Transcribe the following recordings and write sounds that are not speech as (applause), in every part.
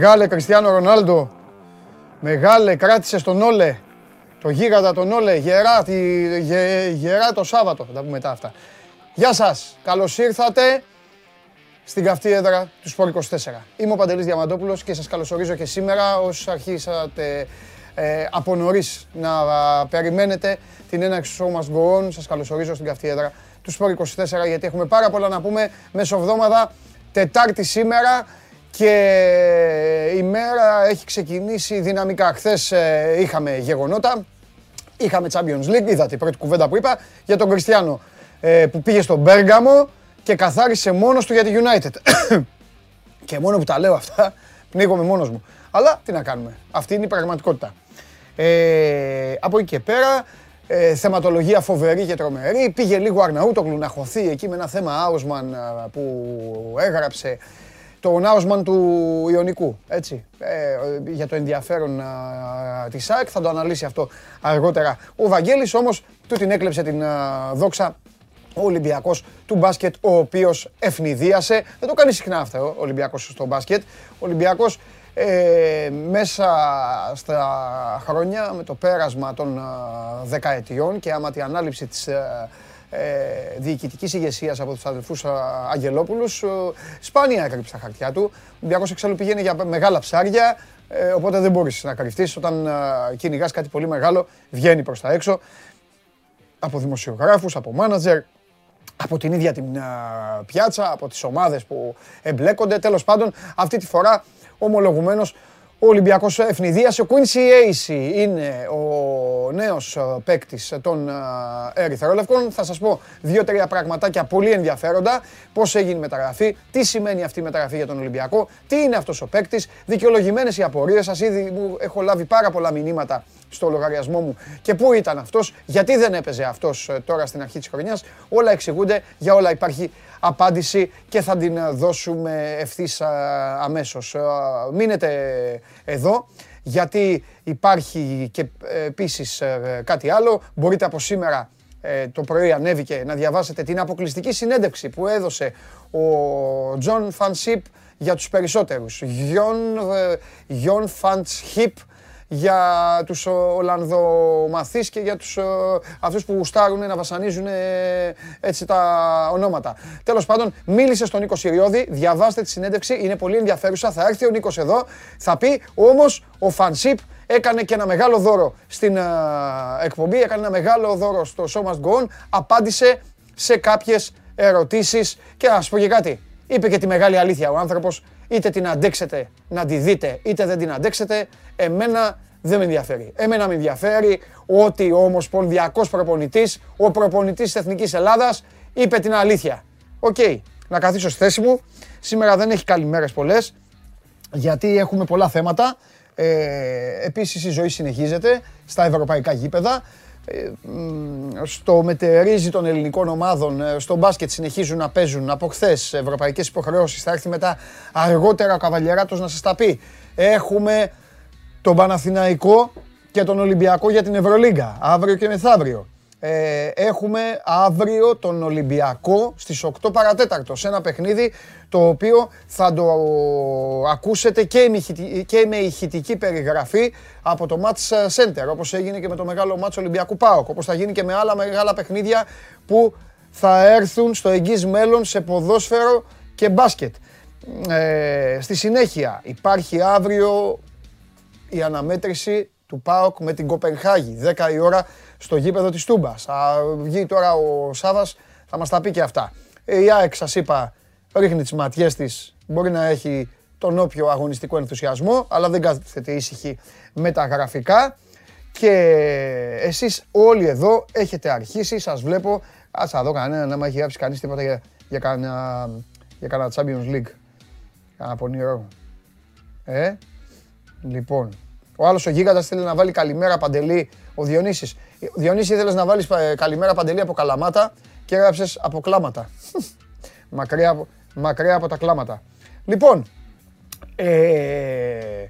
Μπήκαμε. Μεγάλε Κριστιανό Ρονάλντο. Μεγάλε, κράτησε τον Όλε. Το γίγαντα τον Όλε. Γερά, τη, γε, γερά το Σάββατο. Θα τα πούμε μετά αυτά. Γεια σας. Καλώς ήρθατε στην καυτή έδρα του Σπορ 24. Είμαι ο Παντελής Διαμαντόπουλος και σας καλωσορίζω και σήμερα όσους αρχίσατε ε, από νωρίς να α, περιμένετε την έναρξη του Show Must Go On. Σας καλωσορίζω στην καυτή έδρα του Σπορ 24 γιατί έχουμε πάρα πολλά να πούμε μεσοβδόμαδα Τετάρτη σήμερα και η μέρα έχει ξεκινήσει δυναμικά. Χθες είχαμε γεγονότα, είχαμε Champions League, είδατε η πρώτη κουβέντα που είπα για τον Κριστιανό ε, που πήγε στον Μπέργαμο και καθάρισε μόνος του για τη United. (coughs) και μόνο που τα λέω αυτά, πνίγομαι μόνος μου. Αλλά τι να κάνουμε, αυτή είναι η πραγματικότητα. Ε, από εκεί και πέρα, ε, θεματολογία φοβερή και τρομερή. Πήγε λίγο Αρναούτογλου να χωθεί εκεί με ένα θέμα Άουσμαν που έγραψε τον Άουσμαν του Ιωνικού, έτσι, ε, για το ενδιαφέρον α, της ΑΕΚ. Θα το αναλύσει αυτό αργότερα ο Βαγγέλης, όμως του την έκλεψε την α, δόξα ο Ολυμπιακός του μπάσκετ, ο οποίος ευνηδίασε. Δεν το κάνει συχνά αυτό ο Ολυμπιακός στο μπάσκετ. Ο Ολυμπιακός ε, μέσα στα χρόνια με το πέρασμα των ε, δεκαετιών και άμα τη ανάληψη της ε, ε, διοικητικής ηγεσίας από τους αδελφούς Αγγελόπουλους σπάνια έκρυψε τα χαρτιά του. Ο Ολυμπιακός εξάλλου πηγαίνει για μεγάλα ψάρια οπότε δεν μπορείς να κρυφτείς όταν κυνηγάς κάτι πολύ μεγάλο βγαίνει προς τα έξω από δημοσιογράφους, από μάνατζερ, από την ίδια την πιάτσα, από τις ομάδες που εμπλέκονται. Τέλος πάντων, αυτή τη φορά ομολογουμένως ο Ολυμπιακός ευνηδίασε. Ο Quincy Ace είναι ο νέος παίκτης των Ερυθρόλευκων. Θα σας πω δύο-τρία πραγματάκια πολύ ενδιαφέροντα. Πώς έγινε η μεταγραφή, τι σημαίνει αυτή η μεταγραφή για τον Ολυμπιακό, τι είναι αυτός ο παίκτης, δικαιολογημένες οι απορίες σας. Ήδη μου έχω λάβει πάρα πολλά μηνύματα στο λογαριασμό μου και πού ήταν αυτός, γιατί δεν έπαιζε αυτός τώρα στην αρχή της χρονιάς. Όλα εξηγούνται, για όλα υπάρχει απάντηση και θα την δώσουμε ευθύς αμέσως. Μείνετε εδώ γιατί υπάρχει και επίσης κάτι άλλο. Μπορείτε από σήμερα το πρωί ανέβηκε να διαβάσετε την αποκλειστική συνέντευξη που έδωσε ο Τζον Φαν Σιπ για τους περισσότερους. Γιον Φαν Σιπ για τους Ολλανδομαθείς και για τους, αυτούς που γουστάρουν να βασανίζουν έτσι τα ονόματα. Τέλος πάντων, μίλησε στον Νίκο Συριώδη, διαβάστε τη συνέντευξη, είναι πολύ ενδιαφέρουσα, θα έρθει ο Νίκος εδώ, θα πει όμως ο Φανσίπ έκανε και ένα μεγάλο δώρο στην εκπομπή, έκανε ένα μεγάλο δώρο στο Show Must Go On, απάντησε σε κάποιες ερωτήσεις και να σας πω και κάτι, είπε και τη μεγάλη αλήθεια ο άνθρωπος, είτε την αντέξετε να τη δείτε, είτε δεν την αντέξετε, εμένα δεν με ενδιαφέρει. Εμένα με ενδιαφέρει ότι ο ομοσπονδιακός προπονητής, ο προπονητής της Εθνικής Ελλάδας, είπε την αλήθεια. Οκ, να καθίσω στη θέση μου. Σήμερα δεν έχει καλημέρες πολλές, γιατί έχουμε πολλά θέματα. Ε, επίσης η ζωή συνεχίζεται στα ευρωπαϊκά γήπεδα. Ε, στο μετερίζει των ελληνικών ομάδων, ε, στο μπάσκετ συνεχίζουν να παίζουν από χθες ευρωπαϊκές υποχρεώσεις. Θα έρθει μετά αργότερα ο Καβαλιεράτος να σας τα πει. Έχουμε τον Παναθηναϊκό και τον Ολυμπιακό για την Ευρωλίγκα, αύριο και μεθαύριο. Ε, έχουμε αύριο τον Ολυμπιακό στις 8 παρατέταρτο σε ένα παιχνίδι το οποίο θα το ακούσετε και με ηχητική περιγραφή από το Match Center όπως έγινε και με το μεγάλο Match Ολυμπιακού ΠΑΟΚ όπως θα γίνει και με άλλα μεγάλα παιχνίδια που θα έρθουν στο εγγύς μέλλον σε ποδόσφαιρο και μπάσκετ. Ε, στη συνέχεια υπάρχει αύριο η αναμέτρηση του ΠΑΟΚ με την Κοπενχάγη, 10 η ώρα στο γήπεδο της Τούμπας. Θα βγει τώρα ο Σάβας, θα μας τα πει και αυτά. Ε, η ΑΕΚ, σας είπα, ρίχνει τις ματιές της, μπορεί να έχει τον όποιο αγωνιστικό ενθουσιασμό, αλλά δεν κάθεται ήσυχη με τα γραφικά. Και εσείς όλοι εδώ έχετε αρχίσει, σας βλέπω, ας θα δω κανένα να μην έχει γράψει κανείς τίποτα για, για, κανένα, για κανένα Champions League. Κανένα πονηρό. Ε, λοιπόν, ο άλλος ο Γίγαντας θέλει να βάλει καλημέρα Παντελή, ο Διονύσης. Διονύση ήθελες να βάλεις ε, καλημέρα Παντελή από καλαμάτα και έγραψες από κλάματα. (laughs) μακριά, από, μακριά από τα κλάματα. Λοιπόν, ε,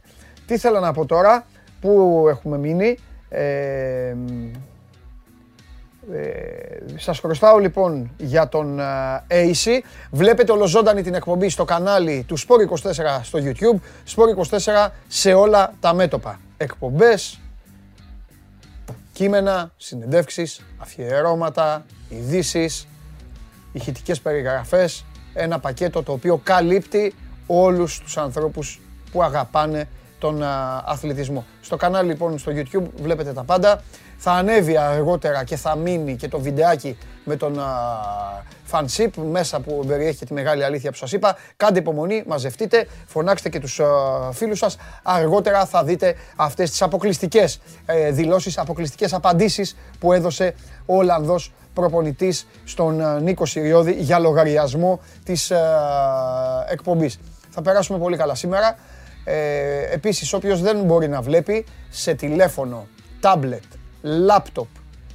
τι θέλω να πω τώρα, πού έχουμε μείνει. Ε, Ε, σας χρωστάω λοιπόν για τον AC. Βλέπετε ολοζώντανη την εκπομπή στο κανάλι του Sport24 στο YouTube. Sport24 σε όλα τα μέτωπα. Εκπομπές, κείμενα, συνεντεύξεις, αφιερώματα, ειδήσεις, ηχητικές περιγραφές. Ένα πακέτο το οποίο καλύπτει όλους τους ανθρώπους που αγαπάνε τον αθλητισμό. Στο κανάλι λοιπόν στο YouTube βλέπετε τα πάντα. Θα ανέβει αργότερα και θα μείνει και το βιντεάκι με τον φανσίπ μέσα που περιέχει τη μεγάλη αλήθεια που σας είπα. Κάντε υπομονή, μαζευτείτε, φωνάξτε και τους φίλους σας. Αργότερα θα δείτε αυτές τις αποκλειστικές ε, δηλώσεις, αποκλειστικές απαντήσεις που έδωσε ο Ολλανδός προπονητής στον Νίκο Συριώδη για λογαριασμό της εκπομπής. Θα περάσουμε πολύ καλά σήμερα. Ε, επίσης, όποιος δεν μπορεί να βλέπει σε τηλέφωνο, tablet, laptop,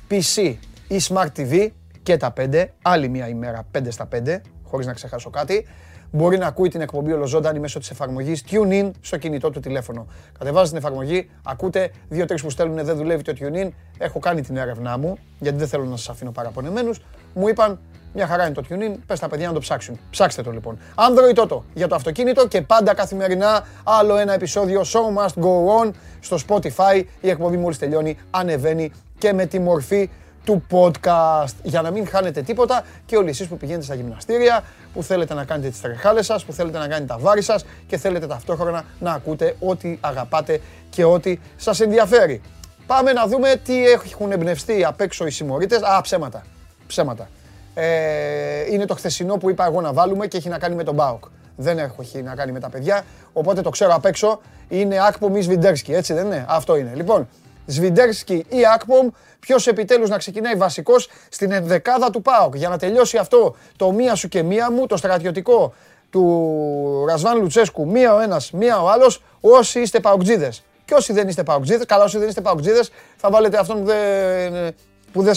PC ή smart TV και τα 5, άλλη μια ημέρα 5 στα 5, χωρίς να ξεχάσω κάτι, μπορεί να ακούει την εκπομπή ολοζώντανη μέσω της εφαρμογής TuneIn στο κινητό του τηλέφωνο. Κατεβάζετε την εφαρμογή, ακούτε, δύο-τρεις που στέλνουν δεν δουλεύει το TuneIn, έχω κάνει την έρευνά μου, γιατί δεν θέλω να σας αφήνω παραπονεμένους, μου είπαν μια χαρά είναι το tuning, πες τα παιδιά να το ψάξουν. Ψάξτε το λοιπόν. Android Toto για το αυτοκίνητο και πάντα καθημερινά άλλο ένα επεισόδιο Show Must Go On στο Spotify. Η εκπομπή μόλις τελειώνει ανεβαίνει και με τη μορφή του podcast για να μην χάνετε τίποτα και όλοι εσείς που πηγαίνετε στα γυμναστήρια, που θέλετε να κάνετε τις τρεχάλες σας, που θέλετε να κάνετε τα βάρη σας και θέλετε ταυτόχρονα να ακούτε ό,τι αγαπάτε και ό,τι σας ενδιαφέρει. Πάμε να δούμε τι έχουν εμπνευστεί απ' έξω οι συμμορίτες. Α, ψέματα. Ψέματα. Ε, είναι το χθεσινό που είπα εγώ να βάλουμε και έχει να κάνει με τον Μπάουκ. Δεν έχει να κάνει με τα παιδιά, οπότε το ξέρω απ' έξω. Είναι Ακπομ ή Σβιντέρσκι, έτσι δεν είναι; Αυτό είναι. Λοιπόν, Σβιντέρσκι ή Ακπομ, ποιος επιτέλους να ξεκινάει βασικός στην ενδεκάδα του Πάουκ. Για να τελειώσει αυτό το μία σου και μία μου, το στρατιωτικό του Ρασβάν Λουτσέσκου, μία ο ένας, μία ο άλλος, όσοι είστε Παουκτζίδε. Και όσοι δεν είστε Παουκτζίδε, καλά, όσοι δεν είστε Παουκτζίδε, θα βάλετε αυτόν που δεν που δεν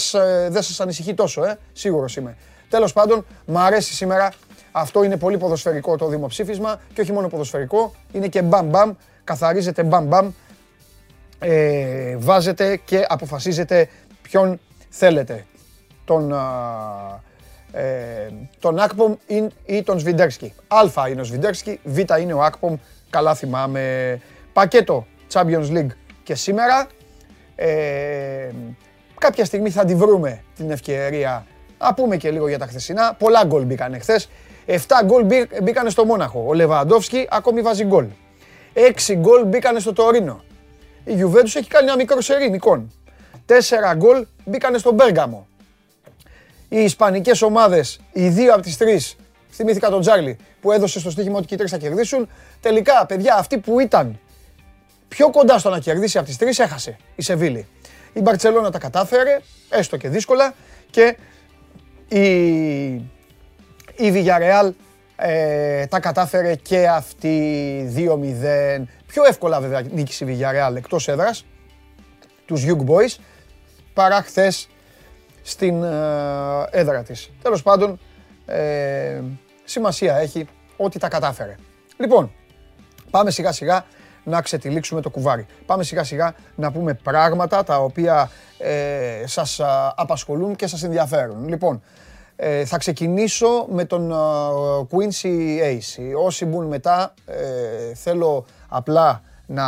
δε σας ανησυχεί τόσο, ε, σίγουρος είμαι. Τέλος πάντων, μου αρέσει σήμερα, αυτό είναι πολύ ποδοσφαιρικό το δημοψήφισμα και όχι μόνο ποδοσφαιρικό, είναι και μπαμ μπαμ, καθαρίζετε μπαμ μπαμ, ε, βάζετε και αποφασίζετε ποιον θέλετε. Τον, ε, τον Ακπομ ή τον Σβιντέρσκι. Α είναι ο Σβιντέρσκι, Β είναι ο Ακπομ, καλά θυμάμαι. Πακέτο Champions League και σήμερα. Ε, Κάποια στιγμή θα τη βρούμε την ευκαιρία να πούμε και λίγο για τα χθεσινά. Πολλά γκολ μπήκαν χθες. 7 γκολ μπήκαν στο Μόναχο. Ο Λεβαντόφσκι ακόμη βάζει γκολ. 6 γκολ μπήκαν στο Τωρίνο. Η Γιουβέντους έχει κάνει ένα μικρό σερί νικών. 4 γκολ μπήκαν στο Μπέργαμο. Οι Ισπανικές ομάδες, οι δύο από τις τρεις, θυμήθηκα τον Τζάρλι που έδωσε στο στοίχημα ότι και οι τρεις θα κερδίσουν. Τελικά, παιδιά, αυτοί που ήταν πιο κοντά στο να κερδίσει από τις τρεις έχασε η Σεβίλη. Η Μπαρτσελώνα τα κατάφερε, έστω και δύσκολα, και η, η Villarreal ε, τα κατάφερε και αυτή 2-0. Πιο εύκολα βέβαια νίκησε η Villarreal εκτός έδρας, τους Young Boys, παρά χθες στην ε, έδρα της. Τέλος πάντων, ε, σημασία έχει ότι τα κατάφερε. Λοιπόν, πάμε σιγά σιγά να ξετυλίξουμε το κουβάρι. Πάμε σιγά σιγά να πούμε πράγματα τα οποία ε, σας απασχολούν και σας ενδιαφέρουν. Λοιπόν, ε, θα ξεκινήσω με τον Quincy Ace. Όσοι μπουν μετά, ε, θέλω απλά να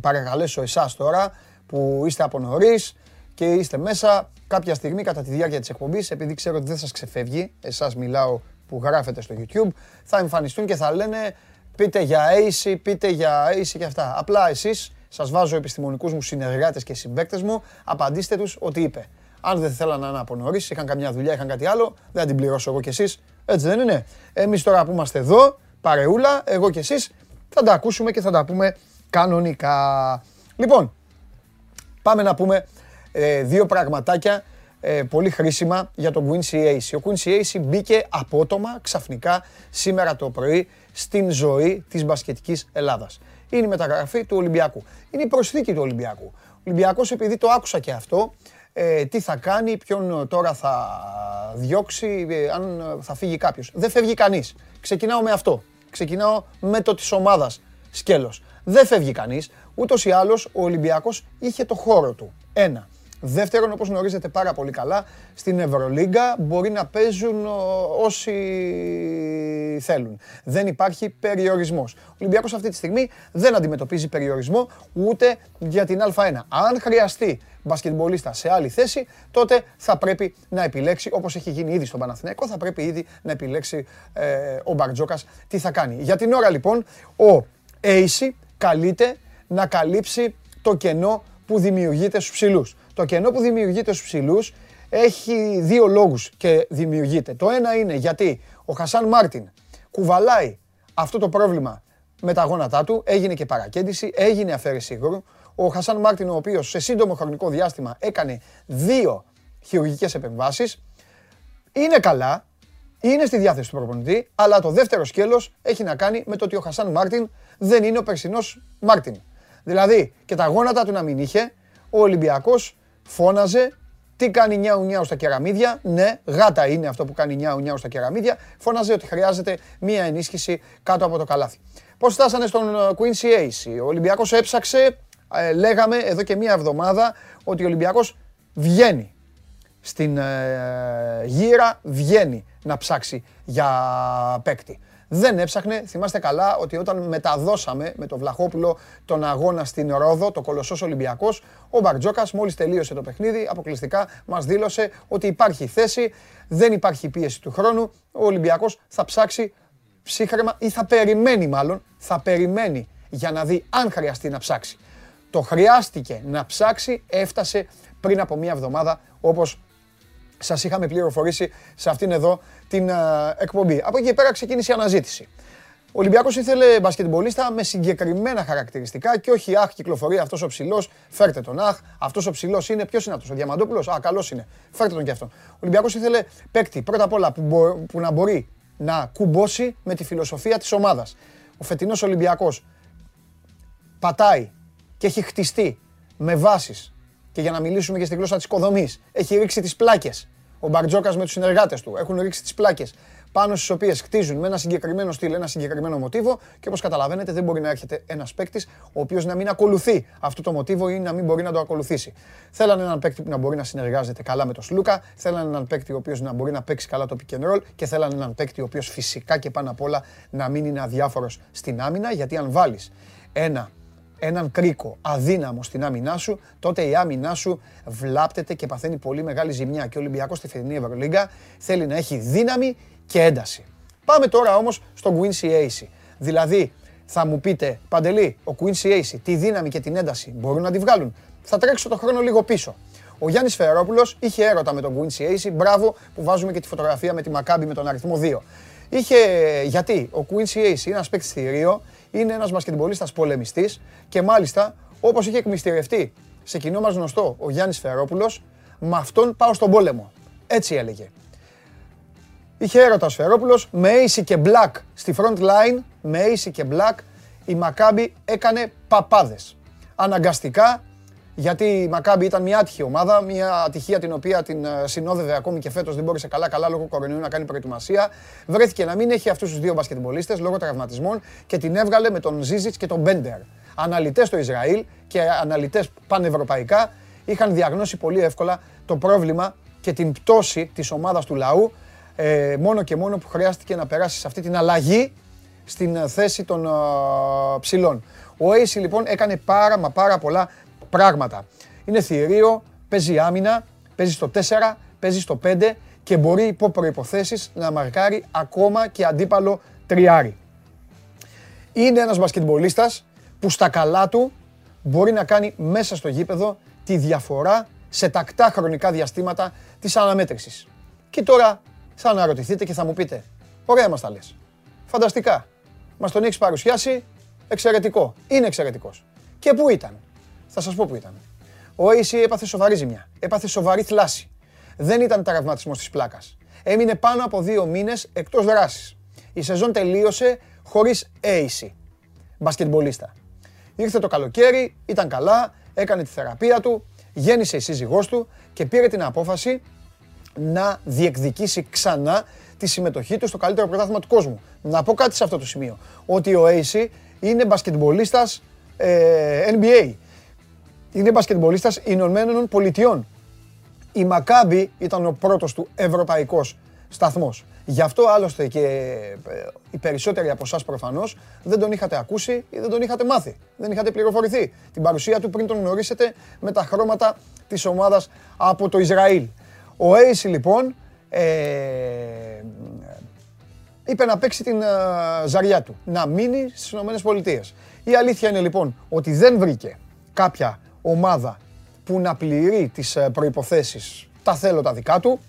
παρακαλέσω εσάς τώρα που είστε από νωρίς και είστε μέσα κάποια στιγμή κατά τη διάρκεια της εκπομπής, επειδή ξέρω ότι δεν σας ξεφεύγει, εσάς μιλάω που γράφετε στο YouTube, θα εμφανιστούν και θα λένε πείτε για AC, πείτε για AC και αυτά. Απλά εσείς, σας βάζω επιστημονικούς μου συνεργάτες και συμπαίκτες μου, απαντήστε τους ότι είπε. Αν δεν θέλανε να είναι από νωρίς, είχαν καμιά δουλειά, είχαν κάτι άλλο, δεν θα την πληρώσω εγώ κι εσείς. Έτσι δεν είναι. Εμείς τώρα που είμαστε εδώ, παρεούλα, εγώ κι εσείς, θα τα ακούσουμε και θα τα πούμε κανονικά. Λοιπόν, πάμε να πούμε ε, δύο πραγματάκια ε, πολύ χρήσιμα για τον Quincy Ace. Ο Quincy Ace μπήκε απότομα, ξαφνικά, σήμερα το πρωί στην ζωή της μπασκετικής Ελλάδας. Είναι η μεταγραφή του Ολυμπιακού. Είναι η προσθήκη του Ολυμπιακού. Ο Ολυμπιακός επειδή το άκουσα και αυτό, ε, τι θα κάνει, ποιον τώρα θα διώξει, ε, αν θα φύγει κάποιος. Δεν φεύγει κανείς. Ξεκινάω με αυτό. Ξεκινάω με το της ομάδας σκέλος. Δεν φεύγει κανείς. Ούτως ή άλλως ο Ολυμπιακός είχε το χώρο του. Ένα. Δεύτερον, όπως γνωρίζετε πάρα πολύ καλά, στην Ευρωλίγκα μπορεί να παίζουν όσοι θέλουν. Δεν υπάρχει περιορισμός. Ο Ολυμπιακός αυτή τη στιγμή δεν αντιμετωπίζει περιορισμό ούτε για την Α1. Αν χρειαστεί μπασκετμπολίστα σε άλλη θέση, τότε θα πρέπει να επιλέξει, όπως έχει γίνει ήδη στον Παναθηναϊκό, θα πρέπει ήδη να επιλέξει ε, ο Μπαρτζόκας τι θα κάνει. Για την ώρα λοιπόν, ο Έισι καλείται να καλύψει το κενό που δημιουργείται στους ψηλούς. Το κενό που δημιουργείται στους ψηλούς έχει δύο λόγους και δημιουργείται. Το ένα είναι γιατί ο Χασάν Μάρτιν κουβαλάει αυτό το πρόβλημα με τα γόνατά του, έγινε και παρακέντηση, έγινε αφαίρεση υγρού. Ο Χασάν Μάρτιν, ο οποίος σε σύντομο χρονικό διάστημα έκανε δύο χειρουργικές επεμβάσεις, είναι καλά, είναι στη διάθεση του προπονητή, αλλά το δεύτερο σκέλος έχει να κάνει με το ότι ο Χασάν Μάρτιν δεν είναι ο περσινός Μάρτιν. Δηλαδή και τα γόνατα του να μην είχε, ο Ολυμπιακός φώναζε τι κάνει νιάου νιάου στα κεραμίδια; Ναι, γάτα είναι αυτό που κάνει νιάου νιάου στα κεραμίδια. Φώναζε ότι χρειάζεται μία ενίσχυση κάτω από το καλάθι. Πώς φτάσανε στον ε, Quincy Ace. Ο Ολυμπιακός έψαξε, ε, λέγαμε εδώ και μία εβδομάδα, ότι ο Ολυμπιακός βγαίνει στην ε, γύρα, βγαίνει να ψάξει για παίκτη δεν έψαχνε. Θυμάστε καλά ότι όταν μεταδώσαμε με τον Βλαχόπουλο τον αγώνα στην Ρόδο, το Κολοσσός Ολυμπιακός, ο Μπαρτζόκας μόλις τελείωσε το παιχνίδι, αποκλειστικά μας δήλωσε ότι υπάρχει θέση, δεν υπάρχει πίεση του χρόνου, ο Ολυμπιακός θα ψάξει ψύχρεμα ή θα περιμένει μάλλον, θα περιμένει για να δει αν χρειαστεί να ψάξει. Το χρειάστηκε να ψάξει, έφτασε πριν από μία εβδομάδα όπως σας είχαμε πληροφορήσει σε αυτήν εδώ την εκπομπή. Από εκεί πέρα ξεκίνησε η αναζήτηση. Ο Ολυμπιακός ήθελε μπασκετμπολίστα με συγκεκριμένα χαρακτηριστικά και όχι αχ, κυκλοφορεί αυτός ο ψηλός, φέρτε τον αχ. Αυτός ο ψηλός είναι, ποιος είναι αυτός, ο Διαμαντόπουλος. Α, καλός είναι, φέρτε τον και αυτόν. Ο Ολυμπιακός ήθελε παίκτη πρώτα απ' όλα που, που να μπορεί να κουμπώσει με τη φιλοσοφία της ομάδας. Ο φετινός Ολυμπιακός πατάει και έχει χτιστεί με βάσεις και για να μιλήσουμε και στη γλώσσα της οικοδομή, έχει ρίξει τις πλάκες ο Μπαρτζόκας με τους συνεργάτες του έχουν ρίξει τις πλάκες πάνω στις οποίες χτίζουν με ένα συγκεκριμένο στυλ, ένα συγκεκριμένο μοτίβο και όπως καταλαβαίνετε δεν μπορεί να έρχεται ένας παίκτης ο οποίος να μην ακολουθεί αυτό το μοτίβο ή να μην μπορεί να το ακολουθήσει. Θέλανε έναν παίκτη που να μπορεί να συνεργάζεται καλά με τον Σλούκα, θέλανε έναν παίκτη ο οποίος να μπορεί να παίξει καλά το pick and roll και θέλανε έναν παίκτη ο οποίος φυσικά και πάνω απ' όλα να μην είναι αδιάφορος στην άμυνα γιατί αν βάλεις ένα έναν κρίκο αδύναμο στην άμυνά σου, τότε η άμυνά σου βλάπτεται και παθαίνει πολύ μεγάλη ζημιά. Και ο Ολυμπιακός στη φετινή Ευρωλίγκα θέλει να έχει δύναμη και ένταση. Πάμε τώρα όμως στο Quincy Ace. Δηλαδή, θα μου πείτε, Παντελή, ο Quincy Ace, τη δύναμη και την ένταση μπορούν να τη βγάλουν; Θα τρέξω το χρόνο λίγο πίσω. Ο Γιάννης Φερόπουλο είχε έρωτα με τον Quincy Ace. Μπράβο που βάζουμε και τη φωτογραφία με τη Μακάμπη με τον αριθμό 2. Είχε, γιατί ο Quincy Ace είναι ένας παίκτης θηρίο, είναι ένας μπασκετμπολίστας πολεμιστής και μάλιστα όπως είχε εκμυστηρευτεί σε κοινό μας γνωστό ο Γιάννης Φερόπουλος, με αυτόν πάω στον πόλεμο. Έτσι έλεγε. Είχε έρωτας ο Σφερόπουλος, με Ace και Black στη front line, με Ace και Black, η Μακάμπη έκανε παπάδες. Αναγκαστικά γιατί η Μακάμπη ήταν μια άτυχη ομάδα, μια ατυχία την οποία την ε, συνόδευε ακόμη και φέτος δεν μπόρεσε καλά-καλά λόγω κορονοϊού να κάνει προετοιμασία. Βρέθηκε να μην έχει αυτούς τους δύο μπασκετμπολίστες λόγω τραυματισμών και την έβγαλε με τον Ζίζιτς και τον Μπέντερ. Αναλυτές στο Ισραήλ και αναλυτές πανευρωπαϊκά είχαν διαγνώσει πολύ εύκολα το πρόβλημα και την πτώση της ομάδας του λαού ε, μόνο και μόνο που χρειάστηκε να περάσει σε αυτή την αλλαγή στην ε, θέση των ψηλών. Ο Ace λοιπόν έκανε πάρα μα πάρα πολλά πράγματα. Είναι θηρίο, παίζει άμυνα, παίζει στο 4, παίζει στο 5 και μπορεί υπό προϋποθέσεις να μαρκάρει ακόμα και αντίπαλο τριάρι. Είναι ένας μπασκετμπολίστας που στα καλά του μπορεί να κάνει μέσα στο γήπεδο τη διαφορά σε τακτά χρονικά διαστήματα της αναμέτρησης. Και τώρα θα αναρωτηθείτε και θα μου πείτε, ωραία μας τα λες. Φανταστικά. Μας τον έχεις παρουσιάσει, εξαιρετικό. Είναι εξαιρετικός. Και πού ήταν. Θα σας πω που ήταν. Ο AC έπαθε σοβαρή ζημιά. Έπαθε σοβαρή θλάση. Δεν ήταν τραυματισμός της πλάκας. Έμεινε πάνω από δύο μήνες εκτός δράσης. Η σεζόν τελείωσε χωρίς AC. Μπασκετμπολίστα. Ήρθε το καλοκαίρι, ήταν καλά, έκανε τη θεραπεία του, γέννησε η σύζυγός του και πήρε την απόφαση να διεκδικήσει ξανά τη συμμετοχή του στο καλύτερο πρωτάθλημα του κόσμου. Να πω κάτι σε αυτό το σημείο. Ότι ο AC είναι μπασκετμπολίστας ε, NBA είναι μπασκετμπολίστας Ηνωμένων Πολιτειών. η Μακάμπη ήταν ο πρώτος του ευρωπαϊκός σταθμός. Γι' αυτό άλλωστε και ε, οι περισσότεροι από εσάς προφανώς δεν τον είχατε ακούσει ή δεν τον είχατε μάθει. Δεν είχατε πληροφορηθεί. Την παρουσία του πριν τον γνωρίσετε με τα χρώματα της ομάδας από το Ισραήλ. Ο Έισι λοιπόν ε, είπε να παίξει την ε, ζαριά του, να μείνει στις ΗΠΑ. Η αλήθεια είναι λοιπόν ότι δεν βρήκε κάποια ομάδα που να πληρεί τις ε, προϋποθέσεις τα θέλω τα δικά του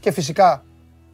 και φυσικά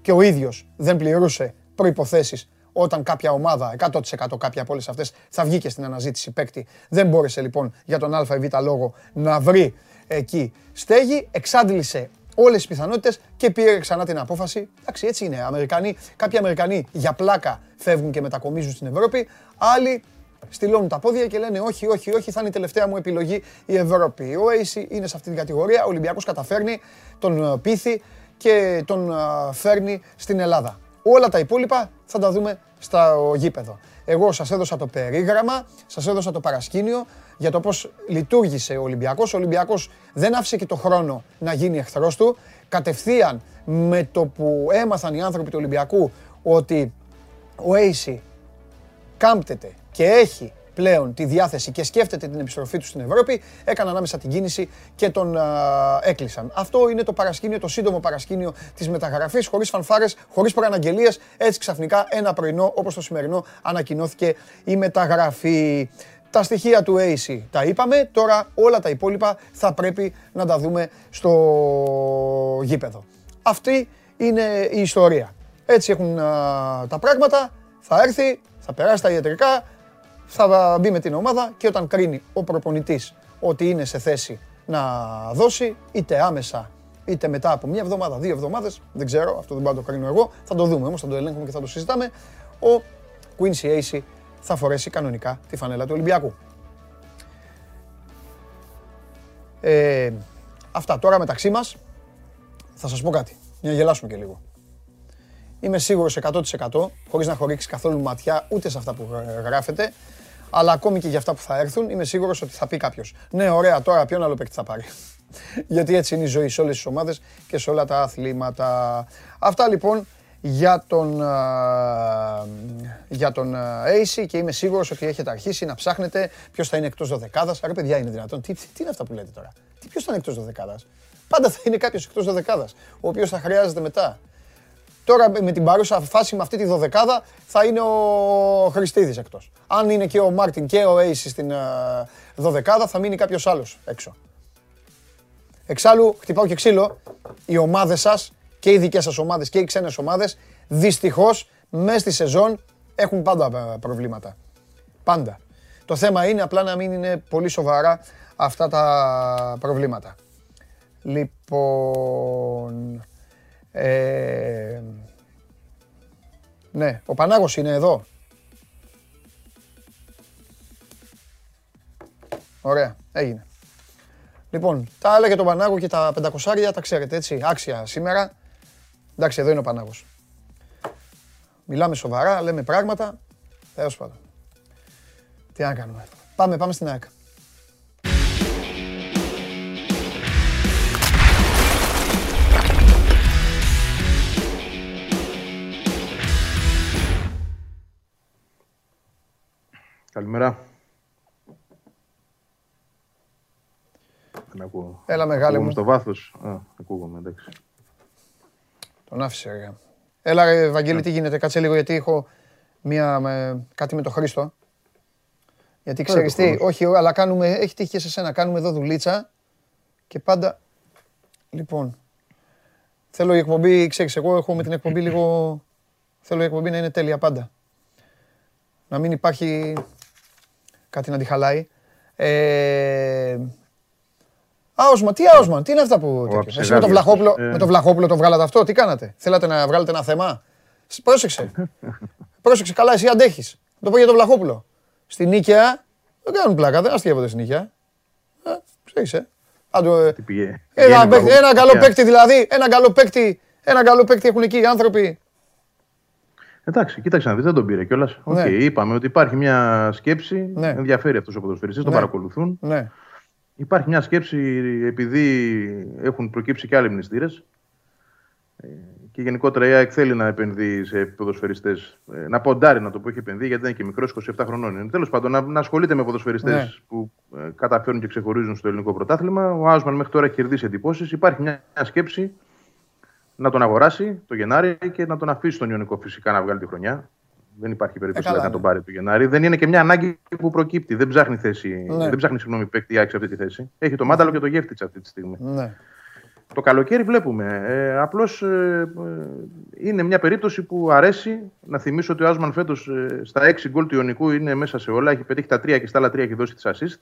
και ο ίδιος δεν πληρούσε προϋποθέσεις όταν κάποια ομάδα, 100% κάποια από όλες αυτές, θα βγει και στην αναζήτηση παίκτη. Δεν μπόρεσε λοιπόν για τον Α ή Β λόγο να βρει εκεί στέγη, εξάντλησε όλες τις πιθανότητες και πήρε ξανά την απόφαση. Εντάξει, έτσι είναι. Αμερικανοί, κάποιοι Αμερικανοί για πλάκα φεύγουν και μετακομίζουν στην Ευρώπη, άλλοι στυλώνουν τα πόδια και λένε όχι, όχι, όχι, θα είναι η τελευταία μου επιλογή η Ευρώπη. Ο AC είναι σε αυτή την κατηγορία, ο Ολυμπιακός καταφέρνει, τον ε, πείθει και τον ε, φέρνει στην Ελλάδα. Όλα τα υπόλοιπα θα τα δούμε στο γήπεδο. Εγώ σας έδωσα το περίγραμμα, σας έδωσα το παρασκήνιο για το πώς λειτουργήσε ο Ολυμπιακός. Ο Ολυμπιακός δεν άφησε και το χρόνο να γίνει εχθρός του. Κατευθείαν με το που έμαθαν οι άνθρωποι του Ολυμπιακού ότι ο AC κάμπτεται και έχει πλέον τη διάθεση και σκέφτεται την επιστροφή του στην Ευρώπη, έκαναν ανάμεσα την κίνηση και τον έκλεισαν. Αυτό είναι το παρασκήνιο, το σύντομο παρασκήνιο της μεταγραφής, χωρίς φανφάρες, χωρίς προαναγγελίες. Έτσι ξαφνικά ένα πρωινό, όπως το σημερινό, ανακοινώθηκε η μεταγραφή. Τα στοιχεία του AC τα είπαμε, τώρα όλα τα υπόλοιπα θα πρέπει να τα δούμε στο γήπεδο. Αυτή είναι η ιστορία. Έτσι έχουν τα πράγματα, θα έρθει, θα περάσει τα ιατρικά, θα μπει με την ομάδα και όταν κρίνει ο προπονητής ότι είναι σε θέση να δώσει, είτε άμεσα είτε μετά από μια εβδομάδα, δύο εβδομάδες, δεν ξέρω, αυτό δεν μπορώ να το κρίνω εγώ, θα το δούμε όμως, θα το ελέγχουμε και θα το συζητάμε, ο Quincy Acey θα φορέσει κανονικά τη φανέλα του Ολυμπιακού. Ε, αυτά τώρα μεταξύ μας, θα σας πω κάτι, για να γελάσουμε και λίγο. Είμαι σίγουρος 100% χωρίς να χωρίξει καθόλου ματιά ούτε σε αυτά που γράφετε, αλλά ακόμη και για αυτά που θα έρθουν, είμαι σίγουρος ότι θα πει κάποιος. Ναι, ωραία, τώρα ποιον άλλο παίκτη θα πάρει; (laughs) Γιατί έτσι είναι η ζωή σε όλες τις ομάδες και σε όλα τα αθλήματα. Αυτά λοιπόν για τον, για τον AC και είμαι σίγουρος ότι έχετε αρχίσει να ψάχνετε ποιος θα είναι εκτός δωδεκάδας. Άρα παιδιά είναι δυνατόν. Τι, τι, είναι αυτά που λέτε τώρα; Τι, ποιος θα είναι εκτός δωδεκάδας; Πάντα θα είναι κάποιος εκτός δωδεκάδας, ο οποίος θα χρειάζεται μετά. Τώρα με την παρούσα φάση με αυτή τη δωδεκάδα θα είναι ο Χριστίδης εκτός. Αν είναι και ο Μάρτιν και ο Έισι στην ε, δωδεκάδα θα μείνει κάποιος άλλος έξω. Εξάλλου, χτυπάω και ξύλο, οι ομάδες σας και οι δικές σας ομάδες και οι ξένες ομάδες δυστυχώς μέσα στη σεζόν έχουν πάντα ε, προβλήματα. Πάντα. Το θέμα είναι απλά να μην είναι πολύ σοβαρά αυτά τα προβλήματα. Λοιπόν, ε, ναι, ο Πανάγος είναι εδώ. Ωραία, έγινε. Λοιπόν, τα άλλα για τον Πανάγο και τα πεντακοσάρια τα ξέρετε έτσι, άξια σήμερα. Εντάξει, εδώ είναι ο Πανάγος. Μιλάμε σοβαρά, λέμε πράγματα. Τέλος πάντων. Τι να κάνουμε. Πάμε, πάμε στην ΑΕΚ. Καλημέρα. Δεν ακούω. Έλα μεγάλε μου. στο βάθος; Α, ακούγομαι, εντάξει. Τον άφησε, ρε. Έλα, ρε, Βαγγέλη, τι γίνεται; Κάτσε λίγο, γιατί έχω μία, με, κάτι με το Χρήστο. Γιατί ξέρεις τι, όχι, αλλά κάνουμε, έχει τύχει και σε σένα, κάνουμε εδώ δουλίτσα και πάντα, λοιπόν, θέλω η εκπομπή, ξέρεις, εγώ έχω με την εκπομπή λίγο, θέλω η εκπομπή να είναι τέλεια πάντα. Να μην υπάρχει κάτι να τη χαλάει. Ε, Άοσμα, τι άοσμα, τι είναι αυτά που. Εσύ με το, Βλαχόπουλο, ε. με το Βλαχόπουλο το βγάλατε αυτό, τι κάνατε; Θέλατε να βγάλετε ένα θέμα; Πρόσεξε. (laughs) Πρόσεξε καλά, εσύ αντέχεις. Το πω για τον Βλαχόπουλο. Στην Νίκαια δεν κάνουν πλάκα, δεν αστείευονται στην Νίκαια. Ε, ξέρεις, ε. Ένα, ένα καλό παίκτη δηλαδή, ένα καλό παίκτη, ένα καλό παίκτη έχουν εκεί οι άνθρωποι Εντάξει, κοίταξε να δεις, δεν τον πήρε κιόλας. Ναι. είπαμε ότι υπάρχει μια σκέψη. Ναι. Ενδιαφέρει αυτούς ο ποδοσφαιριστή, ναι. τον παρακολουθούν. Ναι. Υπάρχει μια σκέψη, επειδή έχουν προκύψει και άλλοι μνηστήρες. Και γενικότερα η ΑΕΚ θέλει να επενδύει σε ποδοσφαιριστές. Ε, να ποντάρει να το πω, έχει επενδύει, γιατί δεν είναι και μικρός, 27 χρονών. Τέλος πάντων, να, να ασχολείται με ποδοσφαιριστές ναι. που ε, καταφέρουν και ξεχωρίζουν στο ελληνικό πρωτάθλημα. Ο Άουσμαν μέχρι τώρα έχει κερδίσει εντυπώσεις. Υπάρχει μια, μια σκέψη να τον αγοράσει το Γενάρη και να τον αφήσει τον Ιωνικό φυσικά να βγάλει τη χρονιά. Δεν υπάρχει περίπτωση ε, να τον πάρει το Γενάρη. Δεν είναι και μια ανάγκη που προκύπτει. Δεν ψάχνει, θέση, ναι. δεν ψάχνει συγγνώμη, παίκτη σε αυτή τη θέση. Έχει το μάνταλο και το γεύτη αυτή τη στιγμή. Ναι. Το καλοκαίρι βλέπουμε. Ε, Απλώς ε, ε, είναι μια περίπτωση που αρέσει. Να θυμίσω ότι ο Άσμαν φέτος ε, στα 6 γκολ του Ιωνικού είναι μέσα σε όλα. Έχει πετύχει τα 3 και στα άλλα 3 έχει δώσει τις assist.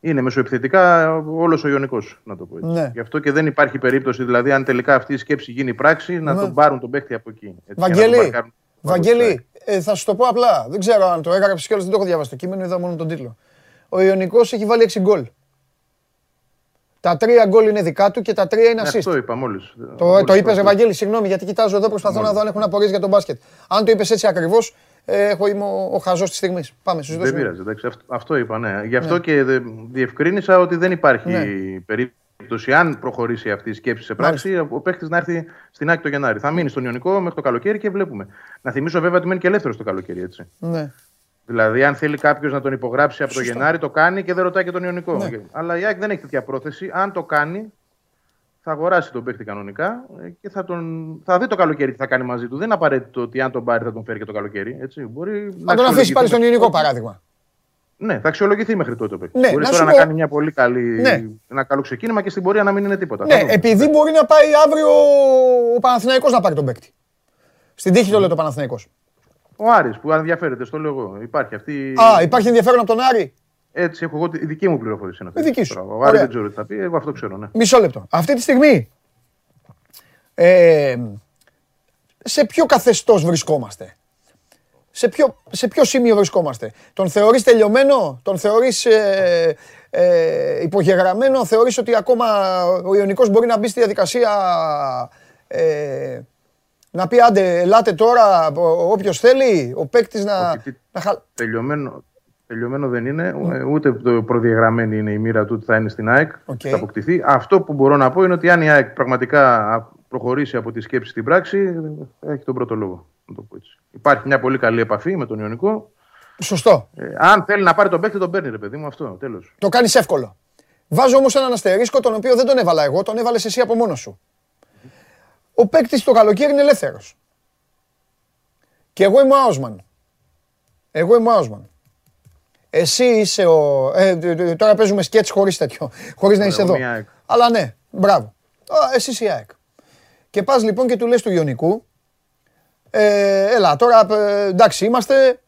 Είναι μεσοεπιθετικά όλος ο Ιωνικός, να το πω έτσι. Ναι. Γι' αυτό και δεν υπάρχει περίπτωση, δηλαδή, αν τελικά αυτή η σκέψη γίνει πράξη, να ναι. τον πάρουν τον παίχτη από εκεί. Έτσι, Βαγγέλη, Βαγγέλη ε, θα σου το πω απλά. Δεν ξέρω αν το έγραψες κιόλας, δεν το έχω διαβάσει το κείμενο, είδα μόνο τον τίτλο. Ο Ιωνικός έχει βάλει 6 γκολ. Τα τρία γκολ είναι δικά του και τα τρία είναι assist. Αυτό είπα μόλις. Το, το είπες, Ευαγγέλη, συγγνώμη, γιατί κοιτάζω εδώ, προσπαθώ να δω αν έχουν απορίες για τον μπάσκετ. Αν το είπες έτσι ακριβώς, ε, έχω είμαι ο, ο χαζός της στιγμής. Πάμε, σου Δεν πειράζει, εντάξει, αυτό, αυτό είπα, ναι. Γι' αυτό ναι. και διευκρίνησα ότι δεν υπάρχει ναι. περίπτωση, αν προχωρήσει αυτή η σκέψη σε πράξη, Μάλιστα. ο παίχτη να έρθει στην άκρη το Γενάρη. Θα μείνει στον Ιωνικό μέχρι το καλοκαίρι και βλέπουμε. Να θυμίσω βέβαια ότι μένει και ελεύθερος το καλοκαίρι, έτσι. Ναι. Δηλαδή, αν θέλει κάποιος να τον υπογράψει από το Γενάρη, το κάνει και δεν ρωτάει και τον Ιωνικό. Ναι. Αλλά η ΑΕΚ δεν έχει τέτοια πρόθεση. Αν το κάνει, θα αγοράσει τον παίχτη κανονικά και θα, τον, θα δει το καλοκαίρι τι θα κάνει μαζί του. Δεν είναι απαραίτητο ότι αν τον πάρει θα τον φέρει και το καλοκαίρι. Έτσι. Μπορεί να τον αφήσει πάλι στον Ιωνικό παράδειγμα. Ναι, θα αξιολογηθεί μέχρι τότε ο παίκτης. Ναι, μπορείς τώρα να κάνει μια πολύ καλή, ναι. ένα καλό ξεκίνημα και στην πορεία να μην είναι τίποτα. Ναι, επειδή μπορεί να πάει αύριο ο Παναθηναϊκός να πάρει τον παίκτη. Στην τύχη το λέει το Παναθηναϊκός. Ο Άρης που ενδιαφέρεται, στο λέω εγώ. Υπάρχει αυτή... Α, υπάρχει ενδιαφέρον από τον Άρη; Έτσι έχω εγώ, η δική μου πληροφορία είναι αυτή. Η δική σου. Ο Άρης δεν ξέρω τι θα πει, εγώ αυτό ξέρω. Ναι. Μισό λεπτό. Αυτή τη στιγμή ε, σε ποιο καθεστώς βρισκόμαστε; Σε ποιο, σε ποιο σημείο βρισκόμαστε; Τον θεωρείς τελειωμένο, τον θεωρείς ε, ε, υπογεγραμμένο, θεωρείς ότι ακόμα ο Ιωνικός μπορεί να μπει στη διαδικασία ε, να πει άντε, ελάτε τώρα όποιος θέλει, ο παίκτης να. να... Τελειωμένο, τελειωμένο δεν είναι, ναι. ούτε προδιαγραμμένη είναι η μοίρα του ότι θα είναι στην ΑΕΚ, okay. θα αποκτηθεί. Αυτό που μπορώ να πω είναι ότι αν η ΑΕΚ πραγματικά προχωρήσει από τη σκέψη στην πράξη, έχει τον πρώτο λόγο. Να το πω έτσι. Υπάρχει μια πολύ καλή επαφή με τον Ιωνικό. Σωστό. Ε, αν θέλει να πάρει τον παίκτη, τον παίρνει, ρε παιδί μου, αυτό. Τέλος. Το κάνεις εύκολο. Βάζω όμως έναν αστερίσκο, τον οποίο δεν τον έβαλα εγώ, τον έβαλες εσύ από μόνος σου. Ο παίκτης το καλοκαίρι είναι ελεύθερος. Και εγώ είμαι ο Άουσμαν. Εγώ είμαι ο Άουσμαν. Εσύ είσαι ο. Ε, τώρα παίζουμε σκέτς χωρίς τέτοιο. Χωρίς να είσαι εδώ. Αλλά ναι, μπράβο. Εσύ είσαι η ΑΕΚ. Και πας λοιπόν και του λες του Ιωνικού. Ε, έλα, τώρα ε, εντάξει είμαστε.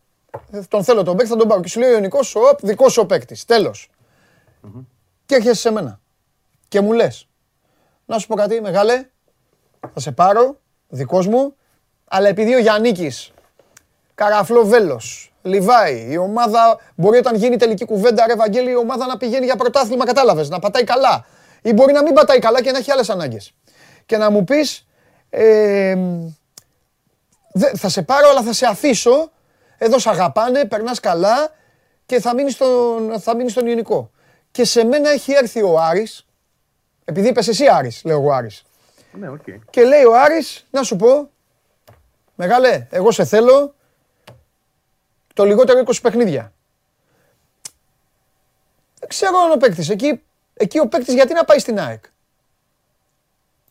Τον θέλω τον παίκτη, θα τον πάρω. Και σου λέει ο Ιωνικός, δικός σου ο παίκτης. Τέλος. Και έρχεσαι σε μένα. Και μου λες, να σου πω κάτι, μεγάλε, θα σε πάρω, δικός μου, αλλά επειδή ο Γιάννικης, Καραφλό Βέλος, Λιβάη, η ομάδα μπορεί όταν γίνει τελική κουβέντα, ρε Βαγγέλη, η ομάδα να πηγαίνει για πρωτάθλημα, κατάλαβες, να πατάει καλά. Ή μπορεί να μην πατάει καλά και να έχει άλλες ανάγκες. Και να μου πεις, ε, θα σε πάρω αλλά θα σε αφήσω, εδώ σε αγαπάνε, περνάς καλά και θα μείνεις στον, θα μείνεις στον Ιωνικό. Και σε μένα έχει έρθει ο Άρης, επειδή είπες εσύ Άρης, λέω εγώ Άρης. Ναι, okay. Και λέει ο Άρης, να σου πω, μεγάλε, εγώ σε θέλω το λιγότερο 20 παιχνίδια. Δεν ξέρω αν ο παίκτης. Εκεί, εκεί ο παίκτης γιατί να πάει στην ΑΕΚ.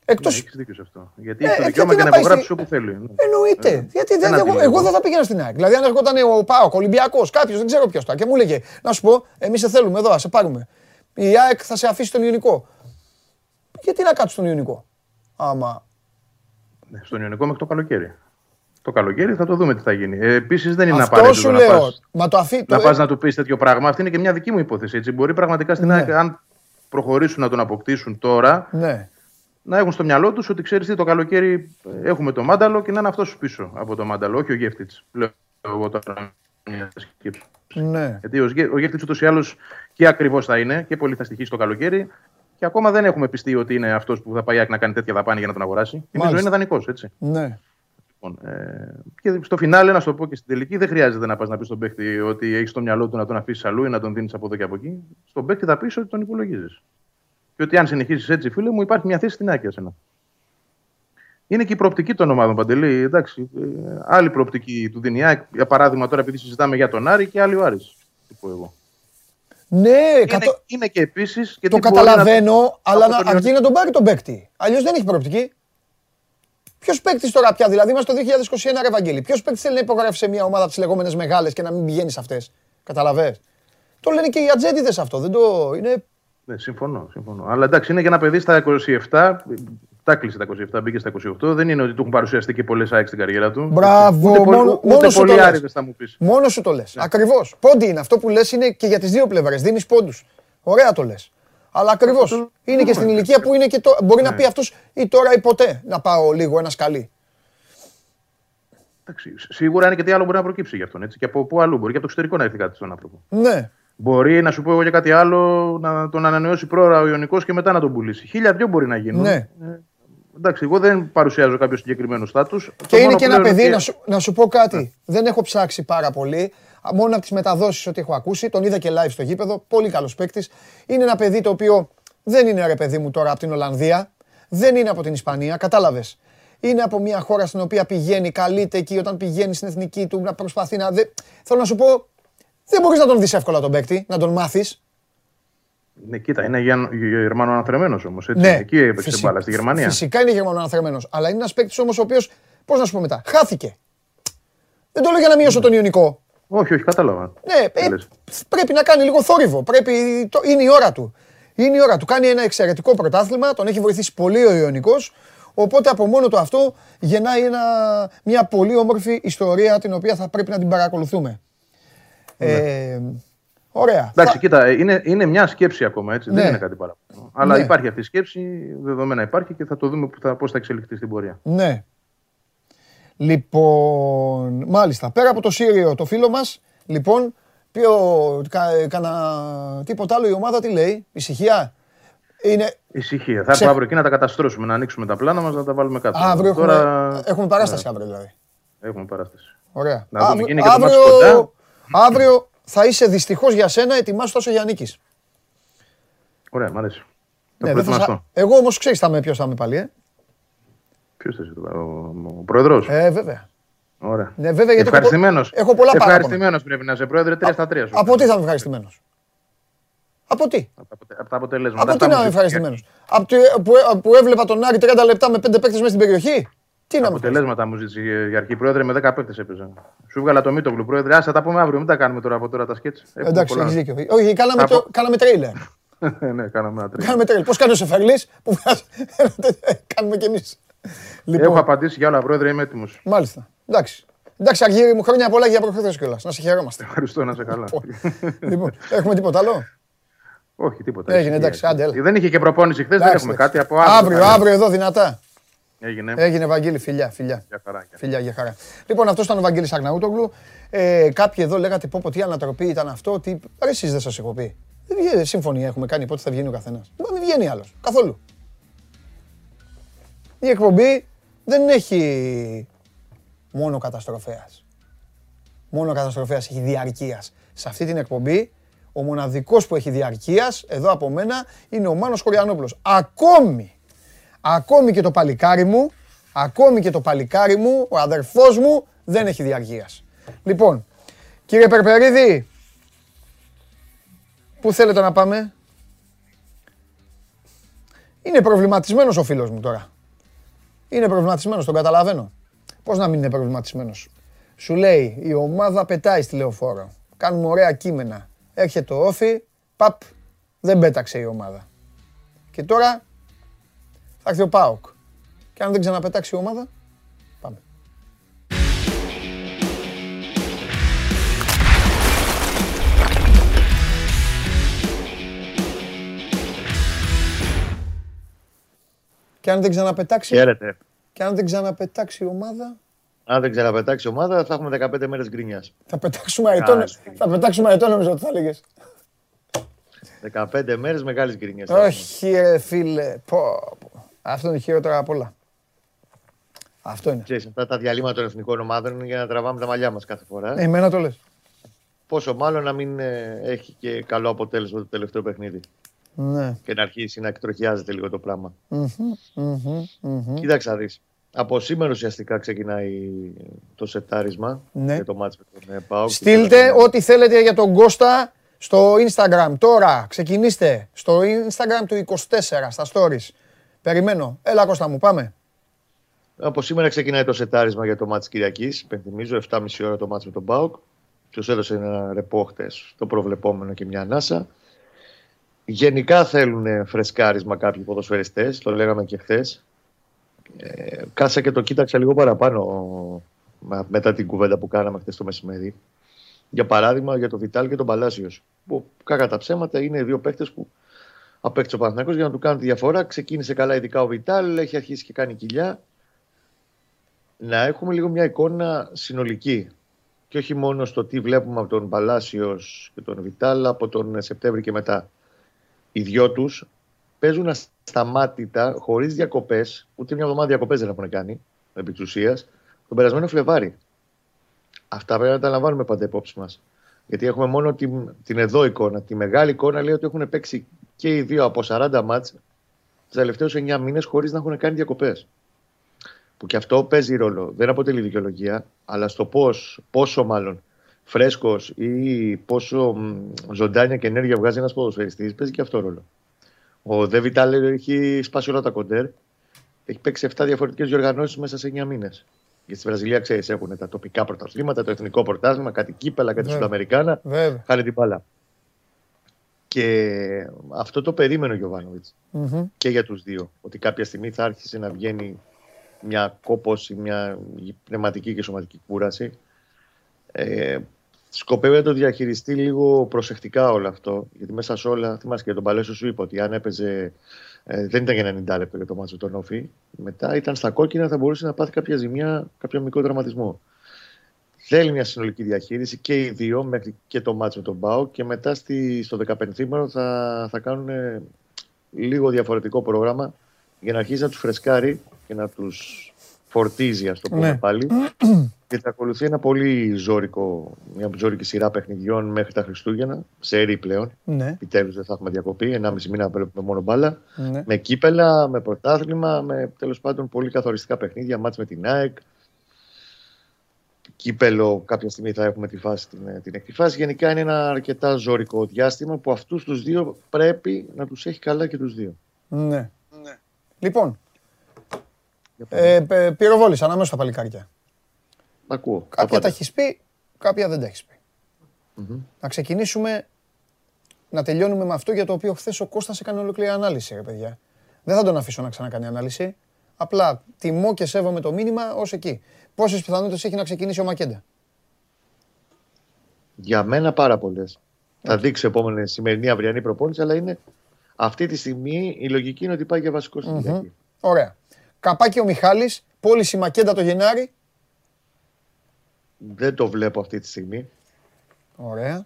Εκτός... Ναι, έχεις δίκιο σε αυτό. Γιατί ε, έχει το δικαίωμα και να υπογράψει στη... όπου θέλει. Ναι. Εννοείται. Ε, γιατί δεν, εγώ, εγώ δεν θα πήγαινα στην ΑΕΚ. Δηλαδή, αν έρχονταν ο Πάοκ, ο Ολυμπιακός, κάποιος, δεν ξέρω ποιος τα και μου έλεγε Να σου πω, εμείς σε θέλουμε εδώ, ας σε πάρουμε. Η ΑΕΚ θα σε αφήσει τον Ιωνικό. Γιατί να κάτσεις τον Ιωνικό άμα... Ναι, στον Ιωνικό μέχρι το καλοκαίρι. Το καλοκαίρι θα το δούμε τι θα γίνει. Ε, Επίσης δεν είναι απαραίτητο σου να πας, Μα το αφή... να, πας να του πεις τέτοιο πράγμα. Αυτή είναι και μια δική μου υπόθεση. Έτσι. Μπορεί πραγματικά στην ναι. αν προχωρήσουν να τον αποκτήσουν τώρα, ναι. να έχουν στο μυαλό τους ότι ξέρεις τι το καλοκαίρι έχουμε το μάνταλο και να είναι αυτός πίσω από το μάνταλο, όχι ο Γεύτιτ. Λέω εγώ τώρα μια σκέψη. Ναι. Γιατί ο Γεύτιτ ούτως ή άλλως και ακριβώς θα είναι και πολύ θα στοιχήσει το καλοκαίρι. Και ακόμα δεν έχουμε πιστεί ότι είναι αυτός που θα πάει να κάνει τέτοια δαπάνη για να τον αγοράσει. Η ζωή είναι δανεικός, έτσι. Ναι. Λοιπόν, ε, και στο φινάλε, να σου το πω και στην τελική, δεν χρειάζεται να πας να πεις στον παίκτη ότι έχεις στο μυαλό του να τον αφήσεις αλλού ή να τον δίνεις από εδώ και από εκεί. Στον παίκτη θα πεις ότι τον υπολογίζεις. Και ότι αν συνεχίσεις έτσι, φίλε μου, υπάρχει μια θέση στην άκρη σένα. Είναι και η προοπτική των ομάδων Παντελή. Εντάξει, ε, άλλη προοπτική του δίνει Για παράδειγμα, τώρα επειδή συζητάμε για τον Άρη και άλλη ο Άρης. Τι πω εγώ. Ναι, είναι, κατω... είναι και επίσης. Το καταλαβαίνω, να... αλλά να, αρκεί να τον πάρει τον παίκτη. Αλλιώς δεν έχει προοπτική. Ποιος παίκτης τώρα πια, δηλαδή είμαστε το 2021 ρε Βαγγέλη. Ποιος παίκτης θέλει να υπογράψει σε μια ομάδα από τις λεγόμενες μεγάλες και να μην πηγαίνει σε αυτές; Καταλαβέ. Το λένε και οι ατζέντιδες αυτό. Δεν το. Είναι... Ναι, συμφωνώ, συμφωνώ. Αλλά εντάξει, είναι για ένα παιδί στα 27. Τα κλείσε τα 27, μπήκε στα 28. Δεν είναι ότι του έχουν παρουσιαστεί και πολλές ΑΕΚ στην καριέρα του. Μπράβο, ούτε, μόνο, ούτε, ούτε πολλοί άριδε θα μου πεις. Μόνο σου το λες. Ναι. Ακριβώς. Πόντι είναι. Αυτό που λες είναι και για τις δύο πλευρές. Δίνεις πόντους. Ωραία το λες. Αλλά ακριβώς. Είναι και στην ηλικία που είναι και το. Μπορεί να ναι. πει αυτός ή τώρα ή ποτέ να πάω λίγο ένα σκαλί. Σίγουρα είναι και τι άλλο μπορεί να προκύψει γι' αυτόν. Έτσι. Και από πού αλλού μπορεί και από το εξωτερικό να έρθει κάτι στον άνθρωπο. Ναι. Μπορεί να σου πω εγώ για κάτι άλλο να τον ανανεώσει πρόωρα ο Ιωνικός και μετά να τον πουλήσει. Χίλια δυο μπορεί να γίνουν. Ναι. Ε, εντάξει, εγώ δεν παρουσιάζω κάποιο συγκεκριμένο στάτους. Και είναι και ένα παιδί, να, σου, να σου πω κάτι. Ναι. Δεν έχω ψάξει πάρα πολύ. Μόνο από τις μεταδόσεις ότι έχω ακούσει. Τον είδα και live στο γήπεδο. Πολύ καλός παίκτης. Είναι ένα παιδί το οποίο δεν είναι ρε παιδί μου τώρα από την Ολλανδία. Δεν είναι από την Ισπανία. Κατάλαβες. Είναι από μια χώρα στην οποία πηγαίνει, καλείται εκεί όταν πηγαίνει στην εθνική του να προσπαθεί να. Δε... Θέλω να σου πω, δεν μπορείς να τον δεις εύκολα τον παίκτη, να τον μάθεις. Ναι, κοίτα, είναι Γερμανο-αναθρεμένο όμως. Ναι, εκεί έπαιξε φυσι... μπάλα στη Γερμανία. Φυσικά είναι Γερμανο-αναθρεμένο. Αλλά είναι ένας παίκτης όμως ο οποίος, πώς να σου πω μετά, χάθηκε. Δεν το λέω για να μειώσω τον Ιωνικό. Όχι, όχι, κατάλαβα. Ναι, ε, πρέπει να κάνει λίγο θόρυβο. Πρέπει, το, είναι η ώρα του. Είναι η ώρα του. Κάνει ένα εξαιρετικό πρωτάθλημα. Τον έχει βοηθήσει πολύ ο Ιωνικός. Οπότε από μόνο του αυτό γεννάει ένα, μια πολύ όμορφη ιστορία την οποία θα πρέπει να την παρακολουθούμε. Ναι. Ε, ωραία. Εντάξει, θα... κοίτα, είναι, είναι μια σκέψη ακόμα, έτσι. Ναι. Δεν είναι κάτι παραπάνω. Αλλά ναι. υπάρχει αυτή η σκέψη, δεδομένα υπάρχει και θα το δούμε πώ θα, πώς θα εξελιχθεί στην πορεία. Ναι. Λοιπόν, μάλιστα, πέρα από το Σύριο, το φίλο μας, λοιπόν, ποιο, κα, κανα, τίποτα άλλο η ομάδα τι λέει, ησυχία; Είναι... Ησυχία. Θα έρθουμε αύριο εκεί να τα καταστρώσουμε, να ανοίξουμε τα πλάνα μας, να τα βάλουμε κάτω. Αύριο Τώρα... έχουμε, έχουμε παράσταση ναι. αύριο δηλαδή. Έχουμε παράσταση. Ωραία. Να δούμε αύριο, και αύριο, το αύριο θα είσαι δυστυχώς για σένα, ετοιμάσου τόσο για νίκης. Ωραία, μ' αρέσει. Ναι, θα... Εγώ όμως ξέρεις ποιος θα είμαι πάλι. Ε. Ποιος θα είσαι, ο, ο πρόεδρος; Ε, βέβαια. Ωραία. Ναι, βέβαια γιατί ευχαριστημένος. Έχω, πολλά παράπονα. Ευχαριστημένος πρέπει να είσαι πρόεδρε, τρία στα τρία. Από τι θα είμαι ευχαριστημένος; Από τι; Από τα αποτελέσματα. Από τι να είμαι ευχαριστημένος; Από που, που έβλεπα τον Άρη 30 λεπτά με 5 παίκτες μέσα στην περιοχή; Τι να Αποτελέσματα μου ζήτησε η αρχή πρόεδρε με 10 παίκτες έπαιζε. Σου βγάλα το Μίτογλου πρόεδρε. Άσε τα πούμε αύριο, μην τα κάνουμε τώρα από τώρα τα σκέτς. Εντάξει, έχεις δίκιο. Όχι, κάναμε, το, κάναμε τρέιλερ. (laughs) ναι, κάναμε ένα τρέιλερ. Κάναμε τρέιλερ. Πώς κάνεις ο Σεφερλή που (laughs) κάνουμε κι εμείς. Λοιπόν. Έχω απαντήσει για όλα, πρόεδρε, είμαι έτοιμος. Μάλιστα. Εντάξει. Εντάξει, Αργύρι μου, χρόνια πολλά για προχθές κιόλας. Να σε χαιρόμαστε. Ευχαριστώ, να σε καλά. λοιπόν, έχουμε τίποτα άλλο; Όχι, τίποτα. Έγινε, εντάξει, άντε, έλα. Δεν είχε και προπόνηση χθες, δεν έχουμε κάτι από αύριο. Αύριο, αύριο εδώ δυνατά. Έγινε. Έγινε, Βαγγέλη, φιλιά. Φιλιά, για χαρά, φιλιά για χαρά. Λοιπόν, αυτός ήταν ο Βαγγέλης Αγναούτογλου. Ε, κάποιοι εδώ λέγατε πω, πω τι ανατροπή ήταν αυτό. Τι... Ρε, εσείς δεν σας έχω πει. Δεν βγαίνει, συμφωνία έχουμε κάνει πότε θα βγαίνει ο καθένας. Δεν βγαίνει άλλος. Καθόλου. Η εκπομπή δεν έχει μόνο καταστροφέας. Μόνο καταστροφέας έχει διαρκείας. Σε αυτή την εκπομπή ο μοναδικός που έχει διαρκείας εδώ από μένα είναι ο Μάνος Χωριανόπουλος. Ακόμη, ακόμη και το παλικάρι μου, ακόμη και το παλικάρι μου, ο αδερφός μου δεν έχει διαρκείας. Λοιπόν, κύριε Περπερίδη, πού θέλετε να πάμε; Είναι προβληματισμένος ο φίλος μου τώρα. Είναι προβληματισμένος, τον καταλαβαίνω. Πώς να μην είναι προβληματισμένος; Σου λέει η ομάδα πετάει στη λεωφόρο. Κάνουμε ωραία κείμενα. Έρχεται το όφι, παπ, δεν πέταξε η ομάδα. Και τώρα θα έρθει ο Πάοκ. Και αν δεν ξαναπετάξει η ομάδα, Και αν δεν ξαναπετάξει. Χαίρετε. Και αν δεν ξαναπετάξει η ομάδα. Αν δεν ξαναπετάξει η ομάδα, θα έχουμε 15 μέρες γκρίνια. Θα πετάξουμε αετό, θα πετάξουμε αετό νομίζω ότι θα έλεγες. 15 μέρες μεγάλης γκρίνια. Όχι, ρε φίλε. Πω, πω. Αυτό είναι χειρότερο από όλα. Αυτό είναι. Ξέρεις, αυτά τα διαλύματα των εθνικών ομάδων είναι για να τραβάμε τα μαλλιά μας κάθε φορά. Ε, εμένα το λες. Πόσο μάλλον να μην ε, έχει και καλό αποτέλεσμα το τελευταίο παιχνίδι. Ναι. Και να αρχίσει να εκτροχιάζεται λίγο το πράγμα. Μμμ, μμμ, μμμ. Κοίταξε να δεις. Από σήμερα ουσιαστικά ξεκινάει το σετάρισμα Ναι. για το μάτς με τον ε, ΠΑΟΚ. Στείλτε ό,τι θέλετε για τον Κώστα στο Instagram. Τώρα ξεκινήστε στο Instagram του 24 στα stories. Περιμένω. Έλα Κώστα μου, πάμε. Από σήμερα ξεκινάει το σετάρισμα για το μάτς της Κυριακής. Πενθυμίζω, 7.30 ώρα το μάτς με τον ΠΑΟΚ. Τους έδωσε ένα ρεπό χτες, το προβλεπόμενο και μια ανάσα. Γενικά θέλουν φρεσκάρισμα κάποιοι ποδοσφαιριστές, το λέγαμε και χθες. Ε, κάσα και το κοίταξα λίγο παραπάνω με- μετά την κουβέντα που κάναμε χθες το μεσημέρι. Για παράδειγμα, για τον Βιτάλ και τον Παλάσιος, που κακά τα ψέματα είναι δύο παίχτες που απέκτησε ο Παναθηναϊκός για να του κάνουν τη διαφορά. Ξεκίνησε καλά ειδικά ο Βιτάλ, έχει αρχίσει και κάνει κοιλιά. Να έχουμε λίγο μια εικόνα συνολική και όχι μόνο στο τι βλέπουμε από τον Παλάσιος και τον Βιτάλ από τον Σεπτέμβρη και μετά. Οι δυο τους παίζουν ασταμάτητα, χωρίς διακοπές, ούτε μια εβδομάδα διακοπές δεν έχουν κάνει, επί της ουσίας, τον περασμένο Φλεβάρι. Αυτά πρέπει να τα λαμβάνουμε πάντα υπόψη μας. Γιατί έχουμε μόνο την, την εδώ εικόνα. Τη μεγάλη εικόνα λέει ότι έχουν παίξει και οι δύο από 40 μάτς τους τελευταίους 9 μήνες χωρίς να έχουν κάνει διακοπές. Που και αυτό παίζει ρόλο. Δεν αποτελεί δικαιολογία, αλλά στο πώς, πόσο μάλλον φρέσκος ή πόσο μ, ζωντάνια και ενέργεια βγάζει ένας ποδοσφαιριστής παίζει και αυτό ρόλο. Ο Ντέβι Τάλερ έχει σπάσει όλα τα κοντέρ. Έχει παίξει 7 διαφορετικές διοργανώσεις μέσα σε 9 μήνες. Γιατί στη Βραζιλία, ξέρεις, έχουν τα τοπικά πρωταθλήματα, το εθνικό πρωτάθλημα, κάτι κύπελα, κάτι Ναι. Σουδαμερικάνα. Βέβαια. Χάρη την μπάλα. Και αυτό το περίμενε ο Γιωβάνοβιτς Μμμ. και για τους δύο. Ότι κάποια στιγμή θα άρχισε να βγαίνει μια κόπωση, μια πνευματική και σωματική κούραση. Ε, σκοπεύει να το διαχειριστεί λίγο προσεκτικά όλο αυτό. Γιατί μέσα σε όλα, θυμάσαι και τον Παλέσο σου είπε ότι αν έπαιζε. Ε, δεν ήταν για 90 λεπτό για το μάτσο τον Όφη. Μετά ήταν στα κόκκινα, θα μπορούσε να πάθει κάποια ζημιά, κάποιο μικρό τραυματισμό. Θέλει μια συνολική διαχείριση και οι δύο μέχρι και το μάτσο με τον Μπάου και μετά στη, στο 15 θα, θα κάνουν ε, λίγο διαφορετικό πρόγραμμα για να αρχίσει να τους φρεσκάρει και να τους φορτίζει, ας το πούμε Ναι. πάλι. (clears throat) και θα ακολουθεί ένα πολύ ζώρικο, μια ζώρικη σειρά παιχνιδιών μέχρι τα Χριστούγεννα, σε έρη πλέον. Ναι, Επιτέλους δεν θα έχουμε διακοπή, 1,5 μήνα βλέπουμε μόνο μπάλα. ναι. Με κύπελα, με πρωτάθλημα, με τέλος πάντων πολύ καθοριστικά παιχνίδια, μάτς με την ΑΕΚ. Κύπελο, κάποια στιγμή θα έχουμε τη φάση, την, την έκτη φάση. Γενικά είναι ένα αρκετά ζώρικο διάστημα που αυτούς τους δύο πρέπει να τους έχει καλά και τους δύο. ναι. Λοιπόν, Για πάμε. Ε, πε- πυροβόλησα ανάμεσα στα παλικάρια. Ακούω. Κάποια Απάντα. τα έχεις πει, κάποια δεν τα έχεις πει. Μμμ. Να ξεκινήσουμε να τελειώνουμε με αυτό για το οποίο χθες ο Κώστας έκανε ολόκληρη ανάλυση, ρε παιδιά. Δεν θα τον αφήσω να ξανακάνει ανάλυση. Απλά τιμώ και σέβομαι το μήνυμα ως εκεί. Πόσες πιθανότητες έχει να ξεκινήσει ο Μακέντα; Για μένα πάρα πολλές. Θα δείξει επόμενη σημερινή αυριανή προπόνηση, αλλά είναι αυτή τη στιγμή η λογική είναι ότι πάει για βασικό στην Κυριακή. Ωραία. Καπάκι ο Μιχάλης, πώληση Μακέντα το Γενάρη. Δεν το βλέπω αυτή τη στιγμή. Ωραία.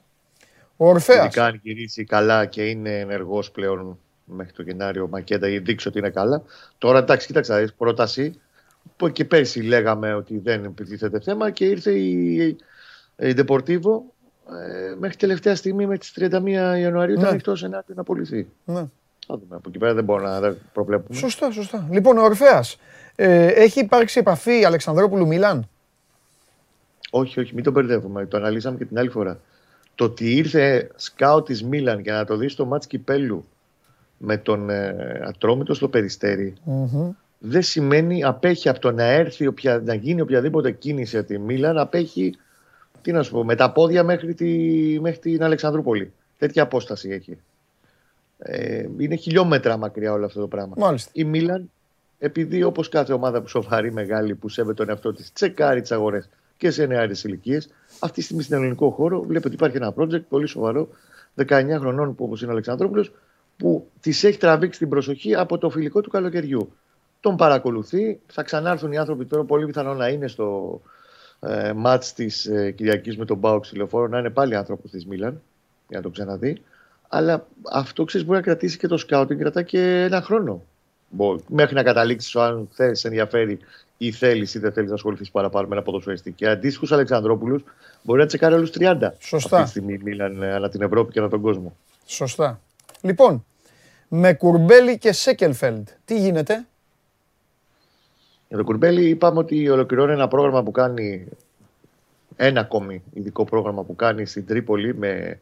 Ο Ορφέας. Ειδικά αν γυρίσει καλά και είναι ενεργός πλέον μέχρι το Γενάρη ο Μακέντα ή δείξει ότι είναι καλά. Τώρα εντάξει, κοίταξε, να δεις, πρόταση που και πέρσι λέγαμε ότι δεν επιτίθεται θέμα και ήρθε η, η Deportivo ε, μέχρι τελευταία στιγμή με τις 31 Ιανουαρίου ήταν Ναι. ανοιχτός ενάντια να πουληθεί. Ναι. Θα δούμε. Από εκεί πέρα δεν μπορώ να δεν προβλέπουμε. Σωστά, σωστά. Λοιπόν, ο Ορφέας. Ε, έχει υπάρξει επαφή Αλεξανδρόπουλου Μιλάν. Όχι, όχι, μην το μπερδεύουμε. Το αναλύσαμε και την άλλη φορά. Το ότι ήρθε σκάου της Μίλαν για να το δει στο μάτς κυπέλου με τον ε, Ατρόμητο στο περιστέρι Μμμ. δεν σημαίνει απέχει από το να έρθει, οποια, να γίνει οποιαδήποτε κίνηση από τη Μίλαν, απέχει, τι να σου πω, με τα πόδια μέχρι, τη, μέχρι την Αλεξανδρούπολη. Τέτοια απόσταση έχει. Ε, είναι χιλιόμετρα μακριά όλο αυτό το πράγμα. Μάλιστα. Η Μίλαν, επειδή όπως κάθε ομάδα που σοβαρή μεγάλη που σέβεται τον εαυτό της, τσεκάρει τις αγορές και σε νεάρες ηλικίες, αυτή τη στιγμή στην ελληνικό χώρο βλέπει ότι υπάρχει ένα project πολύ σοβαρό 19 χρονών που όπως είναι ο Αλεξανδρόπουλος, που τη έχει τραβήξει την προσοχή από το φιλικό του καλοκαιριού. Τον παρακολουθεί, θα ξανάρθουν οι άνθρωποι τώρα, πολύ πιθανό να είναι στο ε, μάτς της ε, Κυριακής με τον Μπάου Ξυλοφόρο, να είναι πάλι άνθρωπος της Μίλαν, για να το ξαναδεί. Αλλά αυτό ξέρεις μπορεί να κρατήσει και το σκάουτινγκ, κρατά και ένα χρόνο. Μέχρι να καταλήξεις αν θες, ενδιαφέρει ή θέλεις ή δεν θέλεις να ασχοληθείς παραπάνω με ένα ποδοσφαιριστή. Και αντίστοιχους Αλεξανδρόπουλους μπορεί να τσεκάρει όλους 30. Σωστά. Αυτή τη στιγμή Μίλαν ανά την Ευρώπη και ανά τον κόσμο. Σωστά. Λοιπόν, με Κουρμπέλη και Σέκελφελντ, τι γίνεται; Για τον Κουρμπέλη είπαμε ότι ολοκληρώνει ένα πρόγραμμα που κάνει ένα ακόμη ειδικό πρόγραμμα που κάνει στην Τρίπολη με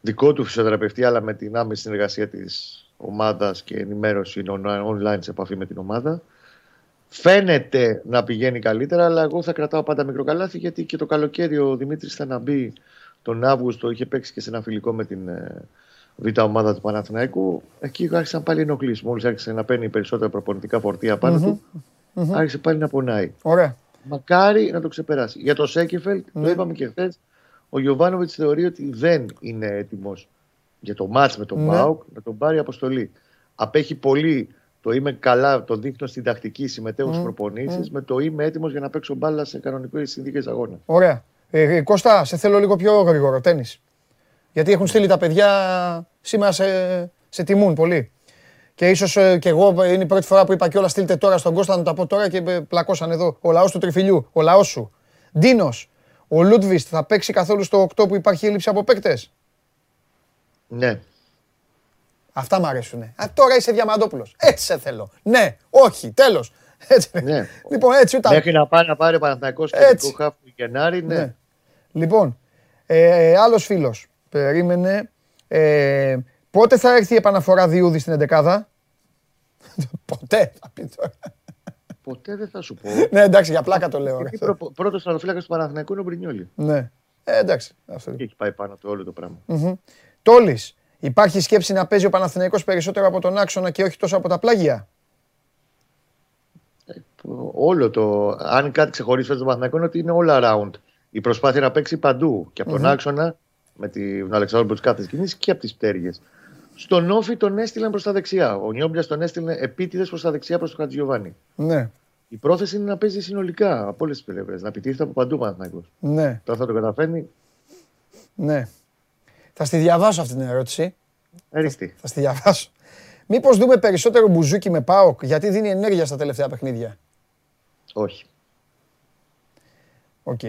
δικό του φυσιοθεραπευτή αλλά με την άμεση συνεργασία της ομάδας και ενημέρωση online σε επαφή με την ομάδα. Φαίνεται να πηγαίνει καλύτερα, αλλά εγώ θα κρατάω πάντα μικροκαλάθι γιατί και το καλοκαίρι ο Δημήτρης θα να μπει τον Αύγουστο, είχε παίξει και σε ένα φιλικό με την ε, β' ομάδα του Παναθηναϊκού. Εκεί άρχισαν πάλι ενοχλήσεις. Μόλις άρχισε να παίρνει περισσότερα προπονητικά φορτία του, άρχισε πάλι να πονάει. Ωραία. Μακάρι να το ξεπεράσει. Για το Σέκεφελτ, το Ναι. είπαμε και χθες, ο Γιωβάνοβιτς θεωρεί ότι δεν είναι έτοιμος για το μάτς με τον Ναι. Πάουκ να τον πάρει αποστολή. Απέχει πολύ το είμαι καλά, το δείχνω στην τακτική, συμμετέχω στι προπονήσεις, με το είμαι έτοιμος για να παίξω μπάλα σε κανονικές συνθήκες αγώνας. Ωραία. Ε, ε, Κώστα, σε θέλω λίγο πιο γρήγορο τέννις. Γιατί έχουν στείλει τα παιδιά σήμερα σε, σε τιμούν πολύ. Και ίσως ε, και εγώ ε, είναι η πρώτη φορά που είπα και όλα στείλτε τώρα στον Κώστα να τα πω τώρα και ε, πλακώσαν εδώ. Ο λαός του τριφυλιού, ο λαός σου. Ντίνος, ο Λούτβιστ θα παίξει καθόλου στο 8 που υπάρχει έλλειψη από παίκτες; Ναι. Αυτά μ' αρέσουν. Α, τώρα είσαι διαμαντόπουλος. Έτσι σε θέλω. Ναι, όχι, τέλος. Έτσι. Ναι. Λοιπόν, έτσι ούτε. Μέχρι να πάει να πάρει ο Παναθηναϊκός Έτσι. κεντρικό χάφ του Γενάρη, ναι. Ναι. Λοιπόν, ε, άλλος φίλος περίμενε. Ε, πότε θα έρθει η επαναφορά Διούδη στην 11 (laughs) Ποτέ θα πει τώρα. Ποτέ δεν θα σου πω. (laughs) ναι, εντάξει, για πλάκα το λέω. Γιατί ρε. προ, πρώτος στρατοφύλακα του Παναθηναϊκού είναι ο Μπρινιόλη. ναι. Ε, εντάξει. Αυτό. Και έχει πάει πάνω το όλο το πράγμα. Μμμ. Τόλης, υπάρχει σκέψη να παίζει ο Παναθηναϊκός περισσότερο από τον άξονα και όχι τόσο από τα πλάγια; όλο το. Αν κάτι ξεχωρίζει φέτο το Παναθηναϊκό είναι ότι είναι all around. Η προσπάθεια να παίξει παντού. Και από τον άξονα, με τη- τον Αλεξάνδρου προ τι κάθε κινήσει και από τις πτέρυγες. Στον Όφη τον έστειλαν προς τα δεξιά. Ο Νιόμπλιας τον έστειλε επίτηδες προς τα δεξιά προς τον Χατζιωβάνι. Ναι, Η πρόθεση είναι να παίζει συνολικά από όλες τις πλευρές. Να επιτίθεται από παντού ο Παναθηναϊκός. ναι, Τώρα θα το καταφέρνει. ναι. Θα στη διαβάσω αυτή την ερώτηση. Αριστεί. Θα στη διαβάσω. Μήπως δούμε περισσότερο Μπουζούκη με ΠΑΟΚ, γιατί δίνει ενέργεια στα τελευταία παιχνίδια; Όχι. Οκ.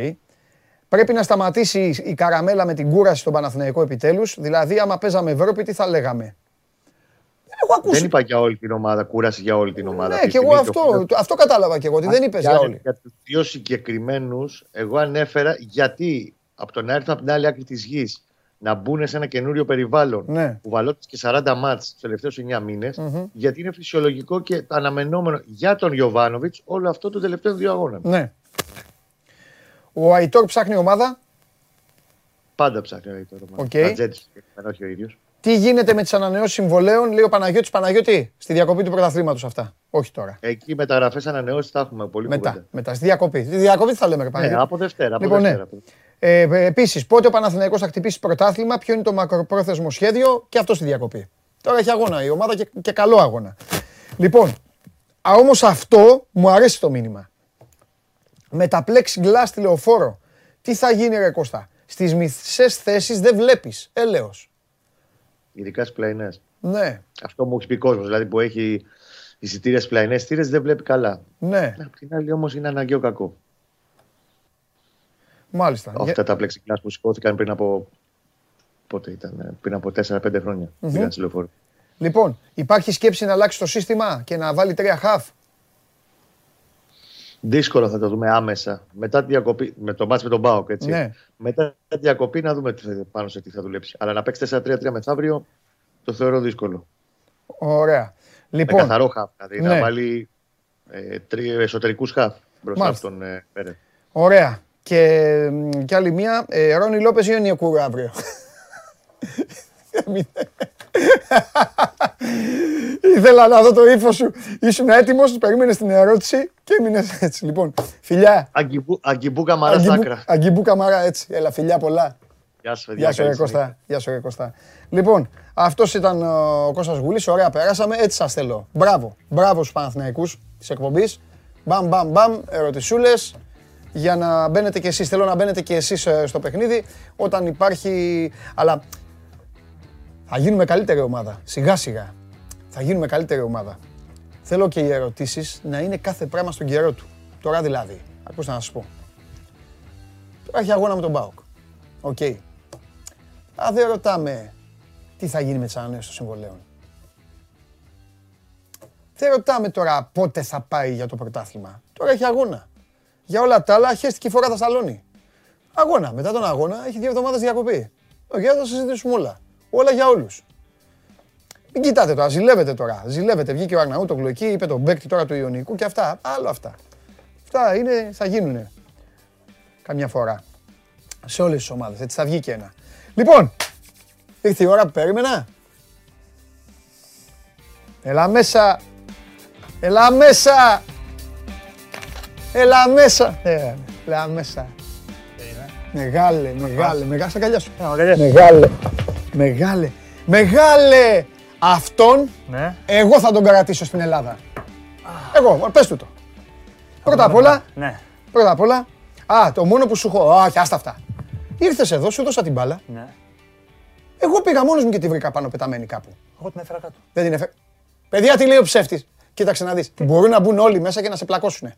Πρέπει να σταματήσει η καραμέλα με την κούραση στον Παναθηναϊκό επιτέλους. Δηλαδή, άμα παίζαμε Ευρώπη, τι θα λέγαμε; Δεν έχω ακούσει. Δεν είπα για όλη την ομάδα, κούραση για όλη την ομάδα. Ναι, Αυτή τη και εγώ στιγμή αυτό, το- το- αυτό κατάλαβα και εγώ, ότι δεν είπες για Για- όλοι. Για τους δύο συγκεκριμένους, εγώ ανέφερα γιατί από το να έρθουν από την άλλη άκρη της γης να μπουν σε ένα καινούριο περιβάλλον Ναι. που βαλώτησε και 40 μάτς τους τελευταίους 9 μήνες, Μμμ. γιατί είναι φυσιολογικό και αναμενόμενο για τον Γιοβάνοβιτς όλο αυτό των τελευταίων δύο αγώνων. Ναι. Ο Αϊτόρ ψάχνει ομάδα; Πάντα ψάχνει ο Αϊτόρ. Οκ. Ατζέτης, όχι ο ίδιος. Τι γίνεται με τις ανανεώσεις συμβολέων, λέει ο Παναγιώτης Παναγιώτη, στη διακοπή του πρωταθλήματος αυτά. Όχι τώρα. Εκεί μεταγραφές ανανεώσεις θα έχουμε πολύ Μετά, κουβέντα. μετά, στη διακοπή. Στη διακοπή τι θα λέμε, ρε Ναι, Παναγιώτη. από Δευτέρα. Από Λοιπόν, ναι. Δευτέρα. Ε, Επίσης, πότε ο Παναθηναϊκός θα χτυπήσει πρωτάθλημα, ποιο είναι το μακροπρόθεσμο σχέδιο και αυτό στη διακοπή. Τώρα έχει αγώνα η ομάδα και, και καλό αγώνα. Λοιπόν, όμως αυτό μου αρέσει το μήνυμα. Με τα plexiglass στη λεωφόρο, τι θα γίνει, ρε Κώστα; Στις μισέ θέσεις δεν βλέπεις. Έλεος. Ειδικά στις πλαϊνές. Ναι, Αυτό μου έχει πει κόσμος. Δηλαδή που έχει εισιτήρια στις πλαϊνές θύρε δεν βλέπει καλά. ναι, Απ' την άλλη όμως είναι αναγκαίο κακό. μάλιστα. Αυτά τα plexiglass που σηκώθηκαν πριν από. Πότε ήταν, πριν από 4-5 χρόνια. Πήγαν στη λεωφόρο. Λοιπόν, υπάρχει σκέψη να αλλάξει το σύστημα και να βάλει τρία χαφ; Δύσκολο θα το δούμε άμεσα. Μετά τη διακοπή, με το μάτς με τον Μπάουκ, έτσι. Ναι. Μετά τη διακοπή να δούμε τι θα, πάνω σε τι θα δουλέψει. Αλλά να παίξει 4-3-3 μεθαύριο το θεωρώ δύσκολο. Ωραία. Με Λοιπόν, καθαρό χαφ. Δηλαδή Ναι. να βάλει ε, τρι, εσωτερικούς χαφ μπροστά Μάλιστα. από τον ε, Πέρε. Ωραία. Και, μ, και άλλη μία. Ε, Ρόνι Λόπες ή ο Νιοκούρου αύριο; (laughs) Έμεινε. Ήθελα να δω το ύφος σου. Ήσουν έτοιμος, περίμενες την ερώτηση και έμεινες έτσι. Λοιπόν, φιλιά. Αγκιμπού, αγκιμπού καμαρά στα Αγκιμπού- άκρα. Αγκιμπού καμαρά, έτσι. Έλα, φιλιά πολλά. Γεια σου, παιδιά. Γεια σου, ρε καλή Κώστα. Γεια σου, ρε Κώστα. Λοιπόν, αυτός ήταν ο Κώστας Γουλής. Ωραία, περάσαμε. Έτσι σας θέλω. Μπράβο. Μπράβο στους Παναθηναϊκούς της εκπομπής. Μπαμ, μπαμ, μπαμ. Ερωτησούλες. Για να μπαίνετε κι εσείς. Θέλω να μπαίνετε κι εσείς ε, στο παιχνίδι όταν υπάρχει... Αλλά θα γίνουμε καλύτερη ομάδα. Σιγά σιγά. Θα γίνουμε καλύτερη ομάδα. Θέλω και οι ερωτήσεις να είναι κάθε πράγμα στον καιρό του. Τώρα δηλαδή, ακούστε να σας πω. Τώρα έχει αγώνα με τον ΠΑΟΚ. Οκ. Α, δεν ρωτάμε τι θα γίνει με τις ανανεώσεις των συμβολαίων. Δεν ρωτάμε τώρα πότε θα πάει για το πρωτάθλημα. Τώρα έχει αγώνα. Για όλα τα άλλα χέστηκε η φοράδα στ' αλώνι. Αγώνα. Μετά τον αγώνα έχει δύο εβδομάδες διακοπή. Οκ, θα συζητήσουμε όλα. Όλα για όλους. Μην κοιτάτε τώρα, ζηλεύετε τώρα. Ζηλεύετε. Βγήκε ο Αρναούτογλου εκεί, είπε τον παίκτη τώρα του Ιωνικού και αυτά. Άλλο αυτά. Αυτά είναι, θα γίνουν καμιά φορά. Σε όλες τις ομάδες. Έτσι θα βγει και ένα. Λοιπόν, ήρθε η ώρα που περίμενα. Έλα μέσα. Έλα μέσα. Έλα μέσα. Ε, Έλα μέσα. Μεγάλε, μεγάλε, μεγάλε. Στα καλιά σου. Μεγάλε, μεγάλε, μεγάλε. Αυτόν Ναι. εγώ θα τον κρατήσω στην Ελλάδα. Εγώ, πες του το. Πρώτα απ' όλα, Ναι. πρώτα απ' όλα, α, το μόνο που σου έχω, όχι, άστα αυτά. Ήρθες εδώ, σου δώσα την μπάλα. ναι. Εγώ πήγα μόνος μου και τη βρήκα πάνω πεταμένη κάπου. Εγώ την έφερα κάτω. Δεν την έφερε. Παιδιά, τι λέει ο ψεύτης; Κοίταξε να δεις. Μπορούν να μπουν όλοι μέσα και να σε πλακώσουν.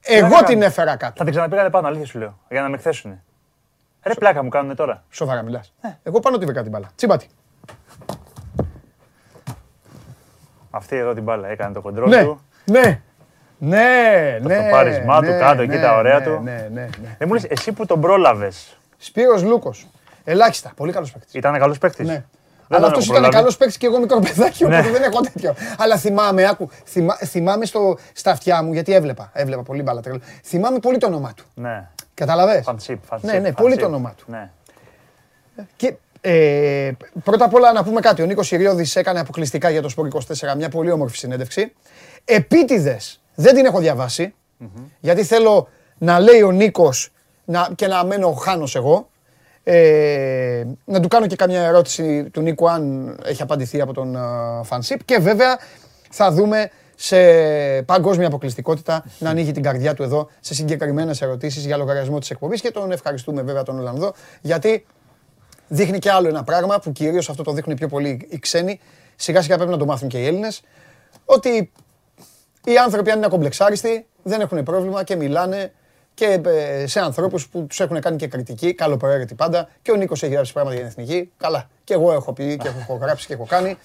Εγώ έκανα. την έφερα κάτω. Θα την ξαναπήγανε πάνω, αλήθεια σου λέω. Για να με εκθέσουν. Ρε πλάκα μου κάνουν τώρα. Σοβαρά μιλάς. Εγώ πάνω τη βρήκα την μπάλα. Τσίμπατη. Αυτή εδώ την μπάλα έκανε το κοντρόλ Ναι, του. ναι. Ναι, ναι. το πάρισμά του ναι, κάτω εκεί, ναι, τα ωραία ναι, του. Ναι, ναι, ναι. Δεν μου λες, εσύ που τον πρόλαβες. Σπύρος Λούκος. Ελάχιστα. Πολύ καλός παίκτης. Ήταν καλός παίκτης; Ναι. Αλλά αυτός ήταν καλός παίκτης και εγώ μικρό παιδάκι, Ναι. οπότε δεν έχω τέτοιο. Αλλά θυμάμαι, άκου, θυμά, θυμάμαι στο, στα αυτιά μου, γιατί έβλεπα, έβλεπα πολύ μπάλα. τρελό. Θυμάμαι πολύ το όνομά του. Ναι. Καταλαβες; Φανσίπ, φανσίπ. Ναι, ναι, πολύ το όνομά του. Ναι. Και, ε, πρώτα απ' όλα να πούμε κάτι. Ο Νίκος Συριώδης έκανε αποκλειστικά για το Σπορ 24 μια πολύ όμορφη συνέντευξη. Επίτηδες δεν την έχω διαβάσει, γιατί θέλω να λέει ο Νίκος να, και να μένω χάνος εγώ. Ε, να του κάνω και καμιά ερώτηση του Νίκου αν έχει απαντηθεί από τον uh, Φανσίπ και βέβαια θα δούμε σε παγκόσμια αποκλειστικότητα να ανοίγει την καρδιά του εδώ σε συγκεκριμένες ερωτήσεις για λογαριασμό της εκπομπής και τον ευχαριστούμε βέβαια τον Ολλανδό γιατί δείχνει και άλλο ένα πράγμα που κυρίως αυτό το δείχνουν πιο πολύ οι ξένοι. Σιγά σιγά πρέπει να το μάθουν και οι Έλληνες. Ότι οι άνθρωποι αν είναι ακομπλεξάριστοι δεν έχουν πρόβλημα και μιλάνε και ε, σε ανθρώπους που τους έχουν κάνει και κριτική, καλοπροαίρετη πάντα. Και ο Νίκος έχει γράψει πράγματα για την εθνική. Καλά. Και εγώ έχω πει και έχω γράψει και έχω κάνει.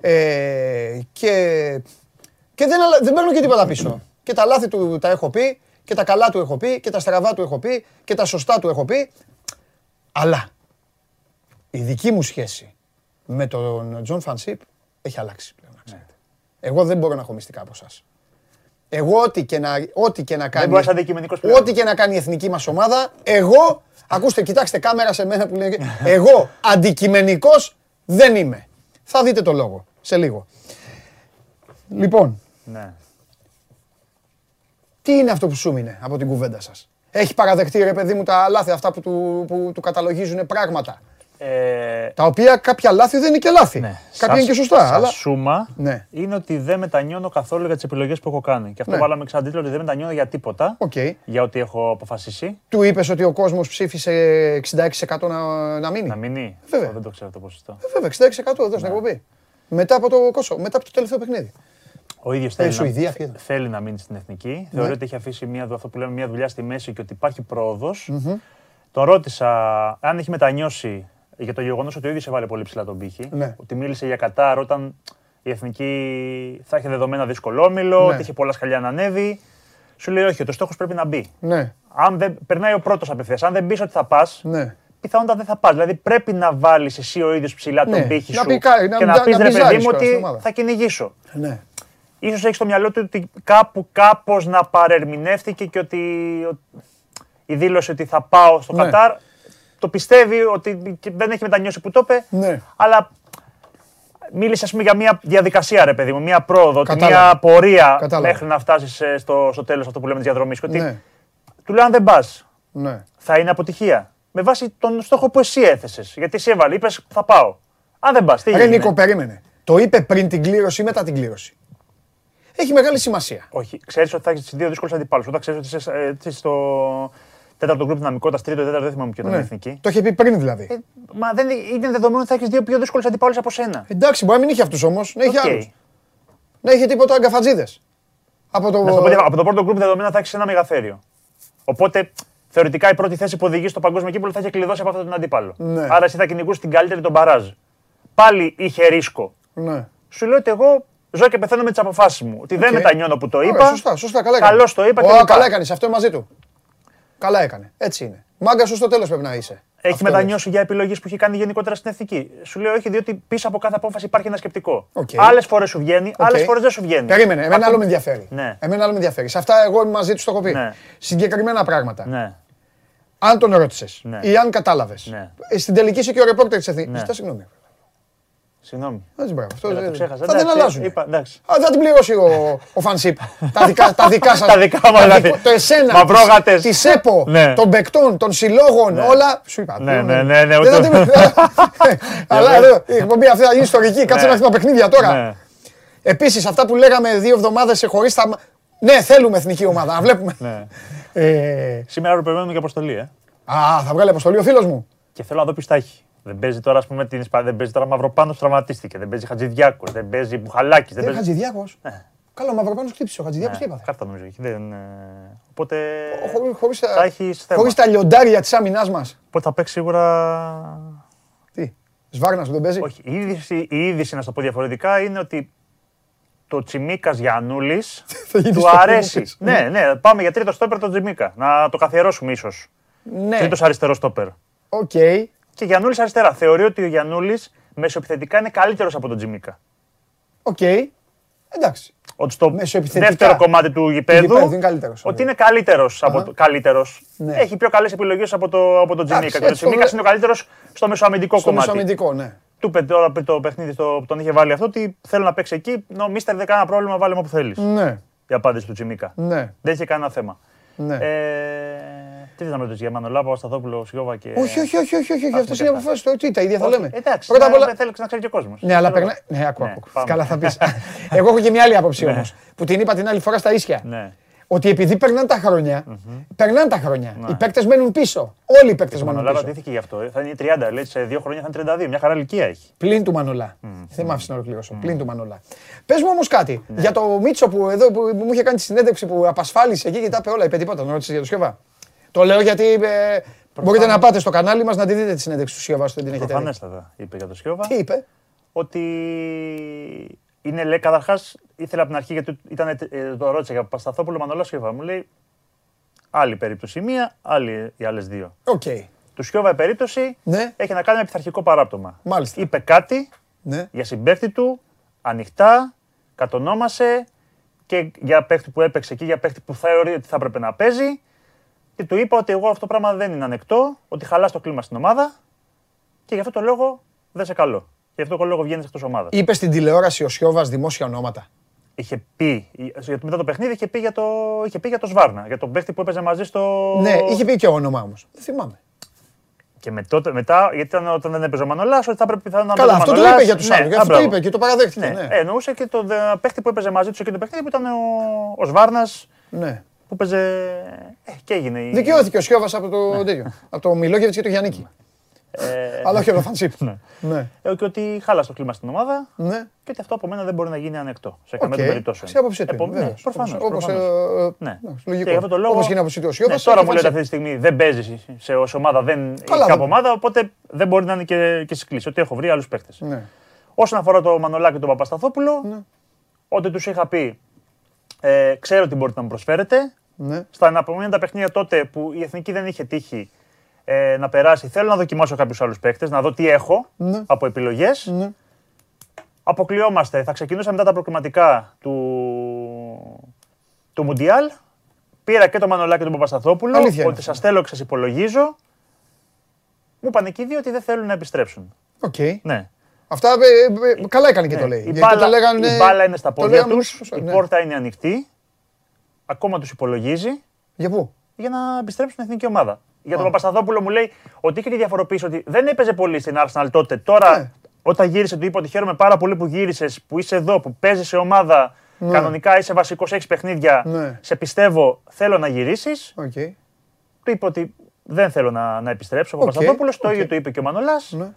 Ε, και και δεν, αλλα- δεν παίρνω και τίποτα πίσω. Και τα λάθη του τα έχω πει, και τα καλά του έχω πει, και τα στραβά του έχω πει, και τα σωστά του έχω πει. Αλλά η δική μου σχέση με τον Τζον Φαν Σιπ έχει αλλάξει πλέον, να ξέρετε. Εγώ δεν μπορώ να έχω μυστικά από εσάς. Εγώ ό,τι και να, ό,τι και να κάνει, μπορείς αντικειμενικός πλέον. ό,τι και να κάνει η εθνική μας ομάδα, εγώ, ακούστε, κοιτάξτε κάμερα σε μένα που λέει, εγώ αντικειμενικός δεν είμαι. Θα δείτε το λόγο σε λίγο. Λοιπόν, ναι. τι είναι αυτό που σου μείνε από την κουβέντα σας; Έχει παραδεχτεί ρε παιδί μου τα λάθη αυτά που του, που του καταλογίζουν πράγματα; Ε, Τα οποία κάποια λάθη δεν είναι και λάθη. ναι. Κάποια Σα- είναι και σωστά. Σαν αλλά... σούμα Ναι. είναι ότι δεν μετανιώνω καθόλου για τις επιλογές που έχω κάνει. Και αυτό Ναι. βάλαμε ξανά τίτλο ότι δεν μετανιώνω για τίποτα. Οκ. Για ό,τι έχω αποφασίσει. Του είπες ότι ο κόσμος ψήφισε 66% να, να μείνει; Να μείνει. Βέβαια. Αυτό Δεν το ξέρω το ποσοστό. Ε, Βέβαια, 66% εδώ στην εκπομπή. Μετά από το Κόσοβο, μετά από το τελευταίο παιχνίδι. Ο ίδιος Ε, θέλει, Σουηδία, να, αυτή ήταν. θέλει να μείνει στην εθνική. Ναι. Θεωρεί ότι έχει αφήσει μια, αυτό που λέμε, μια δουλειά στη μέση και ότι υπάρχει πρόοδος. Τον ρώτησα αν έχει μετανιώσει για το γεγονός ότι ο ίδιος έβαλε πολύ ψηλά τον πύχη. Ναι. Ότι μίλησε για Κατάρ όταν η εθνική θα έχει δεδομένα δύσκολο όμιλο, Ναι. ότι είχε πολλά σκαλιά να ανέβει. Σου λέει όχι, ο στόχος πρέπει να μπει. Ναι, Αν δεν, περνάει ο πρώτος απευθείας. Αν δεν πεις ότι θα πας, ναι. πιθανότατα δεν θα πας. Δηλαδή πρέπει να βάλεις εσύ ο ίδιος ψηλά Ναι. τον πύχη Να σου πει κα- να- και να- να πεις να ρε παιδί μπιζάρεις μου κιόλας στην ότι ομάδα. θα κυνηγήσω. ναι. Ίσως έχεις στο μυαλό του ότι κάπου κάπως να παρερμηνεύτηκε και ότι ο- η δήλωση ότι θα πάω στο Ναι. Κατάρ το πιστεύει ότι και δεν έχει μετανιώσει που το είπε, Ναι. αλλά μίλησες ας πούμε για μια διαδικασία ρε παιδί μου, μια πρόοδο, ότι Κατάλαβα. μια πορεία Κατάλαβα. μέχρι να φτάσεις ε, στο, στο τέλος αυτό που λέμε της διαδρομής. Και ότι Ναι. του λέω αν δεν πας, ναι. θα είναι αποτυχία. Με βάση τον στόχο που εσύ έθεσες. Γιατί εσύ έβαλες, είπες θα πάω. Αν δεν πας, τι Ρε έγινε; Νίκο, περίμενε. Το είπε πριν την κλήρωση ή μετά την κλήρωση; Έχει μεγάλη σημασία. Όχι, ξέρεις ότι θα έχεις δύο δύσκολους αντιπάλους. Όταν ξέρεις ότι είσαι, ε, είσαι στο τέταρτο γκρουπ δυναμικότητας, τρίτο, τέταρτο, δεν θυμάμαι ποιο ήταν η Ναι. εθνική. Το είχε πει πριν δηλαδή. Ε, μα δεν είναι δεδομένο ότι θα έχεις δύο πιο δύσκολους αντιπάλους από σένα. Εντάξει, μπορεί να μην είχε αυτούς όμως, να είχε Οκ. άλλους. να έχει τίποτα γκαφατζήδες. Από το. Να σου πω ότι από το πρώτο γκρουπ δεδομένα θα έχεις ένα μεγαθέριο. Οπότε θεωρητικά η πρώτη θέση που οδηγείς στο παγκόσμιο κύπελο θα έχει κλειδώσει από αυτόν τον αντίπαλο. Ναι. Άρα εσύ θα κυνηγούσες την καλύτερη τον μπαράζ. Πάλι είχε ρίσκο. Ναι. Σου λέω ότι εγώ ζω και πεθαίνω με τις αποφάσεις μου. Ότι δεν Οκ. μετανιώνω που το Ωραία, είπα. σωστά, σωστά, καλά έκανε. Καλώς το είπα και Ω, λοιπά. καλά έκανες, αυτό είναι μαζί του. Καλά έκανε. Έτσι είναι. Μάγκα σου στο τέλος πρέπει να είσαι. Έχει Αυτό μετανιώσει για επιλογές που έχει κάνει γενικότερα στην εθνική. Σου λέω όχι, διότι πίσω από κάθε απόφαση υπάρχει ένα σκεπτικό. Οκ. Άλλες φορές σου βγαίνει, Οκ. άλλες φορές δεν σου βγαίνει. Περίμενε, εμένα Αυτό- άλλο με ενδιαφέρει. Ναι. Εμένα άλλο με ενδιαφέρει. Σε αυτά εγώ είμαι μαζί τους, το έχω πει. Ναι. Συγκεκριμένα πράγματα. Ναι. Αν τον ρώτησε Ναι. ή αν κατάλαβες. Ναι. Στην τελική είσαι και ο ρεπόρτερ της Εθνικής. Ναι. Ζητά συγγνώμη. Συγγνώμη. Έτσι, μπράβο. Αυτό Έλα, δεν- το ξέχασα. Αυτά δεν Εντάξει, αλλάζουν. είπα, εντάξει. Α, θα την πληρώσει ο, ο Φανσίπ. τα δικά, τα δικά (laughs) σας. Τα δικά μας, τα δηλαδή. δικό- Το εσένα. Μαυρόγατες. Τη ΣΕΠΟ, (laughs) Ναι. των παικτών, των συλλόγων, όλα. Σου είπα. Ναι, δεν- ναι, ναι, ναι, δεν θα ούτε- την- (laughs) Αλλά εδώ η εκπομπή αυτή θα γίνει ιστορική. Κάτσε Ναι. να έρθει τα παιχνίδια τώρα. Ναι. Επίσης, αυτά που λέγαμε δύο εβδομάδες χωρίς τα. Ναι, θέλουμε εθνική ομάδα. Να βλέπουμε. Ναι. Ε, Σήμερα αύριο περιμένουμε και αποστολή, ε. Α, θα βγάλει αποστολή ο φίλος μου. Και θέλω να δω ποιος τα έχει. Δεν παίζει τώρα, ας πούμε, την Ισπανία. Δεν παίζει τώρα Μαυροπάνος που τραυματίστηκε. Δεν παίζει Χατζηδιάκος. Δεν παίζει Μπουχαλάκης. Δεν Δεν παίζει. Χατζηδιάκος. Καλό, ο Μαυροπάνος χτύπησε. Ο Χατζηδιάκος τι Ναι, έπαθε. Κάρτα νομίζω έχει. Δεν, ε, Οπότε. Χωρί θα έχεις θέμα. χωρίς τα λιοντάρια της άμυνάς μας. Οπότε θα παίξει σίγουρα. Τι, Σβάρνα σου δεν παίζει; Όχι. Η είδηση, η είδηση, να σου το πω διαφορετικά, είναι ότι το Τσιμίκας Γιανούλης (laughs) Θα γίνει του στο αρέσει. πίσω. ναι, ναι, πάμε για τρίτο στόπερ τον Τσιμίκα. Να το καθιερώσουμε ίσως. Ναι, Τρίτος αριστερός στόπερ. οκ. Και Γιανούλης αριστερά. Θεωρεί ότι ο Γιανούλης μεσοεπιθετικά είναι καλύτερος από τον Τσιμίκα. Οκ. Εντάξει. Ότι στο Μεσοεπιθετικά. δεύτερο κομμάτι του γηπέδου, γηπέδου είναι καλύτερος. ότι είναι καλύτερος. Αχα. Καλύτερος. Ναι. Έχει πιο καλές επιλογές από, το, από τον Εντάξει, Τζιμίκα. Και ο έτσι το Τσιμίκας βρε- είναι ο καλύτερος στο μεσοαμυντικό Στο κομμάτι. μεσοαμυντικό, ναι. Του είπε τώρα πριν το παιχνίδι στο, που τον είχε βάλει αυτό ότι θέλω να παίξει εκεί. No, mister δεν κανένα πρόβλημα, βάλε μου όπου θέλεις. Ναι, Η απάντηση του Τζιμίκα. ναι, Δεν είχε κανένα θέμα. ναι. Ε, τι θες να με ρωτήσει για Μανολάπα, Παπασταθόπουλο, Σιώβα και. Όχι, όχι, όχι, όχι, όχι. Αυτά Αυτέ και είναι αυτά. αποφάσει. Το τι, τα ίδια θα Όχι, λέμε. Εντάξει, Πρώτα απ' να- όλα. Θέλει να ξέρει και ο κόσμος. Ναι, αλλά περνάει. Ναι, ακούω, Ναι, ακούω. πάμε. Καλά θα πεις. (laughs) Εγώ έχω και μια άλλη άποψη Ναι. όμως. Που την είπα την άλλη φορά στα ίσια. Ναι. Ότι επειδή περνάνε τα χρόνια, περνάνε τα χρόνια. Ναι. Οι παίκτες μένουν πίσω. Όλοι οι παίκτες Ο μένουν Μανολάπα πίσω. ντύθηκε γι' αυτό. ε. Θα είναι 30, λέει σε δύο χρόνια θα είναι 32. Μια χαρά ηλικία έχει. Πλην του Μανολά. Δεν μ' άφησε να ολοκληρώσω. Πλην του Μανολά. Πες μου όμως κάτι. Για το Μίτσο που εδώ που που μου είχε κάνει τη συνέντευξη που απασφάλισε εκεί και τα είπε όλα. Είπε τίποτα να ρώτησες για το Σιώβα; Το λέω γιατί ε, μπορείτε να πάτε στο κανάλι μας να τη δείτε τη συνέντευξη του Σιώβα όσο δεν την έχετε δει. Προφανέστατα είπε για το Σιώβα. Τι είπε; Ότι είναι, λέει, καταρχάς ήθελα από την αρχή γιατί ήταν, ε, το ρώτησα για Παπασταθόπουλο Μανολάς Σιώβα. Μου λέει άλλη περίπτωση μία, άλλη οι άλλες δύο. Οκ. Του Σιώβα η περίπτωση Ναι. έχει να κάνει με πειθαρχικό παράπτωμα. Μάλιστα. Είπε κάτι Ναι. για συμπέχτη του, ανοιχτά, κατονόμασε και για παίχτη που έπαιξε και για παίχτη που θεωρεί ότι θα έπρεπε να παίζει. Και του είπα ότι εγώ αυτό το πράγμα δεν είναι ανεκτό, ότι χαλάς το κλίμα στην ομάδα και γι' αυτό το λόγο δεν σε καλό. Γι' αυτό το λόγο βγαίνεις εκτός ομάδας. Είπε στην τηλεόραση ο Σιώβας δημόσια ονόματα. Είχε πει, γιατί μετά το παιχνίδι είχε πει για το, είχε πει για το Σβάρνα, για τον παίχτη που έπαιζε μαζί στο. Ναι, είχε πει και όνομα όμως. Δεν θυμάμαι. Και με τότε, μετά, γιατί ήταν όταν δεν έπαιζε ο Μανολάς, ότι θα έπρεπε πιθανόν να Καλά, παίζει ο αυτό το Μανολάς. είπε για τους Ναι, άλλους. α, Αυτό το μπράβο. είπε και το παραδέχτηκε. Ναι, Ναι. ε, εννοούσε και τον ε, παίχτη που έπαιζε μαζί του εκεί το παιχνίδι που ήταν ο, ο Σβάρνας Ναι. Που παίζε. Ε, και έγινε. η- Δικαιώθηκε ο Σιώβας από το τέτοιο. Από το Μιλόγεβιτς και το Γιάννικη. Ε, Αλλά όχι από το Φαντσίπ. Ναι. Ναι. ε, και ότι χάλασε το κλίμα στην ομάδα Ναι. και ότι αυτό από μένα δεν μπορεί να γίνει ανεκτό. Σε Οκ. καμία των περιπτώσεων. Στην άποψή του. Επο- είναι, ναι, βέβαιως. προφανώς, Όπως- όπως, προφανώς. ε, ε, Ναι. εντάξει, Και Λογικό. γι' αυτό το λόγο. Όπως γίνει άποψή του ο Σιώβας. Ναι, τώρα και μου ο λέτε Φαντσίπ. αυτή τη στιγμή δεν παίζεις σε, ως ομάδα, δεν Καλά, έχει κάπου δεν- ομάδα, οπότε δεν μπορεί να είναι και, και σκλήση. Ότι έχω βρει άλλους παίχτε. Ναι. Όσον αφορά το Μανολάκη και τον Παπασταθόπουλο, Ναι. ό,τι τους είχα πει, ε, ξέρω τι μπορείτε να μου προσφέρετε. Ναι. Στα αναπομείνοντα παιχνίδια τότε που η εθνική δεν είχε τύχει ε, να περάσει, θέλω να δοκιμάσω κάποιους άλλους παίχτε, να δω τι έχω Ναι. από επιλογές. Ναι. Αποκλειόμαστε. Θα ξεκινούσα μετά τα προκριματικά του, του Μουντιάλ. Πήρα και τον Μανολάκη και τον Παπασταθόπουλο. Αλήθεια είναι ότι αυτό. σας θέλω και σας υπολογίζω. Μου είπαν εκεί οι δύο ότι δεν θέλουν να επιστρέψουν. Οκ. Ναι. Αυτά ε, ε, καλά έκανε και το Ναι. λέει. Η, Γιατί μπάλα, το λέγανε- η μπάλα είναι στα το πόδια λέγανε τους. σωστά, Η ναι. πόρτα είναι ανοιχτή. Ακόμα τους υπολογίζει Για πού; για να επιστρέψουν στην εθνική ομάδα. Για τον Παπασταθόπουλο μου λέει ότι είχε τη διαφοροποίηση ότι δεν έπαιζε πολύ στην Arsenal τότε. Τώρα, Ναι. όταν γύρισε, του είπα ότι χαίρομαι πάρα πολύ που γύρισες, που είσαι εδώ, που παίζεις σε ομάδα. Κανονικά είσαι βασικός, έχεις παιχνίδια. Ναι. Σε πιστεύω, θέλω να γυρίσεις. Οκ. Του είπε ότι δεν θέλω να, να επιστρέψω. Ο Οκ, Παπασταθόπουλος, το οκ. ίδιο του είπε και ο Μανολάς. Ναι.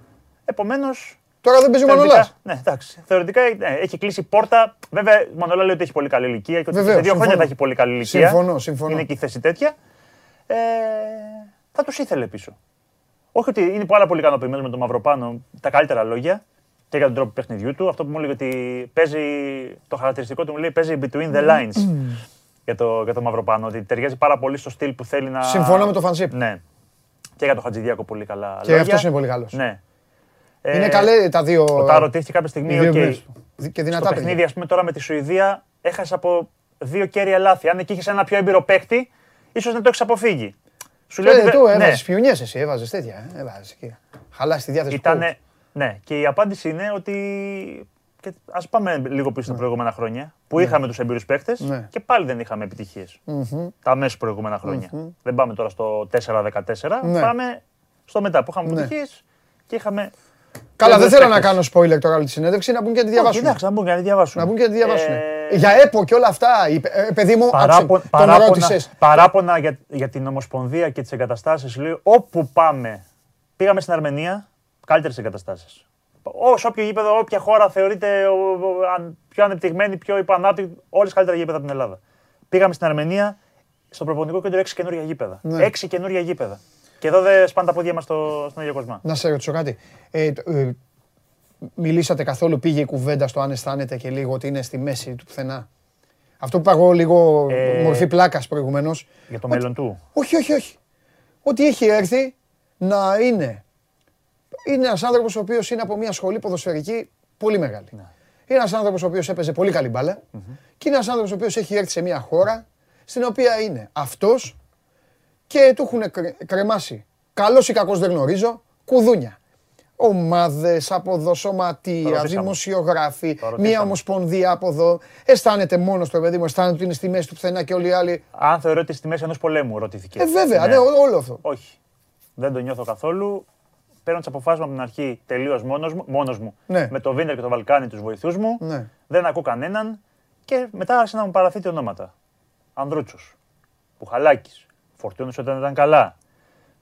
Επομένως, Τώρα δεν παίζει ο Θεωρητικά- Μανολάς. Ναι, εντάξει. Θεωρητικά ναι, έχει κλείσει η πόρτα. Βέβαια, η Μανολά λέει ότι έχει πολύ καλή ηλικία και ότι Βεβαίως, σε δύο χρόνια συμφωνώ. θα έχει πολύ καλή ηλικία. Συμφωνώ, συμφωνώ. Είναι και η θέση τέτοια. Ε, θα τους ήθελε πίσω. Όχι ότι είναι πάρα πολύ ικανοποιημένος με τον Μαυροπάνο, τα καλύτερα λόγια και για τον τρόπο παιχνιδιού του. Αυτό που μου έλεγε ότι παίζει, το χαρακτηριστικό του μου λέει παίζει between the lines για το, για το Μαυροπάνο. Ότι ταιριάζει πάρα πολύ στο στυλ που θέλει να. Συμφωνώ με το Φανσίπ. Ναι. Και για τον Χατζηδιάκο πολύ καλά. Και λόγια. αυτός είναι πολύ καλός. Ναι. Είναι Ε, καλέ τα δύο. Ο Τάρο ρωτήθηκε κάποια στιγμή, οι δύο οκ, μήνες του. Και στο δυνατά παιχνίδι, παιδιά. ας πούμε, τώρα με τη Σουηδία, έχασες από δύο κέρια λάθη. Αν εκεί είχες ένα πιο έμπειρο παίκτη, ίσως να το έχεις αποφύγει. Σου λέω Ε, ότι του δεν- ναι, έβαζες πιουνιές εσύ, έβαζες τέτοια. ε, Έβαζες εκεί. Χαλάσει τη διάθεση του Ήτανε, coach. ναι, και η απάντηση είναι ότι. Και ας πάμε λίγο πίσω στα προηγούμενα χρόνια που είχαμε τους εμπειρούς παίκτες Ναι. και πάλι δεν είχαμε επιτυχίες. Τα αμέσως προηγούμενα χρόνια. Δεν πάμε τώρα στο 4-14, Ναι. πάμε στο μετά που είχαμε Ναι. επιτυχίες και είχαμε. Καλά, δεν εμπειρούς θέλω να παίκτες. κάνω spoiler τώρα όλη τη συνέντευξη, να μπουν και να τη Όχι, διαβάσουν. εντάξει, να μπουν και να τη διαβάσουν. Να μπουν και να τη διαβάσουν. Ε, Για ΕΠΟ και όλα αυτά, είπε- ε, παιδί μου, άκουσε, Παράπο- τον παράπονα, ρώτησες. παράπονα για, για την Ομοσπονδία και τις εγκαταστάσεις. Λέει όπου πάμε. Πήγαμε στην Αρμενία, καλύτερες εγκαταστάσεις. Όσο όποιο γήπεδο, όποια χώρα θεωρείται ο, ο, αν- πιο ανεπτυγμένη, πιο υπανάπτυκτη, όλες καλύτερα γήπεδα από την Ελλάδα. Πήγαμε στην Αρμενία, στο προπονητικό κέντρο 6 καινούργια γήπεδα. Ναι. 6 καινούργια γήπεδα. Και εδώ δεν σπάνε τα πόδια μας στο, στον ίδιο κόσμο. Να σε ρωτήσω κάτι. Ε, το- ε, μιλήσατε καθόλου, πήγε η κουβέντα στο αν αισθάνεται και λίγο ότι είναι στη μέση του πουθενά; Αυτό που είπα εγώ λίγο Ε, μορφή πλάκας προηγουμένως. Για το μέλλον του. Όχι, όχι, όχι. Ότι έχει έρθει να είναι. Είναι ένας άνθρωπος ο οποίος είναι από μια σχολή ποδοσφαιρική πολύ μεγάλη. Ναι. Είναι ένας άνθρωπος ο οποίος έπαιζε πολύ καλή μπάλα. Και είναι ένας άνθρωπος ο οποίος έχει έρθει σε μια χώρα στην οποία είναι αυτός και του έχουν κρε- κρεμάσει. Καλός ή κακός δεν γνωρίζω. Κουδούνια. Ομάδες, από εδώ, Το σωματεία, ρωτήσαμε. δημοσιογράφοι, Το ρωτήσαμε. μία ομοσπονδία από εδώ. Αισθάνεται μόνος το παιδί μου, αισθάνεται ότι είναι στη μέση του πουθενά και όλοι οι άλλοι. Αν θεωρώ ότι στη μέση ενός πολέμου, ρωτήθηκε. Ε, βέβαια, ναι, ό- όλο αυτό. Όχι. Δεν το νιώθω καθόλου. Παίρνω τις αποφάσεις μου από την αρχή τελείως μόνος μου, μόνος μου Ναι. με το Βίντερ και το Βαλκάνι τους βοηθούς μου. Ναι. Δεν ακούω κανέναν και μετά άρχισε να μου παραθείτε ονόματα. Ανδρούτσος, Πουχαλάκη, Φορτούνη όταν ήταν καλά.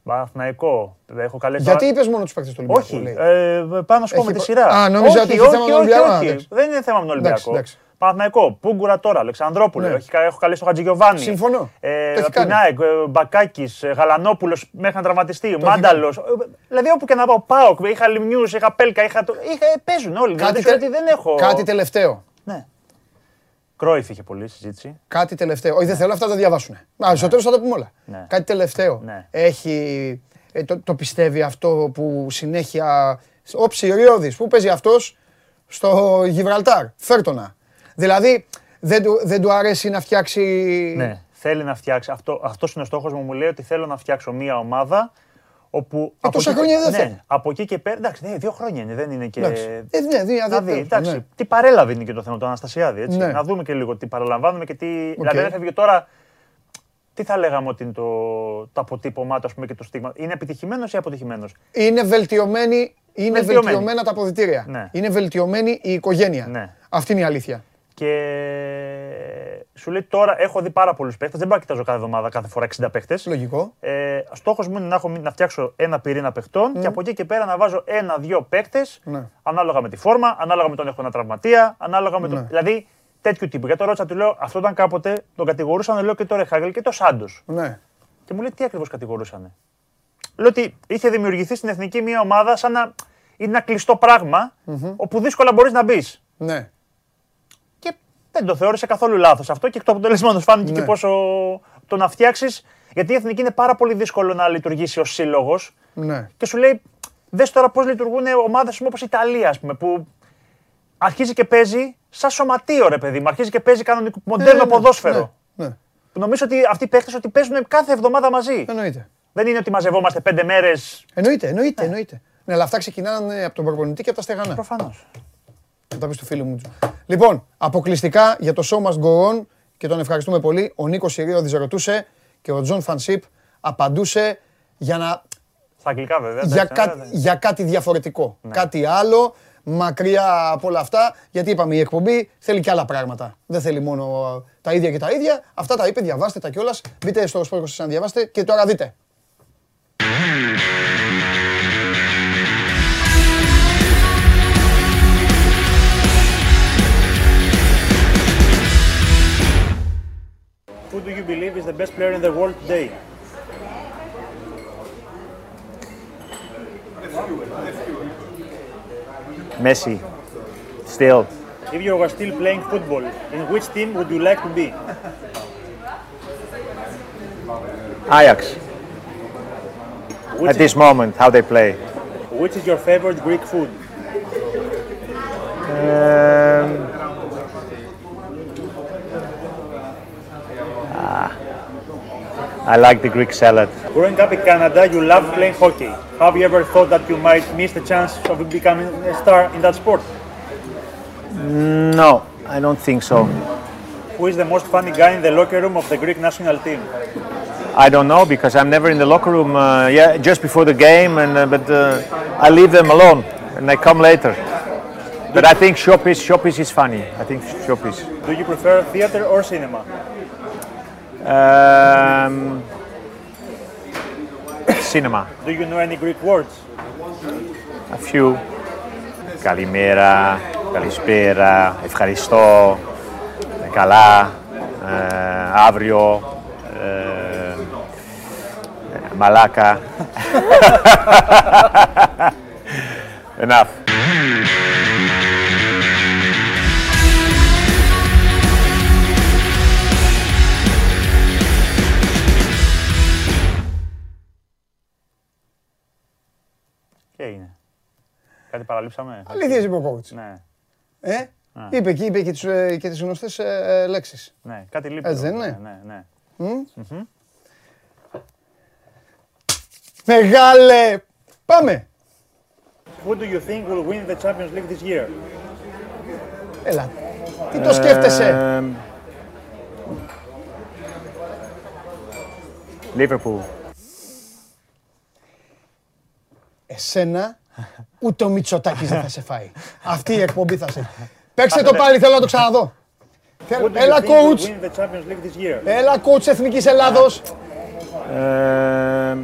Παναθηναϊκό. Έχω καλέσει. Γιατί είπες μόνο τους παίκτες του Ολυμπιακού. Όχι, λέει. ε, πάνω να σου πω Έχει με τη προ- σειρά. Α, νόμιζα όχι, ότι είχε όχι, θέμα με τον όχι, Ολυμπιακό. Α, όχι. εντάξει. Δεν είναι θέμα με τον Εντάξει, Ολυμπιακό. εντάξει. Παναθηναϊκό, Πούγκουρα τώρα, Αλεξανδρόπουλο, Ναι. έχει- έχω καλέσει τον Χατζηγιοβάνι. Συμφωνώ. Ε, Το έχει κάνει. Πινάικ, Μπακάκης, Γαλανόπουλος μέχρι να τραυματιστεί, Μάνταλος. Δηλαδή όπου και να πάω, Πάοκ, είχα Λιμνιούς, είχα Πέλκα, είχα. το- είχα ε, παίζουν όλοι. Δηλαδή τε- ότι δεν έχω. κάτι τελευταίο. Ναι. Κρόιφ είχε πολύ συζήτηση. Κάτι τελευταίο. Όχι, δεν θέλω αυτά να τα διαβάσουν. Α, στο τέλο θα τα πούμε όλα. Ναι. Κάτι τελευταίο. Ναι. Έχει. ε, το, το πιστεύει αυτό που συνέχεια. Ο Ψηριώδη, πού παίζει αυτός στο Γιβραλτάρ. Φέρτονα. Δηλαδή δεν του, δεν του αρέσει να φτιάξει. Ναι, θέλει να φτιάξει. Αυτό αυτός είναι ο στόχος μου. Μου λέει ότι θέλω να φτιάξω μια ομάδα όπου. από τόσα εκεί- χρόνια δεν ναι, θέλει. Από εκεί και πέρα. Εντάξει, ναι, δύο χρόνια είναι, δεν είναι και. Εντάξει. Ε, ναι, ναι, Να ναι, δει, εντάξει. ναι. Τι παρέλαβε είναι και το θέμα του Αναστασιάδη. Έτσι. Ναι. Να δούμε και λίγο τι παραλαμβάνουμε και τι. Δηλαδή, αν έφευγε τώρα. Τι θα λέγαμε ότι είναι το, το αποτύπωμά του ας πούμε, και το στίγμα. Είναι επιτυχημένος ή αποτυχημένος; Είναι, βελτιωμένη, είναι Βελτιωμένη. βελτιωμένα τα αποδητήρια. Ναι. Είναι βελτιωμένη η οικογένεια. Ναι. Αυτή είναι η αλήθεια. Και σου λέει τώρα έχω δει πάρα πολλούς παίχτε. Δεν πάω να κοιτάζω κάθε εβδομάδα, κάθε φορά 60 παίχτε. Λογικό. Ε, Στόχος μου είναι να, έχω, να φτιάξω ένα πυρήνα παιχτών και από εκεί και πέρα να βάζω ένα-δύο παίκτες Ναι. ανάλογα με τη φόρμα, ανάλογα με τον έχω ένα τραυματία, ανάλογα με το. Ναι. Δηλαδή τέτοιου τύπου. Γιατί το ρώτησα, του λέω, αυτό ήταν κάποτε, τον κατηγορούσαν, λέω και το Ρεχάγελ και το Σάντος. Ναι. Και μου λέει τι ακριβώς κατηγορούσαν. Λέω ότι είχε δημιουργηθεί στην εθνική μια ομάδα σαν να είναι ένα κλειστό πράγμα, όπου δύσκολα μπορείς να μπεις. Ναι. Και δεν το θεώρησε καθόλου λάθος αυτό και εκ του αποτελέσματο φάνηκε Ναι. και πόσο το να φτιάξεις. Γιατί η εθνική είναι πάρα πολύ δύσκολο να λειτουργήσει ως σύλλογος. Ναι. Και σου λέει, δες τώρα πώς λειτουργούν ομάδες όπως η Ιταλία, ας πούμε, που αρχίζει και παίζει σαν σωματείο, ρε παιδί μου. Αρχίζει και παίζει κανονικό μοντέρνο Ναι, ναι, ναι. ποδόσφαιρο. Ναι. ναι. Που Νομίζω ότι αυτοί οι παίχτε ότι παίζουν κάθε εβδομάδα μαζί. Εννοείται. Δεν είναι ότι μαζευόμαστε πέντε μέρες. Εννοείται, εννοείται, εννοείται. Ναι, αλλά αυτά ξεκινάνε από τον προπονητή και από τα στεγανά. Προφανώς. Θα τα πεις του φίλου μου. Λοιπόν, αποκλειστικά για το show must go on και τον ευχαριστούμε πολύ. Ο Νίκος Σιριώδης ρωτούσε και ο Τζον Φανσίπ απαντούσε για, να, Στα αγγλικά βέβαια. για, εντάξει, κάτι, ναι, ναι. για κάτι διαφορετικό. Ναι. Κάτι άλλο, μακριά από όλα αυτά. Γιατί είπαμε η εκπομπή θέλει και άλλα πράγματα. Δεν θέλει μόνο ε, τα ίδια και τα ίδια. Αυτά τα είπε, διαβάστε τα κιόλας. Μπείτε στο Sport 24 να διαβάσετε και τώρα δείτε. Best player in the world today? Messi. Still. If you were still playing football, in which team would you like to be? Ajax. Which, At this moment, how they play. which is your favorite Greek food? Um, ah, I like the Greek salad. Growing up in Canada, you loved playing hockey. Have you ever thought that you might miss the chance of becoming a star in that sport? No, I don't think so. Who is the most funny guy in the locker room of the Greek national team? I don't know because I'm never in the locker room. Uh, yeah, just before the game, and uh, but uh, I leave them alone and they come later. But I think Shopis, Shopis is funny. I think Shopis. Do you prefer theater or cinema? Um, cinema, Do you know any Greek words? a few. Καλημέρα, καλησπέρα, ευχαριστώ, ε, καλά, ε, αύριο, ε, ε, μαλάκα. (laughs) Enough. Κάτι παραλείψαμε; Αλήθεια είπε ο coach. Ναι, Ε, είπε και, είπε και τις, ε, και τις γνωστές ε, λέξεις. ναι, κάτι λείπει. Έτσι δεν εδώ. είναι; Ναι, ναι. Μεγάλε! Πάμε! Who do you think will win the Champions League this year? Έλα. Τι το σκέφτεσαι; Ε, Liverpool. Εσένα ούτε ο Μητσοτάκης δεν θα σε φάει. (laughs) Αυτή η εκπομπή θα σε... Παίξε το πάλι, θέλω να το ξαναδώ. Θέλω- Who do you Έλα think will coach, win the Champions League this year? έλα coach Εθνικής Ελλάδος. Ε,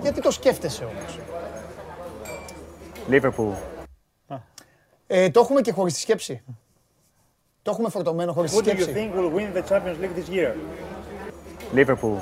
Γιατί το σκέφτεσαι όμως; Liverpool. Ε, το έχουμε και χωρίς τη σκέψη. Το έχουμε φορτωμένο χωρίς τη Who do you σκέψη. think will win the Champions League this year? (laughs) Liverpool.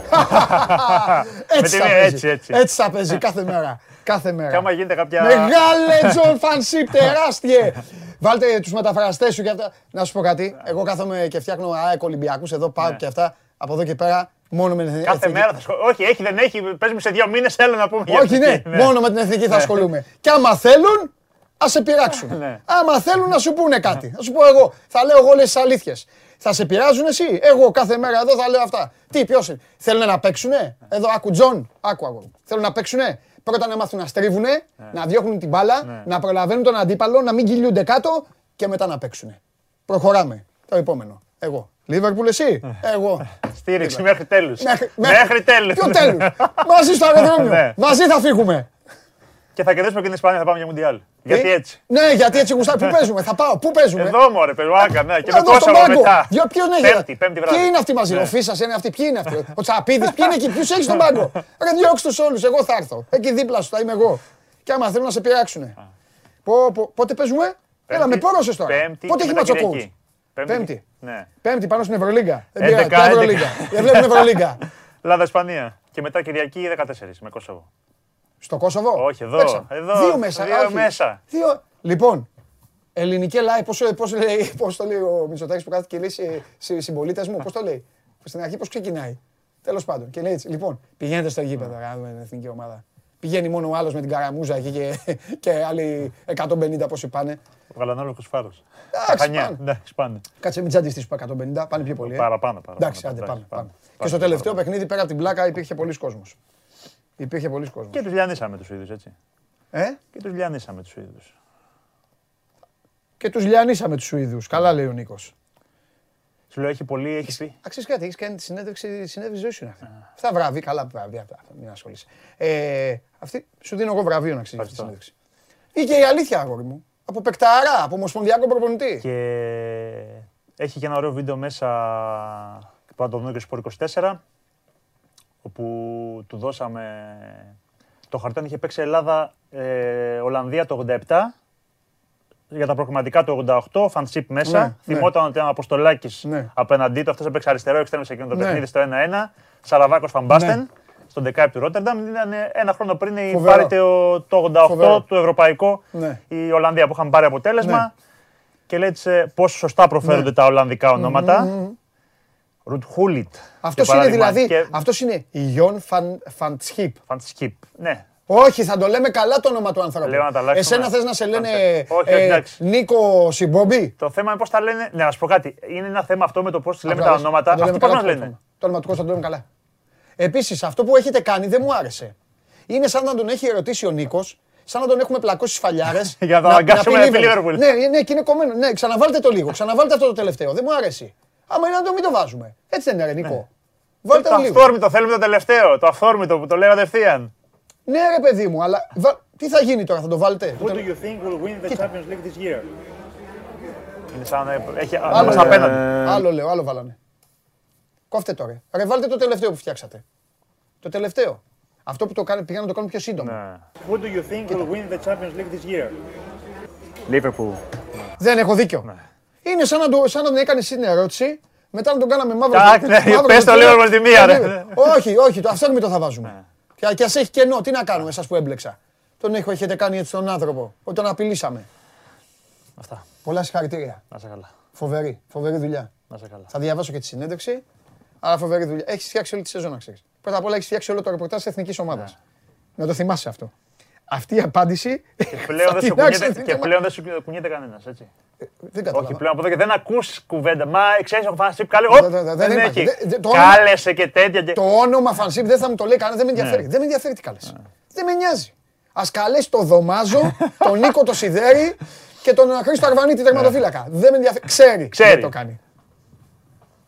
Έτσι θα τη- παίζει. έτσι, έτσι. Έτσι θα παίζει κάθε μέρα. Κάθε Και μέρα. άμα γίνεται κάποια. Μεγάλε Τζον Φανσίπ, τεράστιε! Βάλτε τους μεταφραστές σου και αυτά. Να σου πω κάτι. Εγώ κάθομαι και φτιάχνω ΑΕΚ Ολυμπιακούς εδώ, πάω και αυτά. Από εδώ και πέρα μόνο με την Ναι. Κάθε εθνική. μέρα θα σχολ... Όχι, έχει, δεν έχει. Παίζουμε σε δύο μήνες. Θέλω να πούμε. για Όχι, ναι, εθνική. μόνο με την εθνική θα ασχολούμαι. Και άμα θέλουν, ας σε πειράξουν. Ναι. Άμα θέλουν να σου πούνε κάτι. Θα σου πω εγώ. Θα λέω εγώ όλες τις αλήθειες. Θα σε πειράζουν εσύ; Εγώ κάθε μέρα εδώ θα λέω αυτά. Τι, ποιος είναι; Θέλουν να παίξουνε; Εδώ, άκου Τζον. Άκου αγόρι. μου. Θέλουν να παίξουνε; Πρώτα να μάθουν να στρίβουνε, Ναι. να διώχνουν την μπάλα, να προλαβαίνουν τον αντίπαλο, να μην κυλιούνται κάτω και μετά να παίξουνε. Προχωράμε. Το επόμενο. Εγώ. Λίβερπουλ εσύ; Εγώ. (laughs) Στήριξη μέχρι τέλους. Μέχρι, Μέχρι τέλους. Ποιο τέλους. Μαζί στο (laughs) αεροδρόμιο. Ναι. Μαζί θα φύγουμε. Και θα κερδίσουμε και την Ισπανία, θα πάμε για Μουντιάλ. Γιατί Ε, έτσι. Ναι, γιατί έτσι γουστάρει. Πού παίζουμε, θα πάω. Πού παίζουμε; Εδώ μωρέ, πελουάκα, ναι. Και με Εδώ στον Κόσοβο πάγκο. μετά. Δυο- Ποιος είναι για- Πέμπτη, πέμπτη βράδυ. Ποιοι είναι αυτοί μαζί, Ναι. ο Φίσας είναι αυτοί, ποιοι είναι αυτοί, ο Τσαπίδης, ποιοι είναι εκεί, ποιους έχεις στον πάγκο; Ρε διώξ' τους όλους, εγώ θα έρθω. Εκεί δίπλα σου θα είμαι εγώ. Και άμα θέλουν να σε πειράξουνε. Πω, πω, πότε παίζουμε, έλα με πόρωσες τώρα. Πέμπτη Πότε και έχει μετά ματσοκόουτς. Κυριακή. Πέμπτη. Ναι. Πέμπτη πάνω στην Ευρωλίγκα. Δεν 11, πειράζει, ποια 11. Ευρωλίγκα. Δεν βλέπουμε Ευρωλίγκα. (laughs) Ελλάδα-Ισπανία. Και μετά Κυριακή 14 με Κόσοβο. Στο Κόσοβο; Όχι, εδώ, Παίξαμε. εδώ, Δύο μέσα. δύο όχι. μέσα. Δύο. Λοιπόν, ελληνική live, πώς, πώς, λέει, πώς το λέει ο Μητσοτάκης που κάθεται και λέει σε, σε συμπολίτες μου, πώς το λέει. Στην αρχή πώς ξεκινάει. Τέλος πάντων. Και λέει έτσι, λοιπόν, πηγαίνετε στο γήπεδο, να δούμε την εθνική ομάδα. Πηγαίνει μόνο ο άλλος με την καραμούζα εκεί και, και άλλοι 150 πόσοι πάνε. Ο Γαλανόλογο Φάρο. Εντάξει, Χανιά. πάνε. Εντάξει, πάνε. Κάτσε μην τζαντιστείς που 150, πάνε πιο πολύ. ε. Παραπάνω, παραπάνω. Εντάξει, άντε, πάμε. πάμε. Και στο τελευταίο παιχνίδι, πέρα από την πλάκα, υπήρχε πολλοί κόσμος. Υπήρχε πολλοί κόσμος. Και τους λιανίσαμε τους Σουηδού, έτσι. Ε; Και τους λιανίσαμε τους Σουηδού. Και τους λιανίσαμε τους Σουηδούς. Καλά λέει ο Νίκος. Σου λέω, έχει πολύ, έχεις πει. Αξίζει κάτι, έχεις κάνει τη συνέντευξη, τη συνέντευξη ζωή σου είναι αυτή. Αυτά βραβεία, καλά βραβεία αυτά. Μην ασχολείσαι. Ε, αυτή σου δίνω εγώ βραβείο να ξέρεις αυτή τη Ευχαριστώ. συνέντευξη. Ή και η αλήθεια, αγόρι μου. Από παικταρά, από ομοσπονδιακό προπονητή. Και έχει και ένα ωραίο βίντεο μέσα που θα το δούμε και στο 24 όπου του δώσαμε το χαρτί είχε παίξει Ελλάδα ε, Ολλανδία το 87 για τα προκριματικά του 88, φανσίπ μέσα. Ναι, ναι. Θυμόταν ότι ήταν ο Αποστολάκης Ναι. απέναντί του. Αυτός έπαιξε αριστερό εξτρέμιο σε εκείνο το Ναι. παιχνίδι στο 1-1. Σαραβάκος Φαμπάστεν. Ναι. Στον δεκάεπ του Ρότερνταμ. Ήταν ένα χρόνο πριν η Φοβερό. πάρει το, το 88 Φοβερό. του Ευρωπαϊκό. Ναι. Η Ολλανδία που είχαν πάρει αποτέλεσμα. Ναι. Και λέει πόσο σωστά προφέρονται Ναι. τα Ολλανδικά ονόματα. Ρουτ Χούλιτ. Αυτός είναι δηλαδή. Αυτός είναι Ιον Φαν, Φαντσχίπ. Φαντσκίπ. Ναι. Όχι, θα το λέμε καλά το όνομα του ανθρώπου. Λέω να τα αλλάξουμε. Εσένα θες να σε λένε Όχι, όχι, ε, εντάξει. Νίκο Σιμπόμπι. Το θέμα είναι πώς τα λένε. Ναι, να σου πω κάτι. Είναι ένα θέμα αυτό με το πώς λέμε τα Απλά, ονόματα. θα το Αυτοί λέμε πώς καλά μας το λένε; όνομα. Το όνομα του Κώστα το λέμε καλά. Επίσης, αυτό που έχετε κάνει δεν μου άρεσε. Είναι σαν να τον έχει ερωτήσει ο Νίκος, σαν να τον έχουμε πλακώσει σφαλιάρες. (laughs) Για να τον αναγκάσουμε να πει Liverpool. Ναι, ναι, και είναι κομμένο. Ναι, ξαναβάλτε το λίγο. Ξαναβάλτε αυτό το τελευταίο. Δεν μου αρέσει. Άμα είναι να το μην το βάζουμε. Έτσι δεν είναι, ρε Νίκο. Βάλτε Το το λίγο. αυθόρμητο, θέλουμε το τελευταίο. Το αυθόρμητο που το λέω κατευθείαν. Ναι, ρε παιδί μου, αλλά βα- τι θα γίνει τώρα, θα το βάλετε; you think will win the Champions League this year? Είναι σαν να έχει Άλλο άλλο λέω. απέναντι. Άλλο λέω, άλλο βάλανε. Κόφτε τώρα. Ρε, βάλτε το τελευταίο που φτιάξατε. Το τελευταίο. Αυτό που το κάνει, πήγαν να το κάνουν πιο σύντομο. Ναι. Who do you think will win the Champions League this year? Liverpool. Δεν έχω δίκιο. Ναι. Είναι σαν να, το, σαν να τον έκανε την ερώτηση, μετά να τον κάναμε μαύρο. Εντάξει, ναι, μαύρο πες το κουτί. λίγο με τη μία, ρε. Ναι, Όχι, όχι, το αυθόρμητο θα βάζουμε. Ναι. Και, και ας έχει κενό, τι να κάνουμε εσάς που έμπλεξα; Τον έχω, έχετε κάνει έτσι τον άνθρωπο, ότι τον απειλήσαμε. Αυτά. Πολλά συγχαρητήρια. Να σε καλά. Φοβερή, φοβερή δουλειά. Να σε καλά. Θα διαβάσω και τη συνέντευξη. Αλλά φοβερή δουλειά. Έχεις φτιάξει όλη τη σεζόν, να ξέρεις. Πρώτα απ' όλα έχεις φτιάξει όλο το ρεπορτάζ της εθνικής ομάδας. Να το θυμάσαι αυτό. Αυτή η απάντηση. Και πλέον, δεν σου κουνιέται, και πλέον δεν σου κουνιέται κανένας. Έτσι. Δεν Όχι, κατάλαβα. πλέον από εδώ και δεν ακούς κουβέντα. Μα ξέρεις, ο Φανσίπ καλέ. Δεν- Οπ, δεν- δεν Δεν υπάρχει. έχει. Δεν- δεν- το όνομα- Κάλεσε και τέτοια. και- Το όνομα Φανσίπ δεν θα μου το λέει κανένας, δεν με Ναι. ενδιαφέρει. Δεν με ενδιαφέρει τι κάλεσε. Δεν με νοιάζει. Α καλέσει το Δωμάζο, τον Νίκο το Σιδέρη και τον Χρήστο Αρβανίτη τερματοφύλακα. Δεν με ενδιαφέρει. Ξέρει. Ξέρει. δεν το κάνει.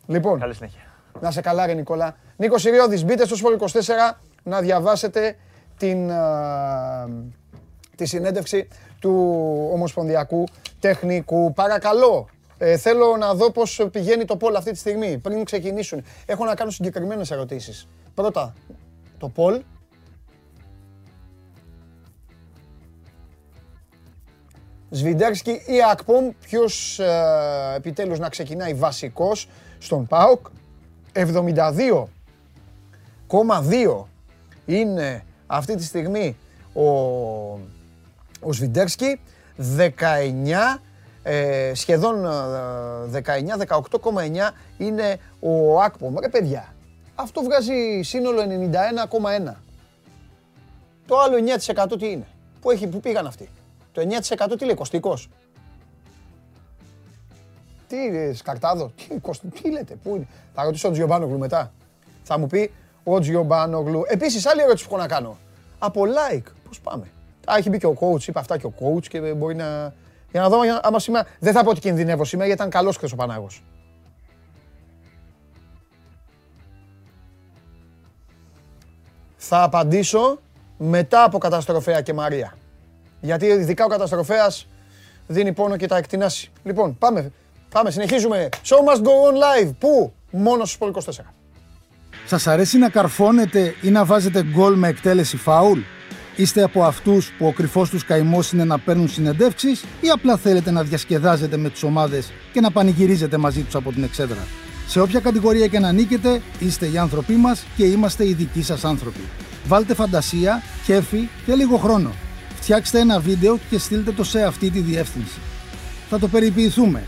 Λοιπόν, Καλή συνέχεια. να σε καλά, ρε Νικόλα. Νίκος Σιριώδης, μπείτε στο Σπort 24 να διαβάσετε την, α, τη συνέντευξη του Ομοσπονδιακού Τεχνικού. Παρακαλώ, ε, θέλω να δω πώς πηγαίνει το πόλ αυτή τη στιγμή, πριν ξεκινήσουν. Έχω να κάνω συγκεκριμένες ερωτήσεις. Πρώτα, το πόλ. Σβιντέρσκι ή Ακπομ, ποιος ε, επιτέλους να ξεκινάει βασικός στον ΠΑΟΚ. 72,2 είναι αυτή τη στιγμή ο, ο Σβιντέρσκι. 19, ε, σχεδόν ε, 19, 18,9 είναι ο Ακπομ. Ρε παιδιά, αυτό βγάζει σύνολο 91,1. Το άλλο 9% τι είναι, που, έχει, που πήγαν αυτοί. Το 9% τι λέει, κοστικός. Τι ε, σκαρτάδο, τι, κοσ- τι λέτε, πού είναι. Θα ρωτήσω τον Τζιομπάνογλου μετά. Θα μου πει ο Τζιομπάνογλου. Επίσης άλλη ερώτηση που έχω να κάνω. Από like, πώς πάμε; Α, έχει μπει και ο coach, είπε αυτά και ο coach και μπορεί να... Για να δω για- άμα σήμερα... Δεν θα πω ότι κινδυνεύω σήμερα γιατί ήταν καλός χθες ο Πανάγος. Θα απαντήσω μετά από καταστροφέα και Μαρία. Γιατί ειδικά ο καταστροφέας δίνει πόνο και τα εκτινάσει. Λοιπόν, πάμε. Πάμε, συνεχίζουμε. Show must go on live. Πού; Μόνο στο Sport 24. Σας αρέσει να καρφώνετε ή να βάζετε γκολ με εκτέλεση φάουλ; Είστε από αυτούς που ο κρυφός τους καημός είναι να παίρνουν συνεντεύξεις ή απλά θέλετε να διασκεδάζετε με τις ομάδες και να πανηγυρίζετε μαζί τους από την εξέδρα; Σε όποια κατηγορία και να νίκετε, είστε οι άνθρωποι μας και είμαστε οι δικοί σας άνθρωποι. Βάλτε φαντασία, κέφι και λίγο χρόνο. Φτιάξτε ένα βίντεο και στείλτε το σε αυτή τη διεύθυνση. Θα το περιποιηθούμε.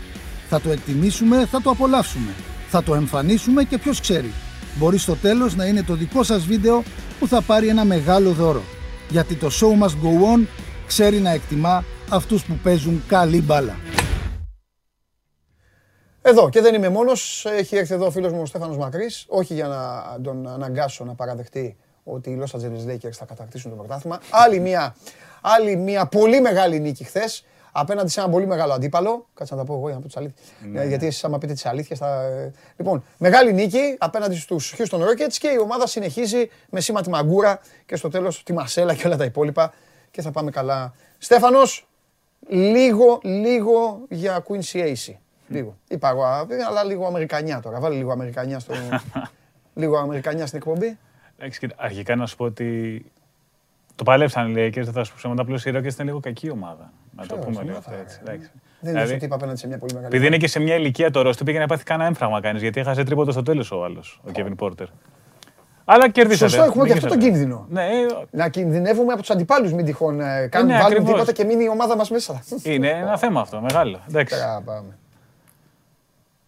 Θα το εκτιμήσουμε, θα το απολαύσουμε. Θα το εμφανίσουμε και ποιος ξέρει. Μπορεί στο τέλος να είναι το δικό σας βίντεο που θα πάρει ένα μεγάλο δώρο. Γιατί το show must go on ξέρει να εκτιμά αυτούς που παίζουν καλή μπάλα. Εδώ και δεν είμαι μόνος. Έχει έρθει εδώ ο φίλος μου ο Στέφανος Μακρύς. Όχι για να τον αναγκάσω να παραδεχτεί ότι οι Los Angeles Lakers θα κατακτήσουν το πρωτάθλημα. Άλλη μια, άλλη μια πολύ μεγάλη νίκη χθες απέναντι σε ένα πολύ μεγάλο αντίπαλο. Κάτσε να τα πω εγώ για να πω τις αλήθειες. Ε, Γιατί εσείς άμα πείτε τις αλήθειες θα... ε, Λοιπόν, μεγάλη νίκη απέναντι στους Houston Rockets και η ομάδα συνεχίζει με σήμα τη Μαγκούρα και στο τέλος τη Μασέλα και όλα τα υπόλοιπα και θα πάμε καλά. Στέφανος, λίγο, λίγο για Quincy Acey. Λίγο. Είπα εγώ, α, αλλά λίγο Αμερικανιά τώρα. Βάλει λίγο Αμερικανιά στο... (laughs) λίγο Αμερικανιά στην εκπομπή. Εντάξει, κοίτα, αρχικά να σου πω ότι Το παλέψαν οι Lakers, δεν θα σου πω ψέματα. Απλώς οι Rockets είναι λίγο κακή ομάδα. Να το Ξέρω, πούμε σε λίγο μια αυτό χαρά, έτσι. ρε. εντάξει. Δεν Δηλαδή, είναι ότι είπα απέναντι σε μια πολύ μεγάλη. Επειδή είναι και σε μια ηλικία τώρα, του πήγε να πάθει κανένα έμφραγμα κάνεις, γιατί έχασε τρίποντο στο τέλος ο άλλος, ο Kevin Porter. Αλλά κερδίσατε. Σωστό, έχουμε και αυτό νικήσατε. το κίνδυνο. Ναι, ε, Να κινδυνεύουμε από τους αντιπάλους, μην τυχόν ε, κάνουν ναι, βάλουν ακριβώς. τίποτα και μείνει η ομάδα μας μέσα. είναι ένα θέμα αυτό, μεγάλο. Εντάξει. Τράβαμε.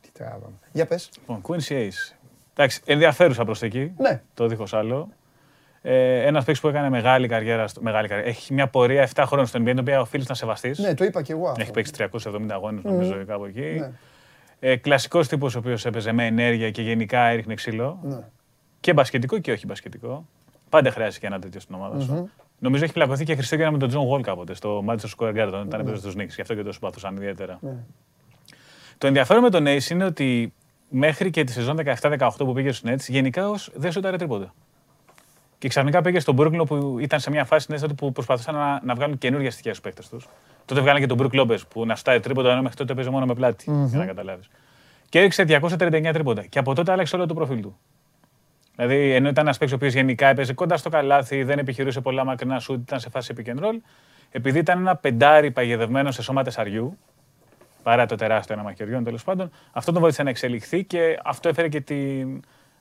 Τι τράβαμε. Για πες. Λοιπόν, Quincy Ace. Εντάξει, ενδιαφέρουσα προσθήκη. Ναι. Το δίχως άλλο. Ε, Ένας παίκτης που έκανε μεγάλη καριέρα. στο- Μεγάλη καριέρα. Έχει μια πορεία 7 χρόνων στο NBA, την οποία οφείλει να σεβαστείς. Ναι, το είπα και εγώ αυτό. Έχει παίξει 370 αγώνες, νομίζω, κάπου εκεί. Ναι. Ε, Κλασικός τύπος ο οποίος έπαιζε με ενέργεια και γενικά έριχνε ξύλο. Ναι. Και μπασκετικό και όχι μπασκετικό. Πάντα χρειάζεται και ένα τέτοιο στην ομάδα σου. Νομίζω έχει πλακωθεί και Χριστούγεννα με τον Τζον Γουόλ κάποτε στο Madison Square Garden όταν έπαιζε στου Knicks. Γι' αυτό και το συμπαθούσαν ιδιαίτερα. Το ενδιαφέρον με τον Ace είναι ότι μέχρι και τη σεζόν 17-18 που πήγε στους Nets, γενικά ως δεν σούταρε τρίποντα. Και ξαφνικά πήγε στον Brooklyn που ήταν σε μια φάση στην αίσθηση που προσπαθούσαν να, να βγάλουν καινούργια στοιχεία στους παίκτες τους. Τότε βγάλαν και τον Brook Lopez που να σουτάρει τρίποντα ενώ μέχρι τότε παίζει μόνο με πλάτη. Για να καταλάβεις. Και έριξε 239 τρίποντα. Και από τότε άλλαξε όλο το προφίλ του. Δηλαδή, ενώ ήταν ένας παίκτης ο οποίος γενικά έπαιζε κοντά στο καλάθι, δεν επιχειρούσε πολλά μακρινά σουτ, ήταν σε φάση pick and roll. Επειδή ήταν ένα πεντάρι παγιδευμένο σε σώμα τεσσαριού, παρά το τεράστιο ένα μαχαιριών τέλος πάντων, αυτό τον βοήθησε να εξελιχθεί και αυτό έφερε και τη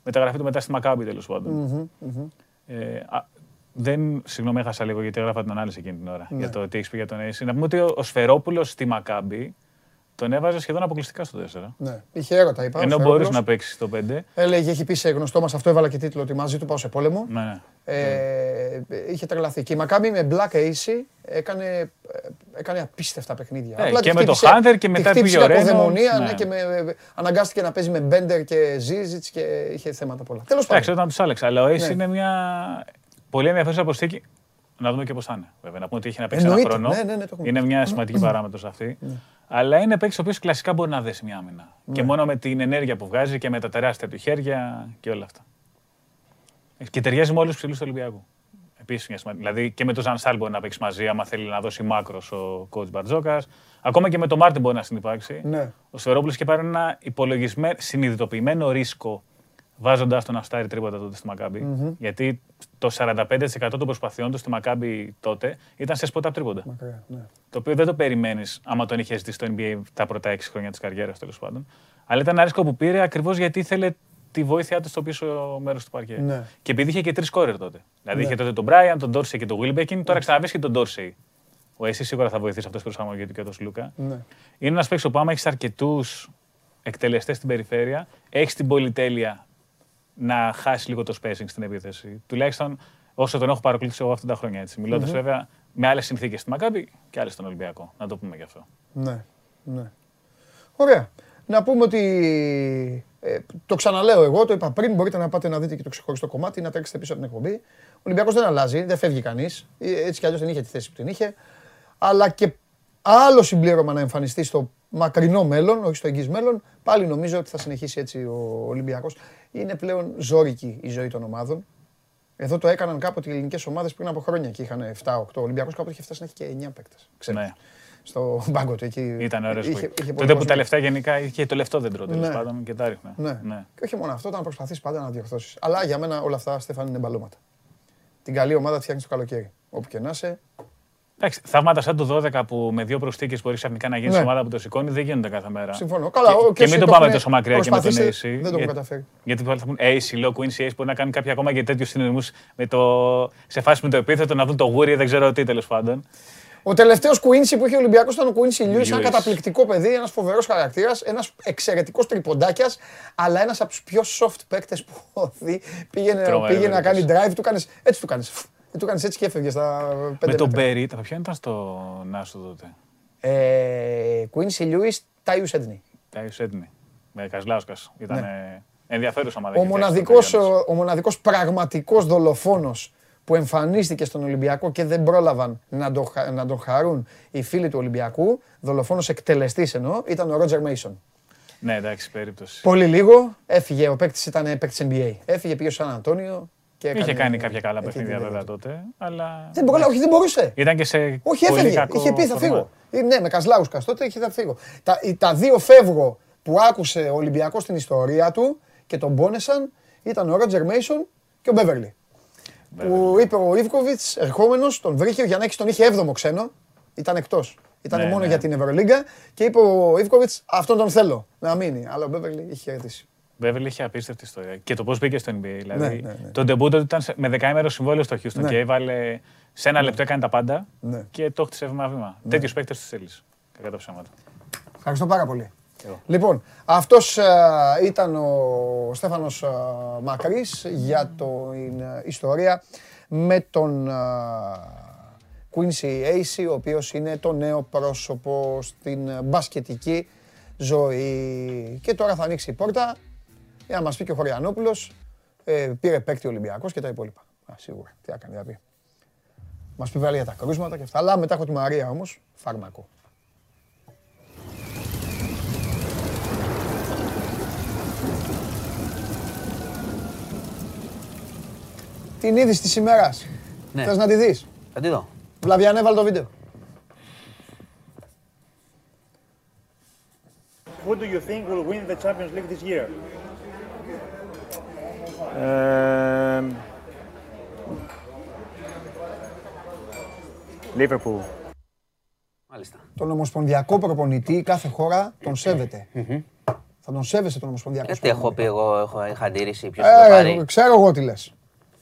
μεταγραφή του μετά στη Μακάμπη τέλος πάντων. Ε, α, δεν, συγγνώμη, έχασα λίγο γιατί έγραφα την ανάλυση εκείνη την ώρα για το τι έχεις πει για τον Ace. Να πούμε ότι ο, ο Σφερόπουλος στη Μακάμπη τον έβαζε σχεδόν αποκλειστικά στο 4. Ναι. Είχε έρωτα, είπα. ο Ενώ Σφερόπουλος. μπορούσε να παίξεις στο 5. Έλεγε, έχει πει σε γνωστό μας αυτό, έβαλα και τίτλο ότι μαζί του πάω σε πόλεμο. Ναι, ναι. Ε, είχε τρελαθεί. Και η Μακάμπη με Black Ace έκανε, ε, έκανε απίστευτα παιχνίδια. Ε, Απλά και τη με το χτύπησε- Hunter και τη μετά χτύπησε πήγε ο από δαιμονία, Reynolds, ναι, ναι. και με, αναγκάστηκε να παίζει με Μπέντερ και Ζίζιτς και είχε θέματα πολλά. Τέλος Εντάξει, πάντων. όταν τους άλλαξε. Αλλά ο Ace Ναι. είναι μια πολύ ενδιαφέρουσα προσθήκη. Να δούμε και πώς θα είναι. Βέβαια. Να πούμε ότι έχει να παίξει ένα Εννοείται. χρόνο. Ναι, ναι, ναι, το έχουμε είναι μια σημαντική παράμετρος αυτή. Αλλά είναι παίκτης ο οποίος κλασικά μπορεί να δέσει μια άμυνα. Και μόνο με την ενέργεια που βγάζει και με τα τεράστια του χέρια και όλα αυτά. Και ταιριάζει με όλους τους ψηλούς του Ολυμπιακού. Επίση μια σημαντική. Δηλαδή και με τον Ζαν Σάλ μπορεί να παίξει μαζί, άμα θέλει να δώσει μάκρος ο coach Μπαρτζόκας. Ακόμα και με τον Μάρτιν μπορεί να συνεπάρξει. Ναι. Ο Σφερόπουλος και πάρει ένα υπολογισμένο, συνειδητοποιημένο ρίσκο βάζοντας τον Αστάρι τρίποτα τότε στη μακαμπη Γιατί το 45% των προσπαθειών του στη Μακάμπη τότε ήταν σε spot up τρίποντα. Μακριά, ναι. Το οποίο δεν το περιμένεις άμα τον είχες δει στο NBA τα πρώτα 6 χρόνια της καριέρας τέλος πάντων. Αλλά ήταν ένα ρίσκο που πήρε ακριβώς γιατί ήθελε τη βοήθειά του στο πίσω μέρος του παρκέ. Ναι. Και επειδή είχε και τρεις κόρερ τότε. Δηλαδή είχε τότε τον Brian, τον Dorsey και τον Wilbekin, τώρα ξαναβρίσκει τον Dorsey. Ο εσύ σίγουρα θα βοηθήσει αυτός προσαρμογή του και τον Σλούκα. Ναι. Είναι ένας παίκτης που άμα έχεις αρκετούς εκτελεστές στην περιφέρεια, έχεις την πολυτέλεια να χάσεις λίγο το spacing στην επίθεση. Τουλάχιστον όσο τον έχω παρακολουθήσει εγώ αυτά τα χρόνια. Έτσι. Μιλώντας, βέβαια με άλλες συνθήκες στη Μακάμπη και άλλες στον Ολυμπιακό. Να το πούμε γι' αυτό. Ναι, ναι. Ωραία. Να πούμε ότι ε, το ξαναλέω εγώ, το είπα πριν, μπορείτε να πάτε να δείτε και το ξεχωριστό κομμάτι, να τρέξετε πίσω από την εκπομπή. Ο Ολυμπιακός δεν αλλάζει, δεν φεύγει κανείς, Ε, έτσι κι αλλιώς δεν είχε τη θέση που την είχε. Αλλά και άλλο συμπλήρωμα να εμφανιστεί στο μακρινό μέλλον, όχι στο εγγύς μέλλον, πάλι νομίζω ότι θα συνεχίσει έτσι ο Ολυμπιακός. Είναι πλέον ζώρικη η ζωή των ομάδων. Εδώ το έκαναν κάποτε οι ελληνικές ομάδες πριν από χρόνια και είχαν 7-8. Ο Ολυμπιακός κάποτε είχε φτάσει να έχει και 9 παίκτες. ξέρεις. Ναι. Στο πάγκο του εκεί. Ήταν ωραίος είχε- που είχε πολύ Τότε που κόσμο. τα λεφτά γενικά είχε το λεφτό δέντρο τέλος Ναι. πάντων και τα ρίχνε. Ναι. Και όχι μόνο αυτό, όταν προσπαθείς πάντα να διορθώσεις. Αλλά για μένα όλα αυτά, Στέφαν, είναι μπαλώματα. Την καλή ομάδα τη φτιάχνεις το καλοκαίρι. Όπου και να είσαι. Εντάξει, θαύματα σαν το 12 που με δύο προσθήκες μπορείς ξαφνικά να γίνεις Ναι. ομάδα που το σηκώνει δεν γίνονται κάθε μέρα. Συμφωνώ. Καλά, και, ο- και, και μην όσοι το το πάμε έχουνε τόσο μακριά και με τον προσπαθήσει, AC. δεν το έχουν γιατί- καταφέρει. Γιατί πολλοί θα πούνε AC, low Quincy Ace, μπορεί να κάνουν κάποιοι ακόμα και τέτοιους συνειρμού σε φάση με το επίθετο να δουν το γούρι, δεν ξέρω τι τέλος πάντων. Ο τελευταίος Κουίνσι που είχε ο Ολυμπιακός ήταν ο Κουίνσι Λιούι, ένα Lewis. καταπληκτικό παιδί, ένας φοβερός χαρακτήρας, ένας εξαιρετικός τριποντάκιας, αλλά ένας από τους πιο soft παίκτες που έχω δει. Πήγαινε, Τρομερό πήγαινε να κάνει παίκτης. drive, του κάνεις, έτσι του κάνεις. Του κάνεις έτσι και έφευγε στα πέντε Με τον μέτρα. Μπέρι, τα ποια ήταν στο Νάσο τότε. Ε, Κουίνσι Λιούι, Τάιου Σέντνη. Τάιο Σέντνη. Με Κασλάουσκας. Ήταν ενδιαφέρουσα ομάδα. Ναι. Ο έχει φτιάξει μοναδικός, το Γιάννης. ο, ο μοναδικός πραγματικός δολοφόνος που εμφανίστηκε στον Ολυμπιακό και δεν πρόλαβαν να τον, χα- να τον χαρούν οι φίλοι του Ολυμπιακού, δολοφόνος εκτελεστής εννοώ, ήταν ο Ρότζερ Μέισον. Ναι, εντάξει, περίπτωση. Πολύ λίγο, έφυγε, ο παίκτης ήταν παίκτης NBA. Έφυγε, πήγε στο Σαν Αντώνιο και Είχε έκανε κάνει κάποια καλά εκεί παιχνίδια τη βέβαια δουλειά του. τότε. Αλλά. Δεν μπορούσε, όχι δεν μπορούσε. Ήταν και σε. Όχι, πολύ έφευγε. κακό Είχε πει θα format. φύγω. Ε, Ναι, με Κασλάουσκα τότε είχε θα φύγω. Τα, οι- τα δύο φεύγω που άκουσε ο Ολυμπιακός στην ιστορία του και τον πόνεσαν ήταν ο Ρότζερ Μέισον και ο Μπέβερλι. Που είπε ο Ιβκοβιτ, ερχόμενος, τον βρήκε. Ο Γιαννάκης τον είχε 7ο ξένο. Ήταν εκτός. Ήταν Ναι, μόνο ναι. για την Ευρωλίγκα και είπε ο Ιβκοβιτ, αυτόν τον θέλω να μείνει. Αλλά ο Μπέβερλι είχε χαιρετήσει. Μπέβελ είχε απίστευτη ιστορία. Και το πώς μπήκε στο NBA. Δηλαδή, ναι, ναι. το ντεμπούτο του ήταν σε- με δεκαήμερο συμβόλαιο στο Houston Ναι. και έβαλε σε ένα λεπτό έκανε τα πάντα Ναι. και το χτίσε βήμα-βήμα. Τέτοιους παίκτες τους θέλεις. Κακά τα ψέματα. Ευχαριστώ πάρα πολύ. Εγώ. Λοιπόν, αυτός ε, ήταν ο Στέφανος ε, Μακρύς για την ε, ιστορία με τον ε, Quincy Acey, ο οποίος είναι το νέο πρόσωπο στην ε, μπασκετική ζωή. Και τώρα θα ανοίξει η πόρτα για να μας πει και ο Χωριανόπουλος, ε, πήρε παίκτη Ολυμπιακός και τα υπόλοιπα. Α, σίγουρα, τι έκανε να πει. Μας πει πάλι για τα κρούσματα και αυτά, αλλά μετά έχω τη Μαρία όμως, φάρμακο. Την είδηση της ημέρας. Ναι. Θες να τη δεις; Θα τη δω. Βλαβιανέ, βάλ το βίντεο. Who do you think will win the Champions League this year? Um, Liverpool. Μάλιστα. Τον ομοσπονδιακό προπονητή κάθε χώρα τον σέβεται. Θα τον σέβεσαι τον ομοσπονδιακό Γιατί έχω πει εγώ, έχω, είχα αντίρρηση ποιος θα το Ε, πάρει. ξέρω εγώ τι λες.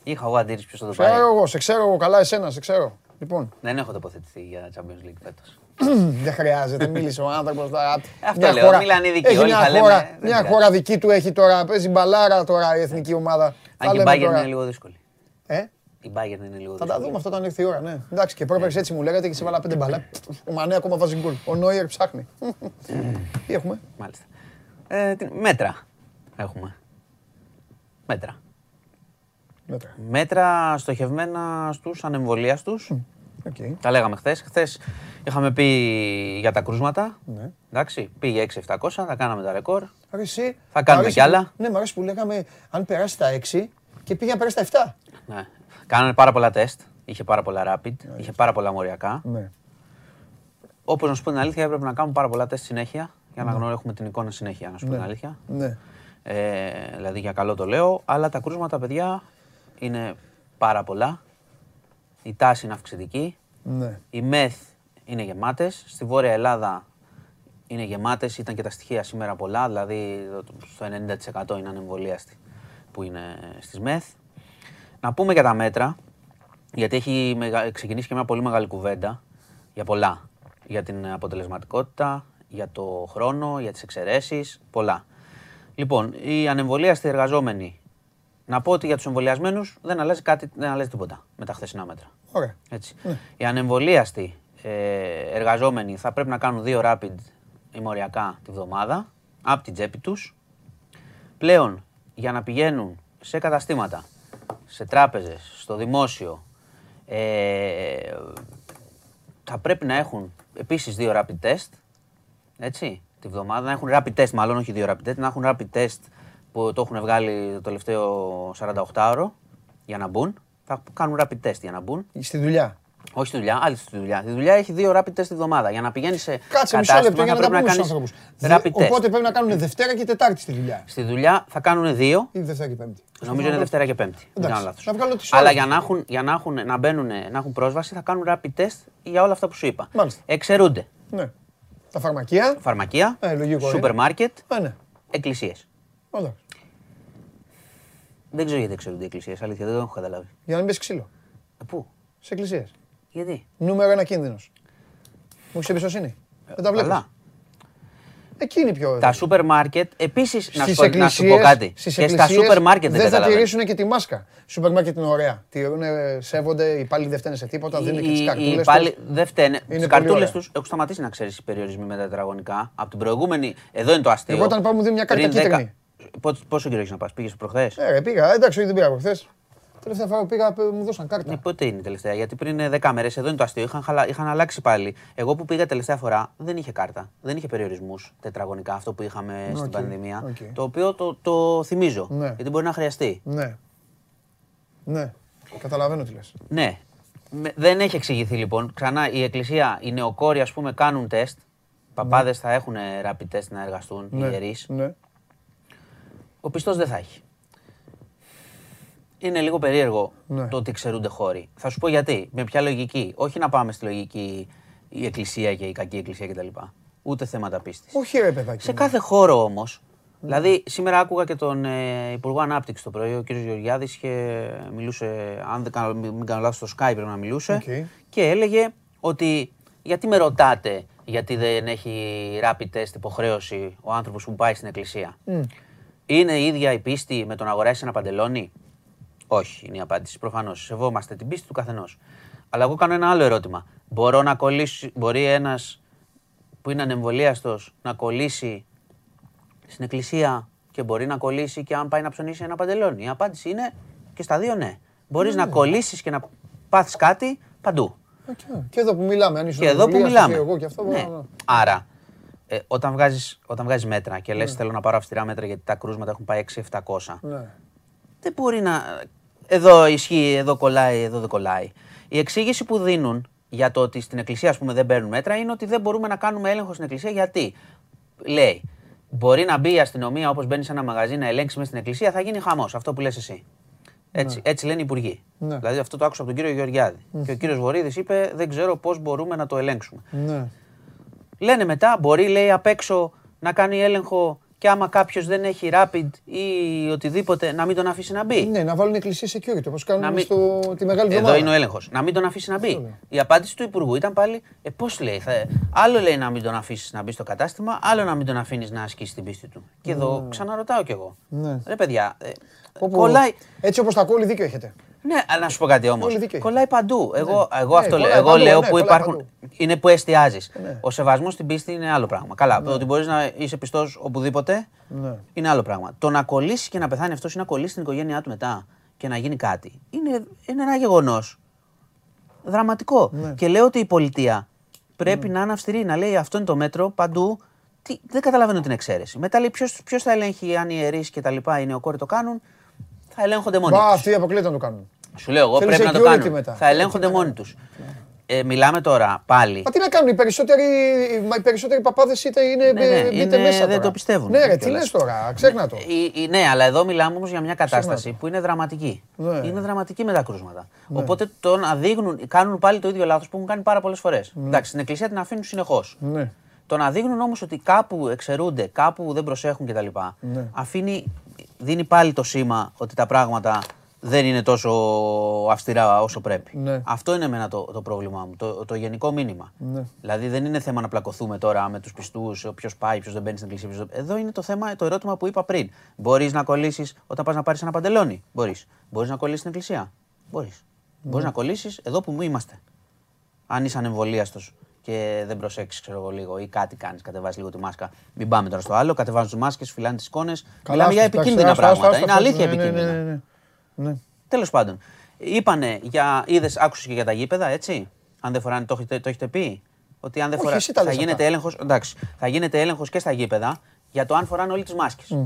Είχα εγώ αντίρρηση ποιος θα το πάρει. Ξέρω εγώ, σε ξέρω εγώ καλά εσένα, σε ξέρω. Λοιπόν, Δεν έχω τοποθετηθεί για Champions League φέτος. δεν χρειάζεται, μίλησε ο άνθρωπος τώρα. Αυτό Μια λέω, μιλάνε οι ειδικοί, έχει όλοι μια θα λέμε, χώρα, δεν μια πειράζει. χώρα δική του έχει τώρα, παίζει μπαλάρα τώρα η εθνική ομάδα. Θα Αν και η λέμε Bayern τώρα. είναι λίγο δύσκολη. Ε, Η Bayern είναι λίγο θα τα δύσκολη. δούμε αυτό όταν έρθει η ώρα, ναι. Εντάξει, και πρόπερση έτσι μου λέγατε και σε βάλα πέντε μπαλά. Ο Μανέ ακόμα βάζει γκολ. Ο Νόιερ ψάχνει. Τι έχουμε; Μάλιστα. Ε, τι- μέτρα έχουμε. Μέτρα. Μέτρα. Μέτρα στοχευμένα στους ανεμβολίαστους. Οκ. Τα λέγαμε χθες. Χθες είχαμε πει για τα κρούσματα. Ναι. Εντάξει, πήγε 6-700, θα κάναμε τα ρεκόρ. Άρα εσύ, Θα κάνουμε μ' αρέσει κι άλλα. που- Ναι, μου αρέσει που λέγαμε αν περάσει τα 6 και πήγε να περάσει τα 7. Ναι. Κάνανε πάρα πολλά τεστ. Είχε πάρα πολλά rapid, είχε πάρα πολλά μοριακά. Ναι. Όπως να σου πω την αλήθεια, έπρεπε να κάνουμε πάρα πολλά τεστ συνέχεια για να γνωρίζουμε έχουμε την εικόνα συνέχεια, να σου πω την αλήθεια. Ναι. Ε, δηλαδή για καλό το λέω, αλλά τα κρούσματα, παιδιά, είναι πάρα πολλά. Η τάση είναι αυξητική. Ναι. Οι μεθ είναι γεμάτες. Στη Βόρεια Ελλάδα είναι γεμάτες. Ήταν και τα στοιχεία σήμερα πολλά, δηλαδή στο 90% είναι ανεμβολίαστοι που είναι στις μεθ. Να πούμε για τα μέτρα, γιατί έχει μεγα- ξεκινήσει και μια πολύ μεγάλη κουβέντα για πολλά. Για την αποτελεσματικότητα, για το χρόνο, για τις εξαιρέσεις, πολλά. Λοιπόν, οι ανεμβολίαστοι εργαζόμενοι, να πω ότι για τους εμβολιασμένους δεν αλλάζει κάτι, δεν αλλάζει τίποτα με τα χθεσινά μέτρα. Ωραία. Έτσι. Οι ανεμβολίαστοι ε, εργαζόμενοι θα πρέπει να κάνουν δύο rapid ημοριακά τη βδομάδα από την τσέπη τους. Πλέον για να πηγαίνουν σε καταστήματα, σε τράπεζες, στο δημόσιο, ε, θα πρέπει να έχουν επίσης δύο rapid test, έτσι, τη βδομάδα, να έχουν rapid test μάλλον, όχι δύο rapid test, να έχουν rapid test που το έχουν βγάλει το τελευταίο 48ωρο για να μπουν. Θα κάνουν rapid test για να μπουν. Στη δουλειά. Όχι στη δουλειά, άλλη στη δουλειά. Στη δουλειά έχει δύο rapid test τη βδομάδα. Για να πηγαίνει σε Κάτσε μισό κατάστημα λεπτό για θα να τα πρέπει πούμε να στους κάνεις άνθρωπους. rapid test. Οπότε πρέπει να κάνουν Δευτέρα και Τετάρτη στη δουλειά. Στη δουλειά θα κάνουν δύο. Ή Δευτέρα και Πέμπτη. Νομίζω είναι Δευτέρα και Πέμπτη. Δεν Εντάξει, κάνω λάθος. να βγάλω τις Αλλά ώρες. για να, έχουν, για να, έχουν, να, μπαίνουν, να έχουν πρόσβαση θα κάνουν rapid test για όλα αυτά που σου είπα. Μάλιστα. Εξαιρούνται Ναι. Τα φαρμακεία. φαρμακεία, Ε, λογικό είναι. σούπερ μάρκετ, Ε, ναι. εκκλησίες. Εντάξει. Δεν ξέρω γιατί εξαιρούνται οι εκκλησίες. Αλήθεια, δεν το έχω καταλάβει. Για να μην πέσει ξύλο. Ε, πού, Σε εκκλησίες. γιατί; Νούμερο ένα κίνδυνος. Μου έχεις εμπιστοσύνη. Δεν τα βλέπεις. Καλά. Εκεί είναι πιο... Τα σούπερ μάρκετ, επίσης, να, Στις σου πω- να σου πω εκκλησίες- κάτι. στις Και στα εκκλησίες σούπερ μάρκετ δεν δεν θα καταλαβαίνω. τηρήσουν και τη μάσκα. Σούπερ μάρκετ είναι ωραία. Τηρούν, σέβονται, οι υπάλληλοι δεν φταίνε σε τίποτα, δίνουν και Οι- τις οι καρτούλες υπάλληλοι τους. δεν φταίνε. πολύ Τις καρτούλες ωραία. τους έχουν σταματήσει να ξέρεις οι περιορισμοί με τα τετραγωνικά. Από την προηγούμενη. Εδώ είναι το αστείο. Εγώ όταν πάω μου δίνει μια κάρτα Πριν κίτρινη. Δέκα- Πόσο- Πόσο καιρό έχεις να πας, πήγες προχθές; Ε, ρε, πήγα, εντάξει, όχι δεν πήγα από χθες. Τελευταία φορά που πήγα π- μου δώσαν κάρτα. Ναι, πότε είναι η τελευταία, γιατί πριν 10 μέρε εδώ είναι το αστείο. Είχαν, χαλα... είχαν αλλάξει πάλι. Εγώ που πήγα τελευταία φορά δεν είχε κάρτα. Δεν είχε περιορισμούς τετραγωνικά αυτό που είχαμε στην Οκ, πανδημία. οκ. Το οποίο το, το θυμίζω. Ναι. Γιατί μπορεί να χρειαστεί. Ναι. Ναι. Καταλαβαίνω τι λες. Ναι. Με- Δεν έχει εξηγηθεί λοιπόν. Ξανά η εκκλησία, οι νεοκόροι ας πούμε κάνουν τεστ. Παπάδες θα έχουν rapid test να εργαστούν, οι Ναι. ιερείς. Ναι. Ο πιστός δεν θα έχει. είναι λίγο περίεργο Ναι. το ότι ξερούνται χώροι. Θα σου πω γιατί. Με ποια λογική. Όχι να πάμε στη λογική η εκκλησία και η κακή εκκλησία κτλ. Ούτε θέματα πίστης. Όχι ρε παιδάκι. Σε μου. κάθε χώρο όμως. Δηλαδή, σήμερα άκουγα και τον ε, Υπουργό Ανάπτυξης το πρωί, ο κ. Γεωργιάδης, και μιλούσε, αν δεν κάνω, μην κάνω λάθος, στο Skype πρέπει να μιλούσε. Οκ. Και έλεγε ότι γιατί με ρωτάτε γιατί δεν έχει rapid test υποχρέωση ο άνθρωπος που πάει στην εκκλησία; Είναι η ίδια η πίστη με το να αγοράσει ένα παντελόνι; Όχι, είναι η απάντηση. Προφανώς. Σεβόμαστε την πίστη του καθενός. Αλλά εγώ κάνω ένα άλλο ερώτημα. Μπορώ να κολλήσει, μπορεί ένας που είναι ανεμβολίαστος να κολλήσει στην εκκλησία και μπορεί να κολλήσει και αν πάει να ψωνίσει ένα παντελόνι; Η απάντηση είναι και στα δύο ναι. Μπορείς να κολλήσεις και να πάθεις κάτι παντού. Οκ. Και εδώ που μιλάμε, αν ήσουν Και εδώ που εμβολίαστος μιλάμε. ή Εγώ και αυτό Ναι. μπορώ να- Άρα, ε, όταν βγάζεις, όταν βγάζεις μέτρα και Ναι. λες θέλω να πάρω αυστηρά μέτρα γιατί τα κρούσματα έχουν πάει 6-700, Ναι. δεν μπορεί να. Εδώ ισχύει, εδώ κολλάει, εδώ δεν κολλάει. Η εξήγηση που δίνουν για το ότι στην εκκλησία ας πούμε, δεν παίρνουν μέτρα είναι ότι δεν μπορούμε να κάνουμε έλεγχο στην εκκλησία γιατί; Λέει, μπορεί να μπει η αστυνομία όπως μπαίνει σε ένα μαγαζί να ελέγξει μέσα στην εκκλησία, θα γίνει χαμός. Αυτό που λες εσύ. Έτσι, έτσι λένε οι υπουργοί. Ναι. Δηλαδή αυτό το άκουσα από τον κύριο Γεωργιάδη. Και ο κύριος Βορύδης είπε: Δεν ξέρω πώς μπορούμε να το ελέγξουμε. Ναι. Λένε μετά, μπορεί λέει απ' έξω να κάνει έλεγχο και άμα κάποιος δεν έχει rapid ή οτιδήποτε να μην τον αφήσει να μπει. Ναι, να βάλουν εκκλησία security όπως Να κάνουν μην- στο, τη μεγάλη εβδομάδα. Εδώ είναι ο έλεγχος. Να μην τον αφήσει να μπει. λέω. Η απάντηση του Υπουργού ήταν πάλι, ε, πώς λέει, θα... άλλο λέει να μην τον αφήσεις να μπει στο κατάστημα, άλλο να μην τον αφήνεις να ασκήσει την πίστη του. Και εδώ ξαναρωτάω κι εγώ. Ναι. Ρε παιδιά, ε, Όπου- κολλάει. Έτσι όπως τα κόλλη δίκιο έχετε. Ναι, αλλά να σου πω κάτι όμως. Πολύ δίκιο έχεις. Κολλάει παντού. Εγώ, εγώ Ναι, αυτό λέω. κολλάει Εγώ παντού, λέω ναι, που κολλάει υπάρχουν. παντού. Είναι που εστιάζεις. Ναι. Ο σεβασμός στην πίστη είναι άλλο πράγμα. Καλά, το ότι μπορείς να είσαι πιστός οπουδήποτε Ναι. είναι άλλο πράγμα. Το να κολλήσει και να πεθάνει αυτός ή να κολλήσει την οικογένειά του μετά και να γίνει κάτι είναι, είναι ένα γεγονός δραματικό. Ναι. Και λέω ότι η πολιτεία πρέπει να είναι αυστηρή, να λέει αυτό είναι το μέτρο παντού. Τι, δεν καταλαβαίνω την εξαίρεση. Μετά λέει ποιος θα ελέγχει αν οι ιερείς και τα λοιπά, οι νεοκόροι το κάνουν. Θα ελέγχονται μόνοι Μπα, τους. αυτοί αποκλείεται να το κάνουν. Σου λέω εγώ Θέλεις πρέπει να το security κάνουν. μετά. Θα ελέγχονται μόνοι τους. Ε, μιλάμε τώρα πάλι. Μα τι να κάνουν, οι περισσότεροι, οι περισσότεροι παπάδες είτε είναι, Ναι, ναι, μπείτε είναι- μέσα δεν τώρα. το πιστεύουν Ναι, ρε, τι κιόλας. λες τώρα, ξέχνα το. Η- η- ναι, αλλά εδώ μιλάμε όμως για μια κατάσταση Ξέχνα που είναι δραματική. Ναι. Είναι δραματική με τα κρούσματα. Οπότε το να δείχνουν, κάνουν πάλι το ίδιο λάθος που έχουν κάνει πάρα πολλές φορές. Εντάξει, στην εκκλησία την αφήνουν συνεχώς. Ναι. Το να δείχνουν όμως ότι κάπου εξαιρούνται, κάπου δεν προσέχουν κτλ. Ναι. Αφήνει, δίνει πάλι το σήμα ότι τα πράγματα δεν είναι τόσο αυστηρά όσο πρέπει. Ναι. Αυτό είναι εμένα το, το πρόβλημά μου, το, το γενικό μήνυμα. Ναι. Δηλαδή δεν είναι θέμα να πλακωθούμε τώρα με τους πιστούς, ποιος πάει, ποιος δεν μπαίνει στην εκκλησία. ποιος δεν- Εδώ είναι το θέμα, το ερώτημα που είπα πριν. Μπορείς να κολλήσεις όταν πας να πάρεις ένα παντελόνι. Μπορείς. Μπορείς να κολλήσεις στην εκκλησία. Μπορείς. Μπορείς να κολλήσεις εδώ που μου είμαστε. Αν είσαι ανεμβολίαστος και δεν προσέξεις, ξέρω εγώ λίγο, ή κάτι κάνεις, κατεβάζεις λίγο τη μάσκα. Μην πάμε τώρα στο άλλο. Κατεβάζουν τις μάσκες, φυλάνε τις εικόνες. Μιλάμε για άστο, επικίνδυνα εντάξει, άστο, πράγματα. άστο, Είναι άστο, αλήθεια ναι, ναι, επικίνδυνα. Ναι, ναι, ναι. Ναι. Τέλος πάντων. Είπανε για. Είδες, άκουσες και για τα γήπεδα, έτσι; Αν δεν φοράνε, το έχετε, το έχετε πει; Ότι αν δεν Όχι, φορά, εσύ τα θα λες γίνεται αυτά. έλεγχος. Εντάξει, θα γίνεται έλεγχος και στα γήπεδα για το αν φοράνε όλοι τις μάσκες.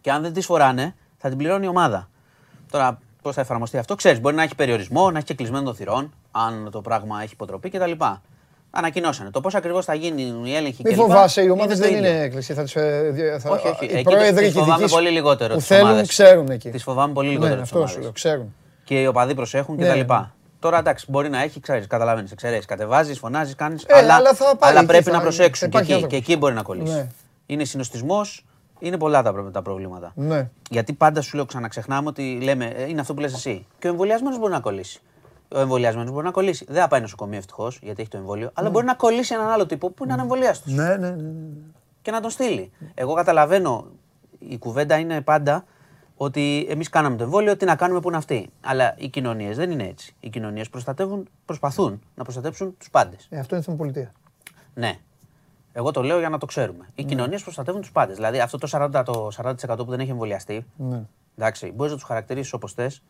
Και αν δεν τις φοράνε, θα την πληρώνει η ομάδα. Τώρα, πώς θα εφαρμοστεί αυτό, ξέρεις. Μπορεί να έχει περιορισμό, να έχει και κλεισμένο των θυρών, αν το πράγμα έχει υποτροπή κτλ. Ανακοινώσανε. Το πώς ακριβώς θα γίνει η έλεγχη Μην κλπ. φοβάσαι, οι ομάδες το δεν ίδιο. είναι εκκλησία. Θα τις, ε, δι- θα- Όχι, όχι. Οι Εκεί πρόεδροι τις και οι φοβάμαι διοικήσεις πολύ λιγότερο που τις θέλουν ομάδες. ξέρουν εκεί. Τις φοβάμαι πολύ λιγότερο Ναι, τις αυτό σου ομάδες. λέω, ξέρουν. Και οι οπαδοί προσέχουν Ναι, κτλ. ναι. Τώρα εντάξει, μπορεί να έχει, ξέρεις, καταλαβαίνεις, εξαιρέσεις. Κατεβάζεις, φωνάζεις, κάνεις. Ε, αλλά, αλλά θα πάρει αλλά εκεί, πρέπει θα- να προσέξουν. θα Και υπάρχει εκεί, άνθρωπος. και εκεί μπορεί να κολλήσεις. Ναι. Είναι συνοστισμός, είναι πολλά τα, προ- τα προβλήματα. Ναι. Γιατί πάντα σου λέω, ξαναξεχνάμε ότι λέμε, ε, είναι αυτό που λες εσύ. Και ο εμβολιασμένος μπορεί να κολλήσει. Ο εμβολιασμένος μπορεί να κολλήσει. Δεν θα πάει νοσοκομείο ευτυχώς, γιατί έχει το εμβόλιο, αλλά μπορεί να κολλήσει έναν άλλο τύπο που είναι ανεμβολιάστος Ναι, ναι, ναι. ναι. και να τον στείλει. Εγώ καταλαβαίνω, η κουβέντα είναι πάντα ότι εμείς κάναμε το εμβόλιο, τι να κάνουμε που είναι αυτοί. Αλλά οι κοινωνίες δεν είναι έτσι. Οι κοινωνίες προσπαθούν να προστατέψουν τους πάντες. Ε, αυτό είναι θέμα πολιτεία. Ναι. Εγώ το λέω για να το ξέρουμε. Οι Ναι. κοινωνίες προστατεύουν τους πάντες. Δηλαδή αυτό το 40%, το 40 που δεν έχει εμβολιαστεί, Ναι. εντάξει, μπορείς να τους χαρακτηρίσεις όπως θες,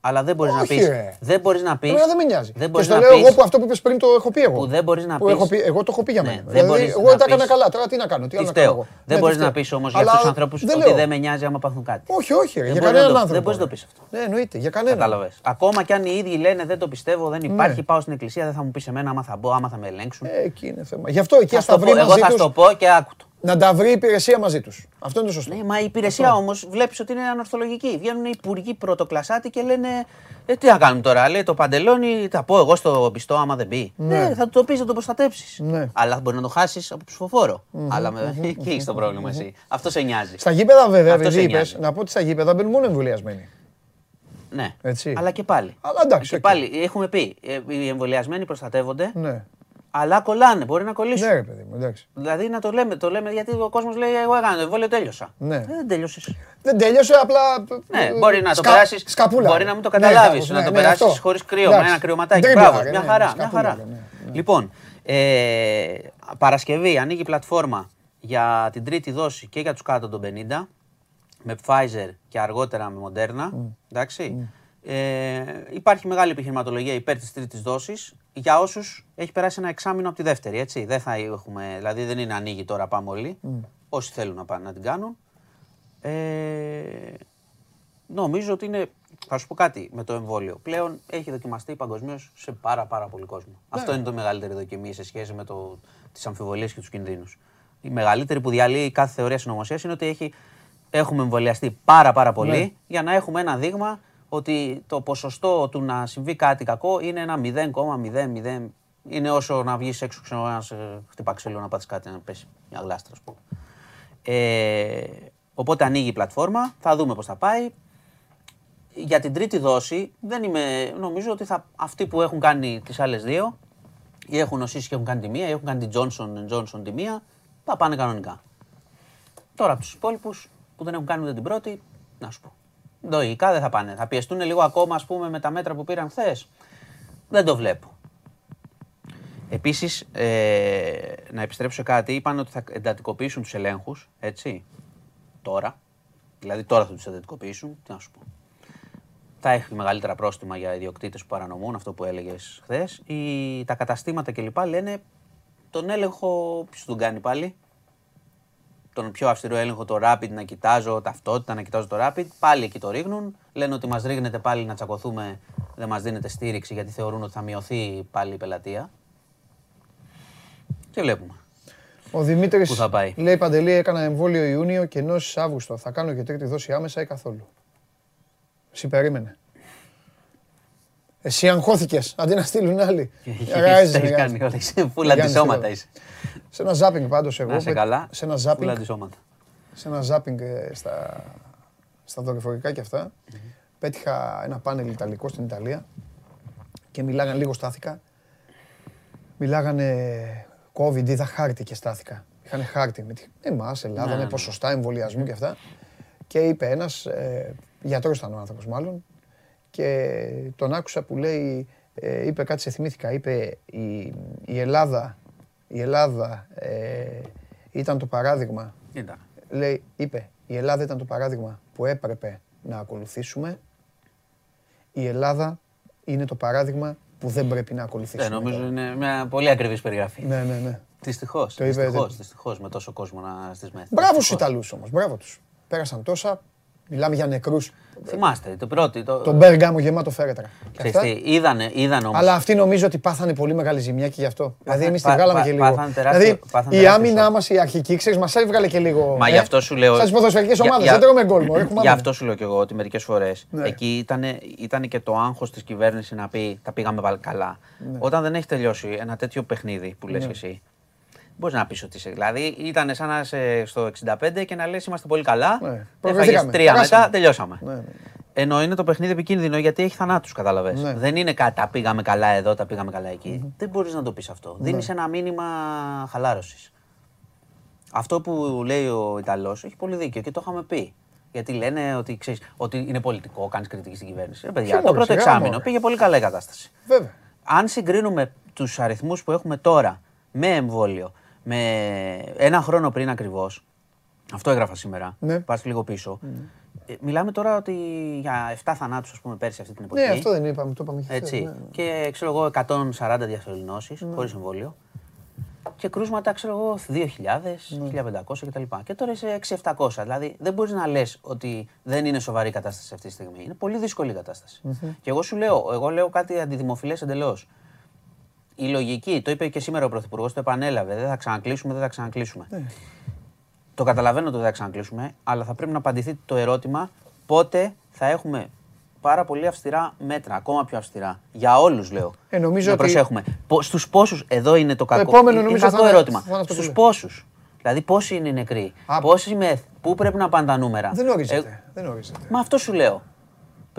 αλλά δεν μπορείς να Όχι, πει. ρε. Δεν μπορείς να πει. Εμένα δεν με νοιάζει. Δεν Και μπορείς στο να λέω πεις- εγώ που αυτό που είπες πριν το έχω πει εγώ. Που δεν μπορείς να Που πεις- έχω πει, εγώ το έχω πει για Ναι, μένα. δεν δηλαδή, μπορείς εγώ να τα έκανα πεις- καλά. Τώρα τι να κάνω, τι Τι άλλο να κάνω. φταίω. εγώ. Δεν Ναι, μπορείς τι να φταίω. πεις όμως για Αλλά αυτούς τους ανθρώπους δεν ότι λέω. δεν με νοιάζει άμα πάθουν κάτι. Όχι, όχι, ρε, Δεν για μπορείς να κανέναν το- άνθρωπο. δεν μπορείς να ρε. το πεις αυτό. Ναι, εννοείται, για κανέναν. Κατάλαβες. Ακόμα κι αν οι ίδιοι λένε δεν το πιστεύω, δεν υπάρχει, Ναι. πάω στην εκκλησία, δεν θα μου πεις εμένα άμα θα μπω, άμα θα με ελέγξουν. Ε, εκεί είναι θέμα. Γι' αυτό εκεί θα ας στο τα πω, βρει εγώ μαζί θα τους. στο πω και άκου το. Να τα βρει η υπηρεσία μαζί τους. Αυτό είναι το σωστό. Ναι, μα η υπηρεσία όμως βλέπεις ότι είναι ανορθολογική. Βγαίνουν οι υπουργοί πρωτοκλασάτη και λένε ε, Τι να κάνουμε τώρα, λέει το παντελόνι, θα πω εγώ στο πιστό άμα δεν μπει. Ναι, θα του το πεις, θα το προστατέψεις. Ναι. Αλλά μπορεί να το χάσεις από ψηφοφόρο. Αλλά με... εκεί έχεις το πρόβλημα εσύ. Αυτό σε νοιάζει. Στα γήπεδα, βέβαια, Αυτό επειδή σε είπες, νοιάζει. να πω ότι στα γήπεδα μπαίνουν μόνο εμβολιασμένοι. Ναι. Έτσι. Αλλά και πάλι. Αλλά εντάξει, Και οκ. πάλι έχουμε πει, ε, οι εμβολιασμένοι προστατεύονται, Ναι. Αλλά κολλάνε, μπορεί να κολλήσουν. Ναι, ρε παιδί μου, εντάξει. Δηλαδή να το λέμε, το λέμε γιατί ο κόσμος λέει: Εγώ έκανα το εμβόλιο, τέλειωσα. Ναι. Ε, δεν τέλειωσες. Δεν τέλειωσε, απλά. Ναι, ε, μπορεί να το σκα- περάσει. Σκαπούλα. Μπορεί να μην το Ναι, καταλάβεις, κάπως, να ναι, το ναι, περάσεις αυτό. χωρίς κρύο, με Εντάξει. ένα κρυωματάκι. Ντρίμπλα, Μπράβο, ρε, μια ναι, χαρά. Μια σκαπούλα, χαρά. ναι, ναι. Λοιπόν, ε, Παρασκευή ανοίγει η πλατφόρμα για την τρίτη δόση και για τους κάτω των 50 με Pfizer και αργότερα με Moderna. Εντάξει. Ε, υπάρχει μεγάλη επιχειρηματολογία υπέρ της τρίτης δόσης για όσους έχει περάσει ένα εξάμεινο από τη δεύτερη. Έτσι. Δεν θα έχουμε, δηλαδή δεν είναι ανοίγει τώρα πάμε όλοι. Όσοι θέλουν να πάνε να την κάνουν. Ε, νομίζω ότι είναι. Θα σου πω κάτι με το εμβόλιο. Πλέον έχει δοκιμαστεί παγκοσμίως σε πάρα, πάρα πολύ κόσμο. Αυτό είναι το μεγαλύτερη δοκιμή σε σχέση με το, τις αμφιβολίες και τους κινδύνους. Η μεγαλύτερη που διαλύει κάθε θεωρία συνωμοσίας είναι ότι έχει, έχουμε εμβολιαστεί πάρα, πάρα πολύ Ναι. για να έχουμε ένα δείγμα ότι το ποσοστό του να συμβεί κάτι κακό είναι ένα 0,00. Είναι όσο να βγεις έξω ξέρω, να σε χτυπά ξύλο να πάθει κάτι, να πέσει μια γλάστρα, ας πούμε. Ε, οπότε ανοίγει η πλατφόρμα, θα δούμε πώς θα πάει. Για την τρίτη δόση, δεν είμαι, νομίζω ότι θα, αυτοί που έχουν κάνει τις άλλες δύο, ή έχουν νοσήσει και έχουν κάνει τη μία, ή έχουν κάνει την Johnson Johnson τη μία, θα πάνε κανονικά. Τώρα από τους υπόλοιπους που δεν έχουν κάνει ούτε την πρώτη, να σου πω. Λογικά δεν θα πάνε. Θα πιεστούν λίγο ακόμα, ας πούμε, με τα μέτρα που πήραν χθες. Δεν το βλέπω. Επίσης, ε, να επιστρέψω σε κάτι, είπαν ότι θα εντατικοποιήσουν τους ελέγχους, έτσι, τώρα. Δηλαδή τώρα θα τους εντατικοποιήσουν, τι να σου πω. Θα έχει μεγαλύτερα πρόστιμα για ιδιοκτήτες που παρανομούν, αυτό που έλεγες χθες. Τα καταστήματα κλπ. λένε τον έλεγχο, ποιος τον κάνει πάλι, τον πιο αυστηρό έλεγχο, το rapid, να κοιτάζω ταυτότητα, να κοιτάζω το rapid. Πάλι εκεί το ρίχνουν. Λένε ότι μας ρίχνετε πάλι να τσακωθούμε, δεν μας δίνετε στήριξη γιατί θεωρούν ότι θα μειωθεί πάλι η πελατεία. Και βλέπουμε. Ο Δημήτρης Πού θα πάει; λέει Παντελή, έκανα εμβόλιο Ιούνιο και νόση Αύγουστο. Θα κάνω και τρίτη δόση άμεσα ή καθόλου; Εσύ περίμενε. Εσύ αγχώθηκες αντί να στείλουν άλλοι. (laughs) Ράζεις, Τα έχεις ρε, κάνει όλα. Είσαι φούλα Γιάννης, αντισώματα φίλο. είσαι. Σε ένα ζάπινγκ πάντως εγώ. Να είσαι πέ- καλά. Σε ένα Φούλα ζάπινγκ, αντισώματα. σε ένα ζάπινγκ ε, στα, στα δορυφορικά και αυτά. Πέτυχα ένα πάνελ ιταλικό στην Ιταλία και μιλάγανε λίγο στάθηκα. Μιλάγανε COVID, είδα χάρτη και στάθηκα. Είχαν χάρτη με τη... εμάς, Ελλάδα, Ναι, με ποσοστά εμβολιασμού και αυτά. Και είπε ένας, ε, γιατρός ήταν ο άνθρωπος μάλλον, και τον άκουσα που λέει, ε, είπε κάτι σε θυμήθηκα, είπε η, η Ελλάδα, η Ελλάδα ε, ήταν το παράδειγμα Ήταν. λέει, είπε, η Ελλάδα ήταν το παράδειγμα που έπρεπε να ακολουθήσουμε. Η Ελλάδα είναι το παράδειγμα που δεν πρέπει να ακολουθήσουμε. Δεν νομίζω τώρα. είναι μια πολύ ακριβής περιγραφή. Ναι, ναι, ναι. Δυστυχώς. Το είπε, Δυστυχώς δεν- δυστυχώς, με τόσο κόσμο να στις μέθη. Μπράβο στους Δυστυχώς. Ιταλούς όμως, μπράβο τους. Πέρασαν τόσα, μιλάμε για νεκρούς. Θυμάστε, το πρώτο. Το... Τον Μπέργαμο γεμάτο φέρετρα. Και Ξέρεις αυτά. τι, είδανε, είδαν όμως. Αλλά αυτοί νομίζω ότι πάθανε πολύ μεγάλη ζημιά και γι' αυτό. δηλαδή εμείς τη πά- βγάλαμε πά- και λίγο. πάθανε τεράστιο- δηλαδή πάθανε η τεράστιο άμυνά σοκ. μας η αρχική, ξέρεις, μας έβγαλε και λίγο. Μα ε, γι' αυτό σου λέω. Σαν τις ποδοσφαιρικές για- ομάδες, για- δεν τρώμε γκολ, μωρέ, έχουμε Γι' άμυνα. αυτό σου λέω και εγώ ότι μερικές φορές Ναι. εκεί ήταν, ήταν και το άγχος της κυβέρνησης να πει τα πήγαμε πάλι καλά. Ναι. Όταν δεν έχει τελειώσει ένα τέτοιο παιχνίδι που λες και εσύ, μπορείς να πεις ότι είσαι. Δηλαδή ήταν σαν να είσαι στο 65 και να λες είμαστε πολύ καλά. Ναι. Έφαγες Προχωρηθήκαμε. τρία Περάσαμε. μετά, τελειώσαμε. Ναι, ναι. Ενώ είναι το παιχνίδι επικίνδυνο γιατί έχει θανάτους, κατάλαβες. Ναι. Δεν είναι κάτι τα πήγαμε καλά εδώ, τα πήγαμε καλά εκεί. Δεν μπορείς να το πεις αυτό. Ναι. Δίνεις ένα μήνυμα χαλάρωσης. Αυτό που λέει ο Ιταλός έχει πολύ δίκιο και το είχαμε πει. Γιατί λένε ότι, ξέρεις, ότι είναι πολιτικό, κάνεις κριτική στην κυβέρνηση. Ρε παιδιά, Ποιο το μωρέ, πρώτο σιγά, εξάμεινο μωρέ. πήγε πολύ καλά η κατάσταση. Βέβαια. Αν συγκρίνουμε τους αριθμούς που έχουμε τώρα με εμβόλιο, με ένα χρόνο πριν ακριβώς, αυτό έγραφα σήμερα. Ναι. Πας λίγο πίσω. Ε, μιλάμε τώρα ότι για 7 θανάτους, ας πούμε, πέρσι αυτή την εποχή. Ναι, αυτό δεν είπαμε, το είπαμε και χθες, Έτσι. ναι, ναι. Και ξέρω εγώ 140 διασωληνώσεις χωρίς εμβόλιο. Και κρούσματα, ξέρω εγώ, 2.000, 1.500 κτλ. Και τώρα είσαι 6.700. Δηλαδή δεν μπορείς να λες ότι δεν είναι σοβαρή η κατάσταση αυτή τη στιγμή. Είναι πολύ δύσκολη η κατάσταση. Και εγώ σου λέω, εγώ λέω κάτι αντιδημοφιλές εντελώς. Η λογική, το είπε και σήμερα ο Πρωθυπουργός, το επανέλαβε. Δεν θα ξανακλείσουμε, δεν θα ξανακλείσουμε. Το καταλαβαίνω ότι δεν θα ξανακλείσουμε, αλλά θα πρέπει να απαντηθεί το ερώτημα πότε θα έχουμε πάρα πολύ αυστηρά μέτρα, ακόμα πιο αυστηρά. Για όλους λέω. Ε, νομίζω να ότι- προσέχουμε. Στους πόσους, εδώ είναι το κακό. επόμενο είναι νομίζω κακό θα είναι- ερώτημα. θα είναι αυτό που Στους λέω. πόσους. Δηλαδή, πόσοι είναι οι νεκροί, Α. πόσοι μεθ, πού πρέπει να πάνε τα νούμερα. Δεν Ε, ορίζεται. Δεν ορίζεται. Μα αυτό σου λέω.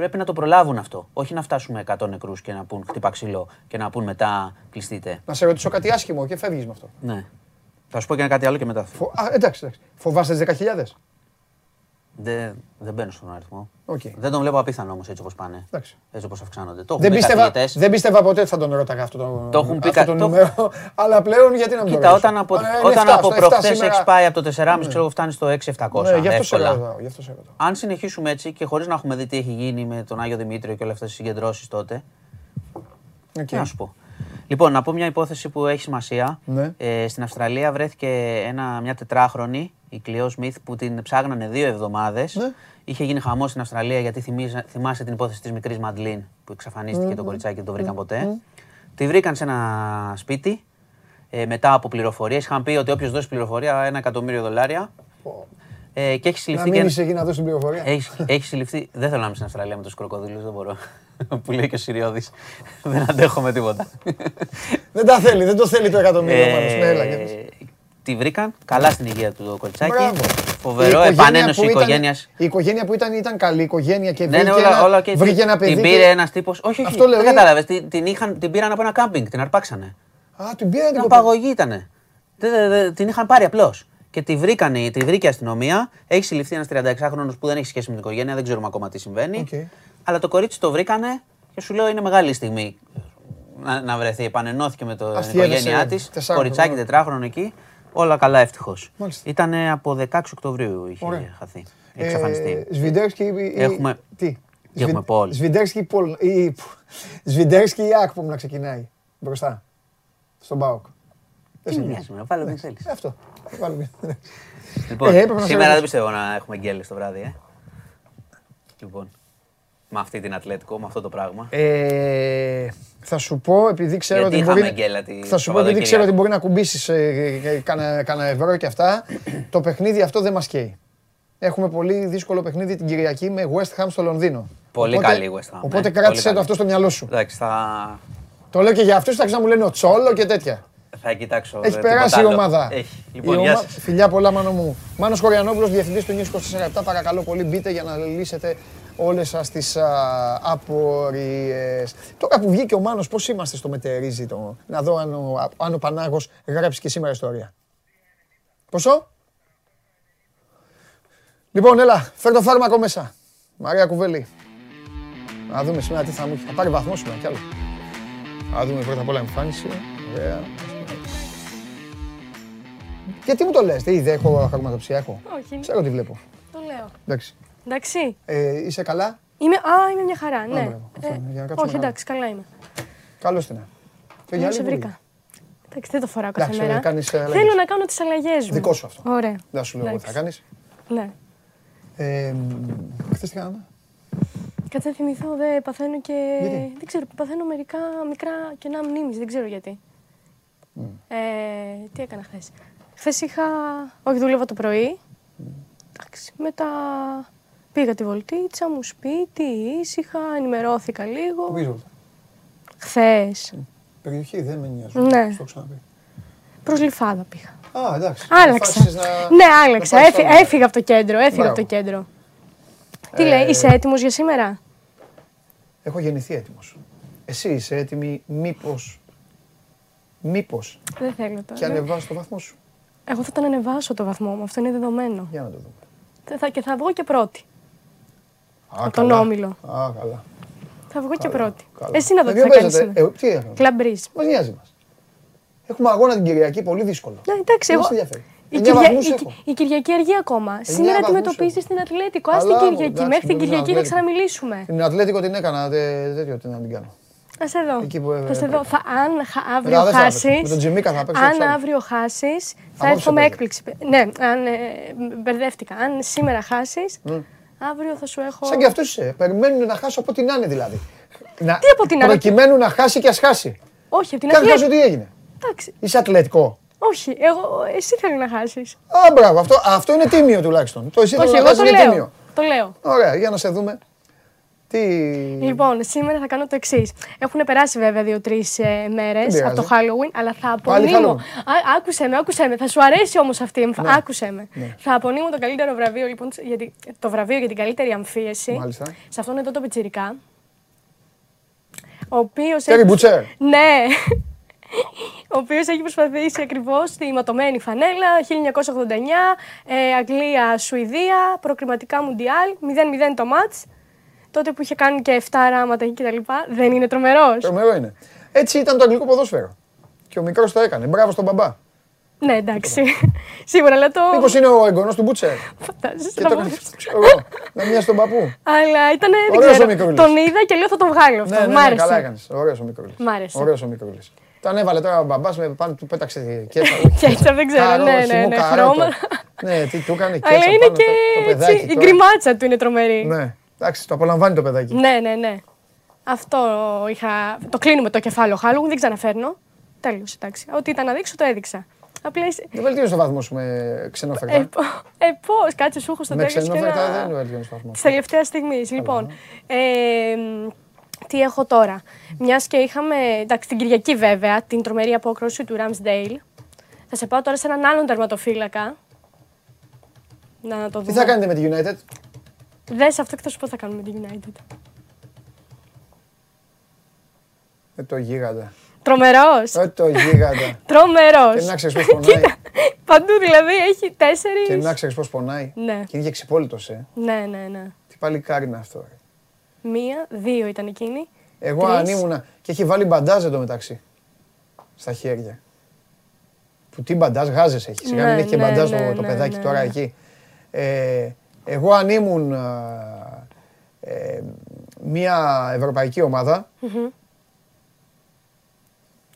Πρέπει να το προλάβουν αυτό. Όχι να φτάσουμε 100 νεκρούς και να πούν χτύπα ξύλο και να πούν μετά κλειστείτε. Να σε ρωτήσω κάτι άσχημο και φεύγεις με αυτό. Ναι. Θα σου πω και ένα κάτι άλλο και μετά. Φο... Α, εντάξει, εντάξει. Φοβάσαι τις 10.000. Δεν, δεν μπαίνω στον αριθμό. Οκ. Δεν τον βλέπω απίθανο όμως έτσι όπως πάνε. Εντάξει. Έτσι όπως αυξάνονται. Το έχουν Δεν πει πίστευα, καθηγητές. δεν πίστευα ποτέ ότι θα τον ρώταγα αυτό το, Το έχουν πει αυτό κα- το το- νούμερο. (laughs) Αλλά πλέον γιατί να μην το Κοίτα, ρωτήσω; όταν από, Α, είναι όταν 7, από στο 7 προχθές σήμερα. έχει πάει από το 4,5 ξέρω εγώ φτάνει στο 6,700. Ναι, γι' αυτό σε εύκολα. ρωτάω. γι' αυτό σε ρωτάω. Αν συνεχίσουμε έτσι και χωρίς να έχουμε δει τι έχει γίνει με τον Άγιο Δημήτριο και όλες αυτές τις συγκεντρώσεις τότε. Οκ. Τι να σου πω. Λοιπόν, να πω μια υπόθεση που έχει σημασία. Ναι. Ε, στην Αυστραλία βρέθηκε ένα, μια τετράχρονη, η Κλειό Σμιθ, που την ψάγνανε δύο εβδομάδες. Ναι. Είχε γίνει χαμός στην Αυστραλία γιατί θυμίζα- θυμάσαι την υπόθεση της μικρής Μαντλίν που εξαφανίστηκε το κοριτσάκι και δεν το βρήκαν ποτέ. Τη βρήκαν σε ένα σπίτι ε, μετά από πληροφορίες. Είχαν πει ότι όποιος δώσει πληροφορία, ένα εκατομμύριο δολάρια. Ε, και έχει Να συλληφθεί. μείνεις και... εκεί να δώσεις την πληροφορία. Έχεις, έχεις συλληφθεί. Δεν θέλω να είμαι στην Αυστραλία με τους κροκοδίλους, δεν μπορώ. (laughs) που λέει και ο Σιριώδη. δεν αντέχω με τίποτα. (laughs) Δεν τα θέλει, δεν το θέλει το εκατομμύριο Ε, μάλλον. Ναι, έλα, για πες. Τη βρήκαν καλά στην υγεία του το κοριτσάκι. Μπράβο. Φοβερό, Η οικογένεια επανένωση που ήταν- οικογένειας. Η οικογένεια που ήταν ήταν καλή οικογένεια και Ναι, ναι, βρήκε όλα, ένα- όλα okay. βρήκε ένα παιδί. Την και- πήρε ένας τύπος. Όχι, όχι, Αυτό λέω, δεν είναι- κατάλαβες. Την, την, είχαν- την πήραν από ένα κάμπινγκ, την αρπάξανε. Α, την πήραν την Ήταν κοπέλα. απαγωγή ήτανε. Δεν- δεν- δεν- την είχαν πάρει απλώς. Και τη, βρήκανε, τη βρήκε η αστυνομία. Έχει συλληφθεί ένας 36χρονος που δεν έχει σχέση με την οικογένεια, δεν ξέρουμε ακόμα τι συμβαίνει. Οκ. Αλλά το κορίτσι το βρήκανε και σου λέω είναι μεγάλη στιγμή να, να βρεθεί. Επανενώθηκε με το, την Αστείευε οικογένειά σε της. τεσσάχρονο, Κοριτσάκι ναι. τετράχρονο εκεί. Όλα καλά ευτυχώς. Μάλιστα. Ήταν από 16 Οκτωβρίου είχε Ωραία. χαθεί. Εξαφανιστεί. Ε, Σβιντέρσκι ή- Έχουμε- Τι; έχουμε Σβι- Πολ. Σβιντέρσκι ή Πολ. ή- Σβιντέρσκι ή Άκπομ να ξεκινάει μπροστά. Στον Μπάουκ. Τι σε νοιάζει με, βάλε ό,τι θέλεις. Αυτό. Βάλουμε. Λοιπόν, Ε, έπρεπε να σε σήμερα δεν ρωτήσω. πιστεύω να έχουμε γκέλε το βράδυ, ε. Λοιπόν, με αυτή την Ατλέτικο, με αυτό το πράγμα. Ε, θα σου πω, επειδή ξέρω Γιατί ότι είχαμε μπορεί, γκέλα τη θα σου πω, επειδή Σαββατοκύριακο. ξέρω ότι μπορεί να κουμπίσεις ε, κάνα, κάνα ευρώ και αυτά, το παιχνίδι αυτό δεν μας καίει. Έχουμε πολύ δύσκολο παιχνίδι την Κυριακή με West Ham στο Λονδίνο. Πολύ Οπότε- καλή η West Ham, ναι, Οπότε πολύ κράτησε το καλή. αυτό στο μυαλό σου. Εντάξει, θα, Το λέω και για αυτούς, θα να μου λένε ο Τσόλο και τέτοια. θα κοιτάξω. Έχει ε, περάσει τίποτα η άλλο. ομάδα. Έχει. Η Λοιπόν, γεια ομα- σας. Φιλιά πολλά, Μάνο μου. Μάνος Χωριανόπουλος, διευθυντής του News 24 Παρακαλώ πολύ, μπείτε για να λύσετε όλες σας τις α, απορίες. Τώρα που βγήκε ο Μάνος, πώς είμαστε στο μετερίζει, το... να δω αν ο, αν ο Πανάγος γράψει και σήμερα ιστορία. Πόσο; Λοιπόν, έλα, φέρ το φάρμακο μέσα. Μαρία Κουβέλη. Να δούμε σήμερα τι θα μου έχει. Θα πάρει βαθμό σήμερα κι άλλο. Να δούμε πρώτα απ' όλα εμφάνιση. Ωραία. Γιατί μου το λες, τι είδε, έχω χρωματοψία, έχω; Όχι, Ξέρω τι βλέπω. το λέω. Εντάξει. Εντάξει. Ε, είσαι καλά, Είμαι, α, είμαι μια χαρά, ναι. μπράβο. Αυτό είναι, για να κάτσουμε όχι, καλά. εντάξει, καλά είμαι. καλώς την. Και Δεν άλλη σε που βρήκα. Εντάξει, δεν το φοράω κάθε Εντάξει, μέρα. ε, κάνεις, ε, αλλαγές. Θέλω να κάνω τις αλλαγές μου. Δικό σου αυτό. Ωραία. Δεν σου λέω εγώ τι θα Εντάξει. κάνεις. Ναι. Ε, χθες τι κάναμε. Κάτσε να θυμηθώ, δεν παθαίνω και. Γιατί; Δεν ξέρω, παθαίνω μερικά μικρά κενά μνήμης, δεν ξέρω γιατί. Ε, τι έκανα χθες; Χθες είχα. Όχι, δούλευα το πρωί. Εντάξει, μετά πήγα τη βολτίτσα μου, σπίτι, ήσυχα, ενημερώθηκα λίγο. Πού είσαι, Χθες. Περιοχή δεν με νοιάζει. Ναι. Στο έχω ξαναπεί. Προς Λιφάδα πήγα. Α, εντάξει. Άλλαξα. Αποφάσισες να- Ναι, να άλλαξα. πάρεις Έφυ- το άλλο. έφυγα από το κέντρο. Έφυγα Μπράβο. από το κέντρο. Τι λέει, είσαι έτοιμος για σήμερα; Έχω γεννηθεί έτοιμος. Εσύ είσαι έτοιμη, μήπως, μήπως Δεν θέλω και τώρα. ανεβάσεις το βαθμό σου. Εγώ θα τον ανεβάσω το βαθμό μου. Αυτό είναι δεδομένο. Για να το δούμε. Θα- Θα, και θα βγω και πρώτη. Α, Από τον καλά. Όμιλο. Α, καλά. Θα βγω και Καλά, πρώτη. καλά. Εσύ να δω Με τι ποιον θα κάνεις παίζετε; σήμερα. Ε, τι έκανα. Κλαμπρί. Μας νοιάζει μας. Έχουμε αγώνα την Κυριακή, πολύ δύσκολο. Ναι, εντάξει, Δεν εγώ. μας ενδιαφέρει. Η, Εννιά Κυρια... βαθμούς η... έχω. η Κυριακή αργεί ακόμα. Σήμερα βαθμούς αντιμετωπίζεις έχω. την Ατλέτικο. Α την Καλά, Κυριακή. εντάξει, Μέχρι την μπορεί να Κυριακή θα Ατλέτικο. ξαναμιλήσουμε. Την Ατλέτικο την έκανα, τε- τέτοιο τι να την κάνω. Α σε δω. Εκεί που, ε, θα σε έπρεπε. δω. Θα, αν χα- Μετά αύριο δεν θα χάσει. έπαιξε. Με τον Τζιμίκα θα παίξω Αν εξάλλου. αύριο χάσεις, θα μόνο έρθω σε με παίζει. έκπληξη. Ναι, αν ε, μπερδεύτηκα. Αν σήμερα χάσεις, αύριο θα σου έχω. Σαν και αυτούς είσαι. Περιμένουν να χάσω από ό,τι να είναι δηλαδή. Να... Τι από ό,τι να είναι; Προκειμένου να χάσει και ας χάσει. Όχι, από την Και αν χάσω Ατλέτικο. τι έγινε; Εντάξει. Είσαι ατλετικό. Όχι, εγώ, εσύ θέλεις να χάσεις. Α, μπράβο, αυτό, αυτό είναι τίμιο τουλάχιστον. Το εσύ Όχι, θέλεις να εγώ χάσεις το είναι λέω. τίμιο. Το λέω. Ωραία, για να σε δούμε. Τι; Λοιπόν, σήμερα θα κάνω το εξής. Έχουν περάσει βέβαια δύο-τρεις ε, μέρες πειράζει. από το Halloween, αλλά θα Πάλι απονείμω. Halloween. Α, άκουσε με, άκουσε με. Θα σου αρέσει όμως αυτή η Ναι. εμφάνιση. Άκουσε με. Θα απονείμω το καλύτερο βραβείο, λοιπόν, γιατί, το βραβείο για την καλύτερη αμφίεση. Μάλιστα. Σε αυτόν εδώ το πιτσιρικά. Ο οποίος. Τέρι Μπουτσέρ. Ναι. (laughs) Ο οποίος έχει προσπαθήσει ακριβώς στη ματωμένη φανέλα 1989, ε, Αγγλία, Σουηδία, προκριματικά Μουντιάλ, 0-0 το μάτς. Τότε που είχε κάνει και 7 ράματα και τα λοιπά. Δεν είναι τρομερός. Τρομερό είναι. Έτσι ήταν το αγγλικό ποδόσφαιρο. Και ο μικρός το έκανε. Μπράβο στον μπαμπά. Ναι, εντάξει. (laughs) Σίγουρα, αλλά το. Μήπως είναι ο εγγονός του Μπούτσερ. Φαντάζεσαι Και να το πω. έκανε. ξέρω εγώ, Να μοιάζει τον παππού. Αλλά ήταν. Δεν Ωραίος ο ξέρω. Μικρούλης. Τον είδα και λέω θα τον βγάλω αυτό. Ναι, ναι, Μ' ναι, άρεσε. καλά έκανες. Ωραίος ο μικρούλης. Μ' άρεσε. Ωραίος ο μικρούλης. Τον έβαλε τώρα ο μπαμπάς με πάνω του πέταξε και έτσι. Και έτσι, δεν ξέρω. Ναι, ναι, ναι. Χρώμα. Ναι, τι του έκανε και Αλλά έτσι. είναι πάνω και το- το έτσι, παιδάκι η τώρα. γκριμάτσα του είναι τρομερή. Ναι, εντάξει, το απολαμβάνει το παιδάκι. Ναι, ναι, ναι. Αυτό είχα. Το κλείνουμε το κεφάλαιο Halloween, δεν ξαναφέρνω. Τέλος, εντάξει. Ό,τι ήταν να δείξω, το έδειξα. Απλά είσαι. Δεν βελτίωσε το βαθμός σου με ξενόφερτα. Ε, πο- ε, πώς, κάτσε, σου έχω στο Με τέλος. ξενόφερτα δεν βελτιώνεις το βαθμό. Της τελευταίας στιγμής. Λοιπόν, ε, μ, τι έχω τώρα. Μιας και είχαμε. Εντάξει, την Κυριακή βέβαια, την τρομερή απόκρουση του Ramsdale. Θα σε πάω τώρα σε έναν άλλον τερματοφύλακα. Να το Τι δούμε. θα κάνετε με τη United; Δες αυτό και θα σου πω τι θα κάνουμε με την United. Ε, το γίγαντα. Τρομερός. Ε, το γίγαντα. (laughs) Τρομερός. Και να ξέρεις πώς πονάει. Κοίτα, παντού δηλαδή έχει τέσσερις. Και να ξέρεις πώς πονάει. Ναι. Και είναι και ξυπόλυτος, ε. Ναι, ναι, ναι. Τι παλικάρι είναι αυτό. ρε. Μία, δύο ήταν εκείνη. Εγώ Τρεις. αν ήμουνα. Και έχει βάλει μπαντάζ εδώ μεταξύ. Στα χέρια. Που τι μπαντάζ, γάζες έχει. Σιγά Ναι, μην έχει και ναι, μπαντάζ ναι, το, το ναι, παιδάκι ναι, τώρα ναι. εκεί. Ε, εγώ αν ήμουν α, ε, μια ευρωπαϊκή ομάδα.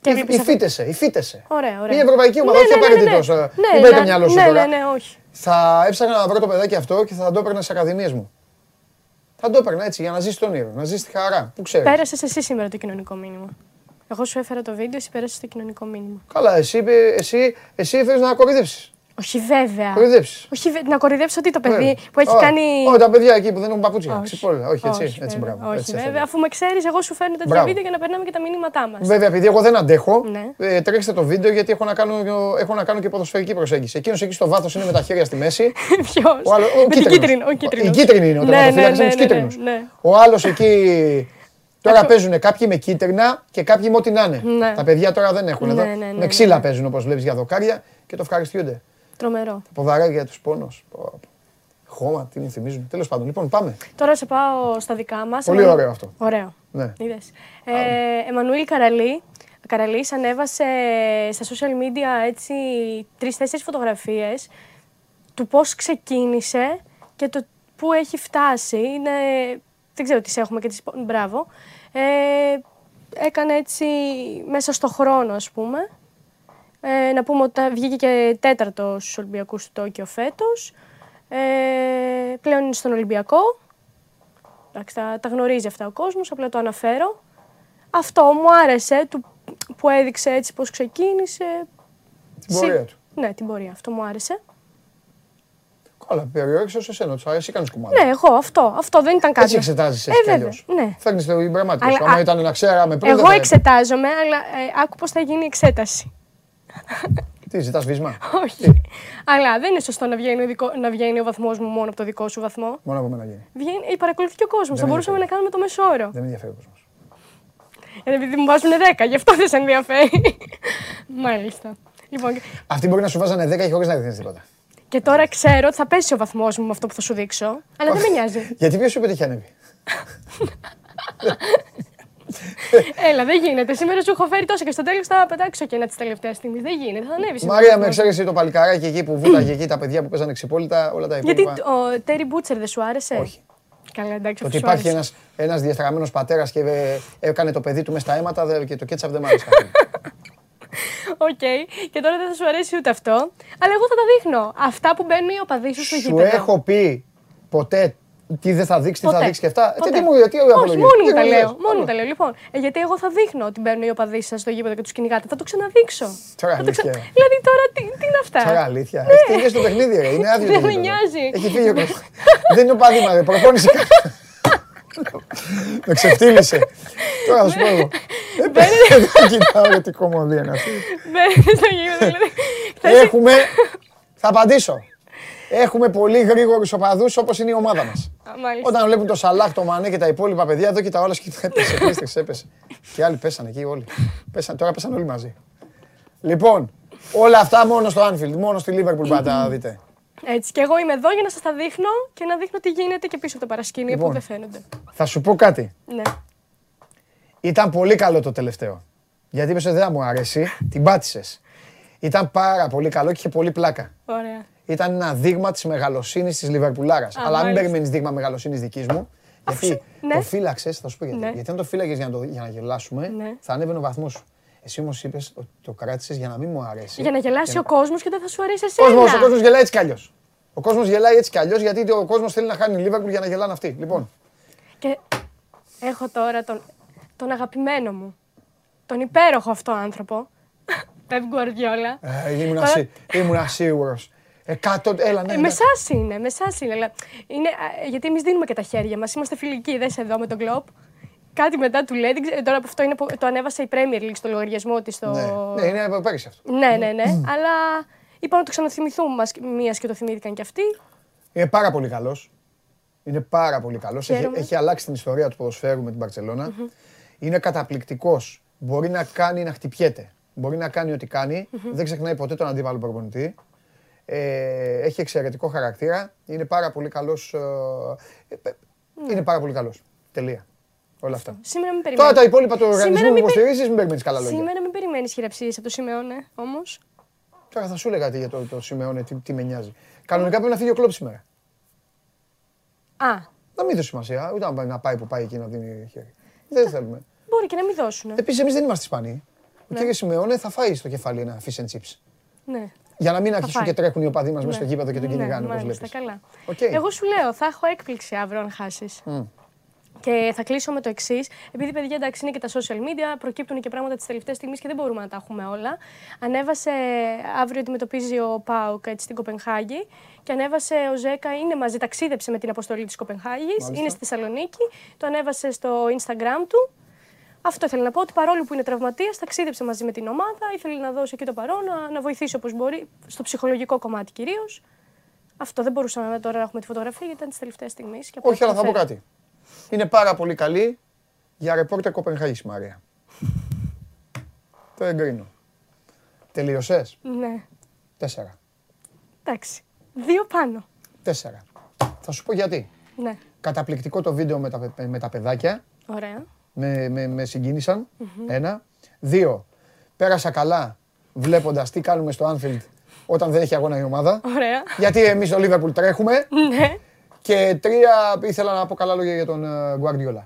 Και υ- έβλεπες αυτό. Υφίτεσαι, υφίτεσαι. Ωραία, ωραία. Μια ευρωπαϊκή ομάδα, Ναι, όχι ναι, ναι, απαραίτητος, ναι. ε, Ναι, μην πάει το ναι, μυαλό σου ναι, τώρα. Ναι, ναι, όχι. Θα έψαχνα να βρω το παιδάκι αυτό και θα το έπαιρνα στι ακαδημίες μου. Θα το έπαιρνα έτσι για να ζήσει τον όνειρο, να ζήσει τη χαρά. Πού ξέρεις. Πέρασες εσύ σήμερα το κοινωνικό μήνυμα. Εγώ σου έφερα το βίντεο, εσύ πέρασες το κοινωνικό μήνυμα. Καλά, εσύ, είπε- εσύ, εσύ ήθελε να κοροϊδέψεις. Όχι βέβαια. Κοροϊδέψεις. Όχι, βε- να κορυδέψω ότι το παιδί που έχει Όχι, κάνει. Όχι, τα παιδιά εκεί που δεν έχουν παπούτσια. Όχι. Ξυπόλυτα. Όχι, έτσι. Όχι, έτσι, βέβαια. μπράβο. Όχι, έτσι θα βέβαια. ήθελα. Αφού με ξέρεις, εγώ σου φέρνω τέτοια Μπράβο. βίντεο για να περνάμε και τα μηνύματά μας. Βέβαια, επειδή εγώ δεν αντέχω, Ναι. ε, τρέξτε το βίντεο γιατί έχω να, κάνω, έχω να κάνω και ποδοσφαιρική προσέγγιση. Εκείνος εκεί στο βάθος είναι με τα χέρια στη μέση. (laughs) Ποιος; Ο άλλο, ο Με την κίτρινος. κίτρινη. Ο Η κίτρινος. κίτρινη είναι ο Ναι, τερματοφύλακας, ναι, είναι τους ναι, ναι, κίτρινους. ναι. Ο άλλος εκεί. Τώρα παίζουν κάποιοι με κίτρινα και κάποιοι με ό,τι να είναι. Ναι. Τα παιδιά τώρα δεν έχουν Ναι, εδώ. ναι, ναι, με ναι. ξύλα παίζουν όπως βλέπεις για δοκάρια και το ευχαριστιούνται. Τρομερό. Τα ποδαράκια τους πόνο. Χώμα, τι μου θυμίζουν. Τέλος πάντων, λοιπόν, πάμε. Τώρα σε πάω στα δικά μας. Πολύ ωραίο αυτό. Ωραίο. Ναι. Είδες. Ε, Εμμανουήλ Καραλή. Καραλής ανέβασε στα social media έτσι τρεις-τέσσερις φωτογραφίες του πώς ξεκίνησε και το πού έχει φτάσει. Είναι, δεν ξέρω τι σε έχουμε και τις... Μπράβο. Ε, έκανε έτσι μέσα στο χρόνο ας πούμε. Ε, να πούμε ότι βγήκε και τέταρτος στους Ολυμπιακούς του Τόκιο φέτος. Ε, πλέον είναι στον Ολυμπιακό. Εντάξει, τα, τα γνωρίζει αυτά ο κόσμος, απλά το αναφέρω. Αυτό μου άρεσε του, που έδειξε έτσι πώς ξεκίνησε. Την πορεία του. Ναι, την πορεία. Αυτό μου άρεσε. Καλά, περιόριξε ω εσένα, τους αρέσει, κάνεις κουμάντα. Ναι, εγώ αυτό. Αυτό δεν ήταν κάτι. Έτσι εξετάζει Ε, έτσι κι βέβαια, αλλιώ. ναι. Φέρνει την πραγμάτια Αλλά, σου. Άμα α, ήταν να ξέραμε πριν. δεν Εγώ θα- εξετάζομαι, αλλά ε, άκου πώς θα γίνει η εξέταση. (laughs) Τι, ζητάς βίσμα; Όχι. αλλά δεν είναι σωστό να βγαίνει, ο, δικό, να βγαίνει ο βαθμός μου μόνο από το δικό σου βαθμό. Μόνο από μένα γίνει. Βγαίνει, ε, παρακολουθεί και ο κόσμος. Θα με μπορούσαμε να ενδιαφέρει. κάνουμε το μεσόωρο. Δεν με ενδιαφέρει ο κόσμος. Ε, επειδή μου βάζουν 10, γι' αυτό δεν σε ενδιαφέρει. (laughs) Μάλιστα. Λοιπόν, και- Αυτοί μπορεί να σου βάζανε 10 και χωρίς να δείχνεις τίποτα. και τώρα ξέρω ότι θα πέσει ο βαθμός μου με αυτό που θα σου δείξω, αλλά δεν με νοιάζει. Γιατί ποιος σου είπε ότι έχει ανέβει; (laughs) Έλα, δεν γίνεται. Σήμερα σου έχω φέρει τόσο και στο τέλος θα πετάξω και ένα της τελευταίας στιγμής. Δεν γίνεται, θα ανέβεις. σήμερα Μαρία, ο με βαθμός. εξαίρεση το παλικαράκι εκεί που βούταγε εκεί τα παιδιά που παίζανε ξυπόλυτα, όλα τα Γιατί υπόλοιπα. ο Τέρι Μπούτσερ δεν σου άρεσε; Όχι. Καλά, εντάξει, Το αυτό ότι σου υπάρχει άρεσε. ένας ένας διαστραμμένος πατέρας και ε, έκανε το παιδί του μες στα αίματα δε- και το κέτσαπ δεν μ' άρεσε. Οκ, και τώρα δεν θα σου αρέσει ούτε αυτό. Αλλά εγώ θα τα δείχνω. Αυτά που μπαίνουν οι οπαδοί σου στο Σου γήπεδο. έχω πει ποτέ Τι δεν θα δείξει, τι θα Ποτέ. δείξει και αυτά. Ε, Ποτέ. Τι μου, τι Όχι, απολογία. μόνη μου Τι τα μου λέω. λες. Μόνη μου τα λέω. Λοιπόν, ε, γιατί εγώ θα δείχνω ότι μπαίνουν οι οπαδοί σας στο γήπεδο και τους κυνηγάτε. Θα το ξαναδείξω. Τώρα Θα το ξα- αλήθεια. Δηλαδή τώρα τι, τι είναι αυτά; Τώρα αλήθεια. Έχεις τελειώσει το παιχνίδι, ρε. Είναι (laughs) άδειο. Δεν το με γήπεδο. νοιάζει. Έχει φύγει ο Κωστής. Δεν είναι ο παδίμα, ρε. Προπόνηση κάνει. Με ξεφτύλισε. Τώρα θα σου πω εγώ. Δεν κοιτάω για τι κομμωδία είναι αυτή. Μπαίνετε στο γήπεδο. δηλαδή. Χθες- Έχουμε. Θα απαντήσω. Έχουμε πολύ γρήγορους οπαδούς όπως είναι η ομάδα μας. Α, μάλιστα. Όταν βλέπουν το Σαλάχ, το Μανέ και τα υπόλοιπα παιδιά, εδώ κοιτάω όλα και έπεσε. Κρίστεξ, έπεσε. Και άλλοι πέσανε εκεί όλοι. Πέσανε, τώρα πέσανε όλοι μαζί. Λοιπόν, όλα αυτά μόνο στο Anfield, μόνο στη Liverpool πάτε να δείτε. Έτσι. Και εγώ είμαι εδώ για να σας τα δείχνω και να δείχνω τι γίνεται και πίσω από το παρασκήνιο Λοιπόν. που δεν φαίνονται. Θα σου πω κάτι. Ναι. Ήταν πολύ καλό το τελευταίο. Γιατί είπες ότι δεν θα μου αρέσει, την πάτησες. Ήταν πάρα πολύ καλό και είχε πολύ πλάκα. Ωραία. Ήταν ένα δείγμα της μεγαλοσύνης της Λιβερπουλάρας. Αλλά μην μάλιστα. περιμένεις δείγμα μεγαλοσύνης δικής μου. Αφού Γιατί σου- ναι. το φύλαξες, θα σου πω γιατί. Ναι. Γιατί αν το φύλαγες για, να το- για να γελάσουμε, Ναι. θα ανέβαινε ο βαθμός σου. Εσύ όμως είπες ότι το κράτησες για να μην μου αρέσει. Για να γελάσει Για ο κόσμος και δεν θα σου αρέσει Ο εσένα. κόσμος, ο κόσμος γελάει έτσι κι αλλιώς. Ο κόσμος γελάει έτσι κι αλλιώς γιατί ο κόσμος θέλει να χάνει η Λίβερπουλ για να γελάνε αυτοί. Λοιπόν, Και έχω τώρα τον, τον αγαπημένο μου. Τον υπέροχο αυτό άνθρωπο. (laughs) Πεπ Γκουαρδιόλα. ε, ήμουν, Τώρα- ασύ, ήμουν σίγουρος. Εκατό. Έλα, ναι. Ε, ναι. με εσάς είναι, με εσάς είναι. αλλά είναι α, γιατί εμείς δίνουμε και τα χέρια μας. Είμαστε φιλικοί, δεν εδώ με τον κλοπ. Κάτι μετά του λέει. δεν ξέρω, Τώρα αυτό είναι, που- το ανέβασε η Premier League στο λογαριασμό της. Στο... Ναι, ναι, είναι από πέρυσι αυτό. ναι, ναι, ναι. αλλά είπα να το ξαναθυμηθούμε μας μίας και το θυμήθηκαν κι αυτοί. Είναι πάρα πολύ καλός. Είναι πάρα πολύ καλός. Έχει, Χαίρομαι. έχει αλλάξει την ιστορία του ποδοσφαίρου με την Παρσελώνα. Είναι καταπληκτικός. Μπορεί να κάνει να χτυπιέται. Μπορεί να κάνει ό,τι κάνει. Δεν ξεχνάει ποτέ τον αντίπαλο προπονητή. Ε, έχει εξαιρετικό χαρακτήρα. Είναι πάρα πολύ καλός. Είναι πάρα πολύ καλός. Τελεία. Όλα αυτά. Σήμερα μην Τώρα περιμένεις. τα υπόλοιπα του Σήμερα οργανισμού που μην πε- υποστηρίζεις, μην περιμένεις καλά λόγια. Σήμερα μην περιμένεις χειραψίες από το Σιμεώνε όμως. Τώρα θα σου έλεγα τι για το, το Σιμεώνε, τι, τι με νοιάζει. Κανονικά πρέπει να φύγει ο κλοπ σήμερα. Α, Να μην δώσει σημασία, ούτε να πάει- να πάει που πάει εκεί να δίνει χέρι. Δεν θέλουμε. μπορεί και να μην δώσουν. Επίσης, εμείς δεν είμαστε Ισπανοί. Ο Ναι. κύριος Σιμεώνε θα φάει στο κεφάλι ένα fish and chips. Ναι. Για να μην Θα αρχίσουν φάει. και τρέχουν οι οπαδοί μας μέσα Ναι. στο γήπεδο και τον Ναι, κυνηγάνε, όπως μάλιστα, βλέπεις. καλά. Οκ. Εγώ σου λέω, θα έχω έκπληξη αύριο αν χάσεις. Και θα κλείσω με το εξής. Επειδή παιδιά εντάξει είναι και τα social media, προκύπτουν και πράγματα τη τελευταία στιγμή και δεν μπορούμε να τα έχουμε όλα. Ανέβασε, αύριο αντιμετωπίζει ο ΠΑΟΚ έτσι, στην Κοπενχάγη και ανέβασε ο Ζέκα, είναι μαζί, ταξίδεψε με την αποστολή της Κοπενχάγης, είναι στη Θεσσαλονίκη, το ανέβασε στο Instagram του. Αυτό ήθελε να πω ότι παρόλο που είναι τραυματίας, ταξίδεψε μαζί με την ομάδα, ήθελε να δώσει εκεί το παρόν, να, να βοηθήσει όπως μπορεί, στο ψυχολογικό κομμάτι κυρίως. Αυτό δεν μπορούσαμε τώρα να έχουμε τη φωτογραφία γιατί ήταν τη τελευταία στιγμή. Όχι, αλλά θα πω κάτι. Είναι πάρα πολύ καλή για ρεπόρτερ Κοπενχάγης η Μαρία. Το εγκρίνω. Τελείωσες; Ναι, Τέσσερα. εντάξει. Δύο πάνω. Τέσσερα. Θα σου πω γιατί. Ναι, Καταπληκτικό το βίντεο με τα, παι- με τα παιδάκια. ωραία. Με, με, με συγκίνησαν. Ένα. Δύο. Πέρασα καλά βλέποντας τι κάνουμε στο Anfield όταν δεν έχει αγώνα η ομάδα. Ωραία. Γιατί εμείς στο Liverpool τρέχουμε. Ναι, Και τρία, ήθελα να πω καλά λόγια για τον ε, Guardiola.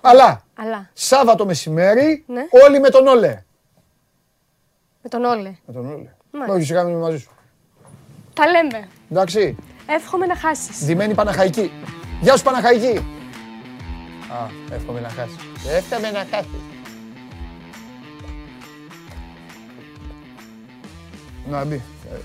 Αλλά αλλά Σάββατο μεσημέρι Ναι. όλοι με τον Όλε. με τον Όλε. Με τον Όλε. Μάλιστα. Όχι, σιγά μην είμαι μαζί σου. Τα λέμε. Εντάξει. Εύχομαι να χάσεις. Δημένη Παναχαϊκή. Γεια σου Παναχαϊκή. Α, εύχομαι να χάσεις. Εύχομαι να χάσεις. Να μπει. Ε,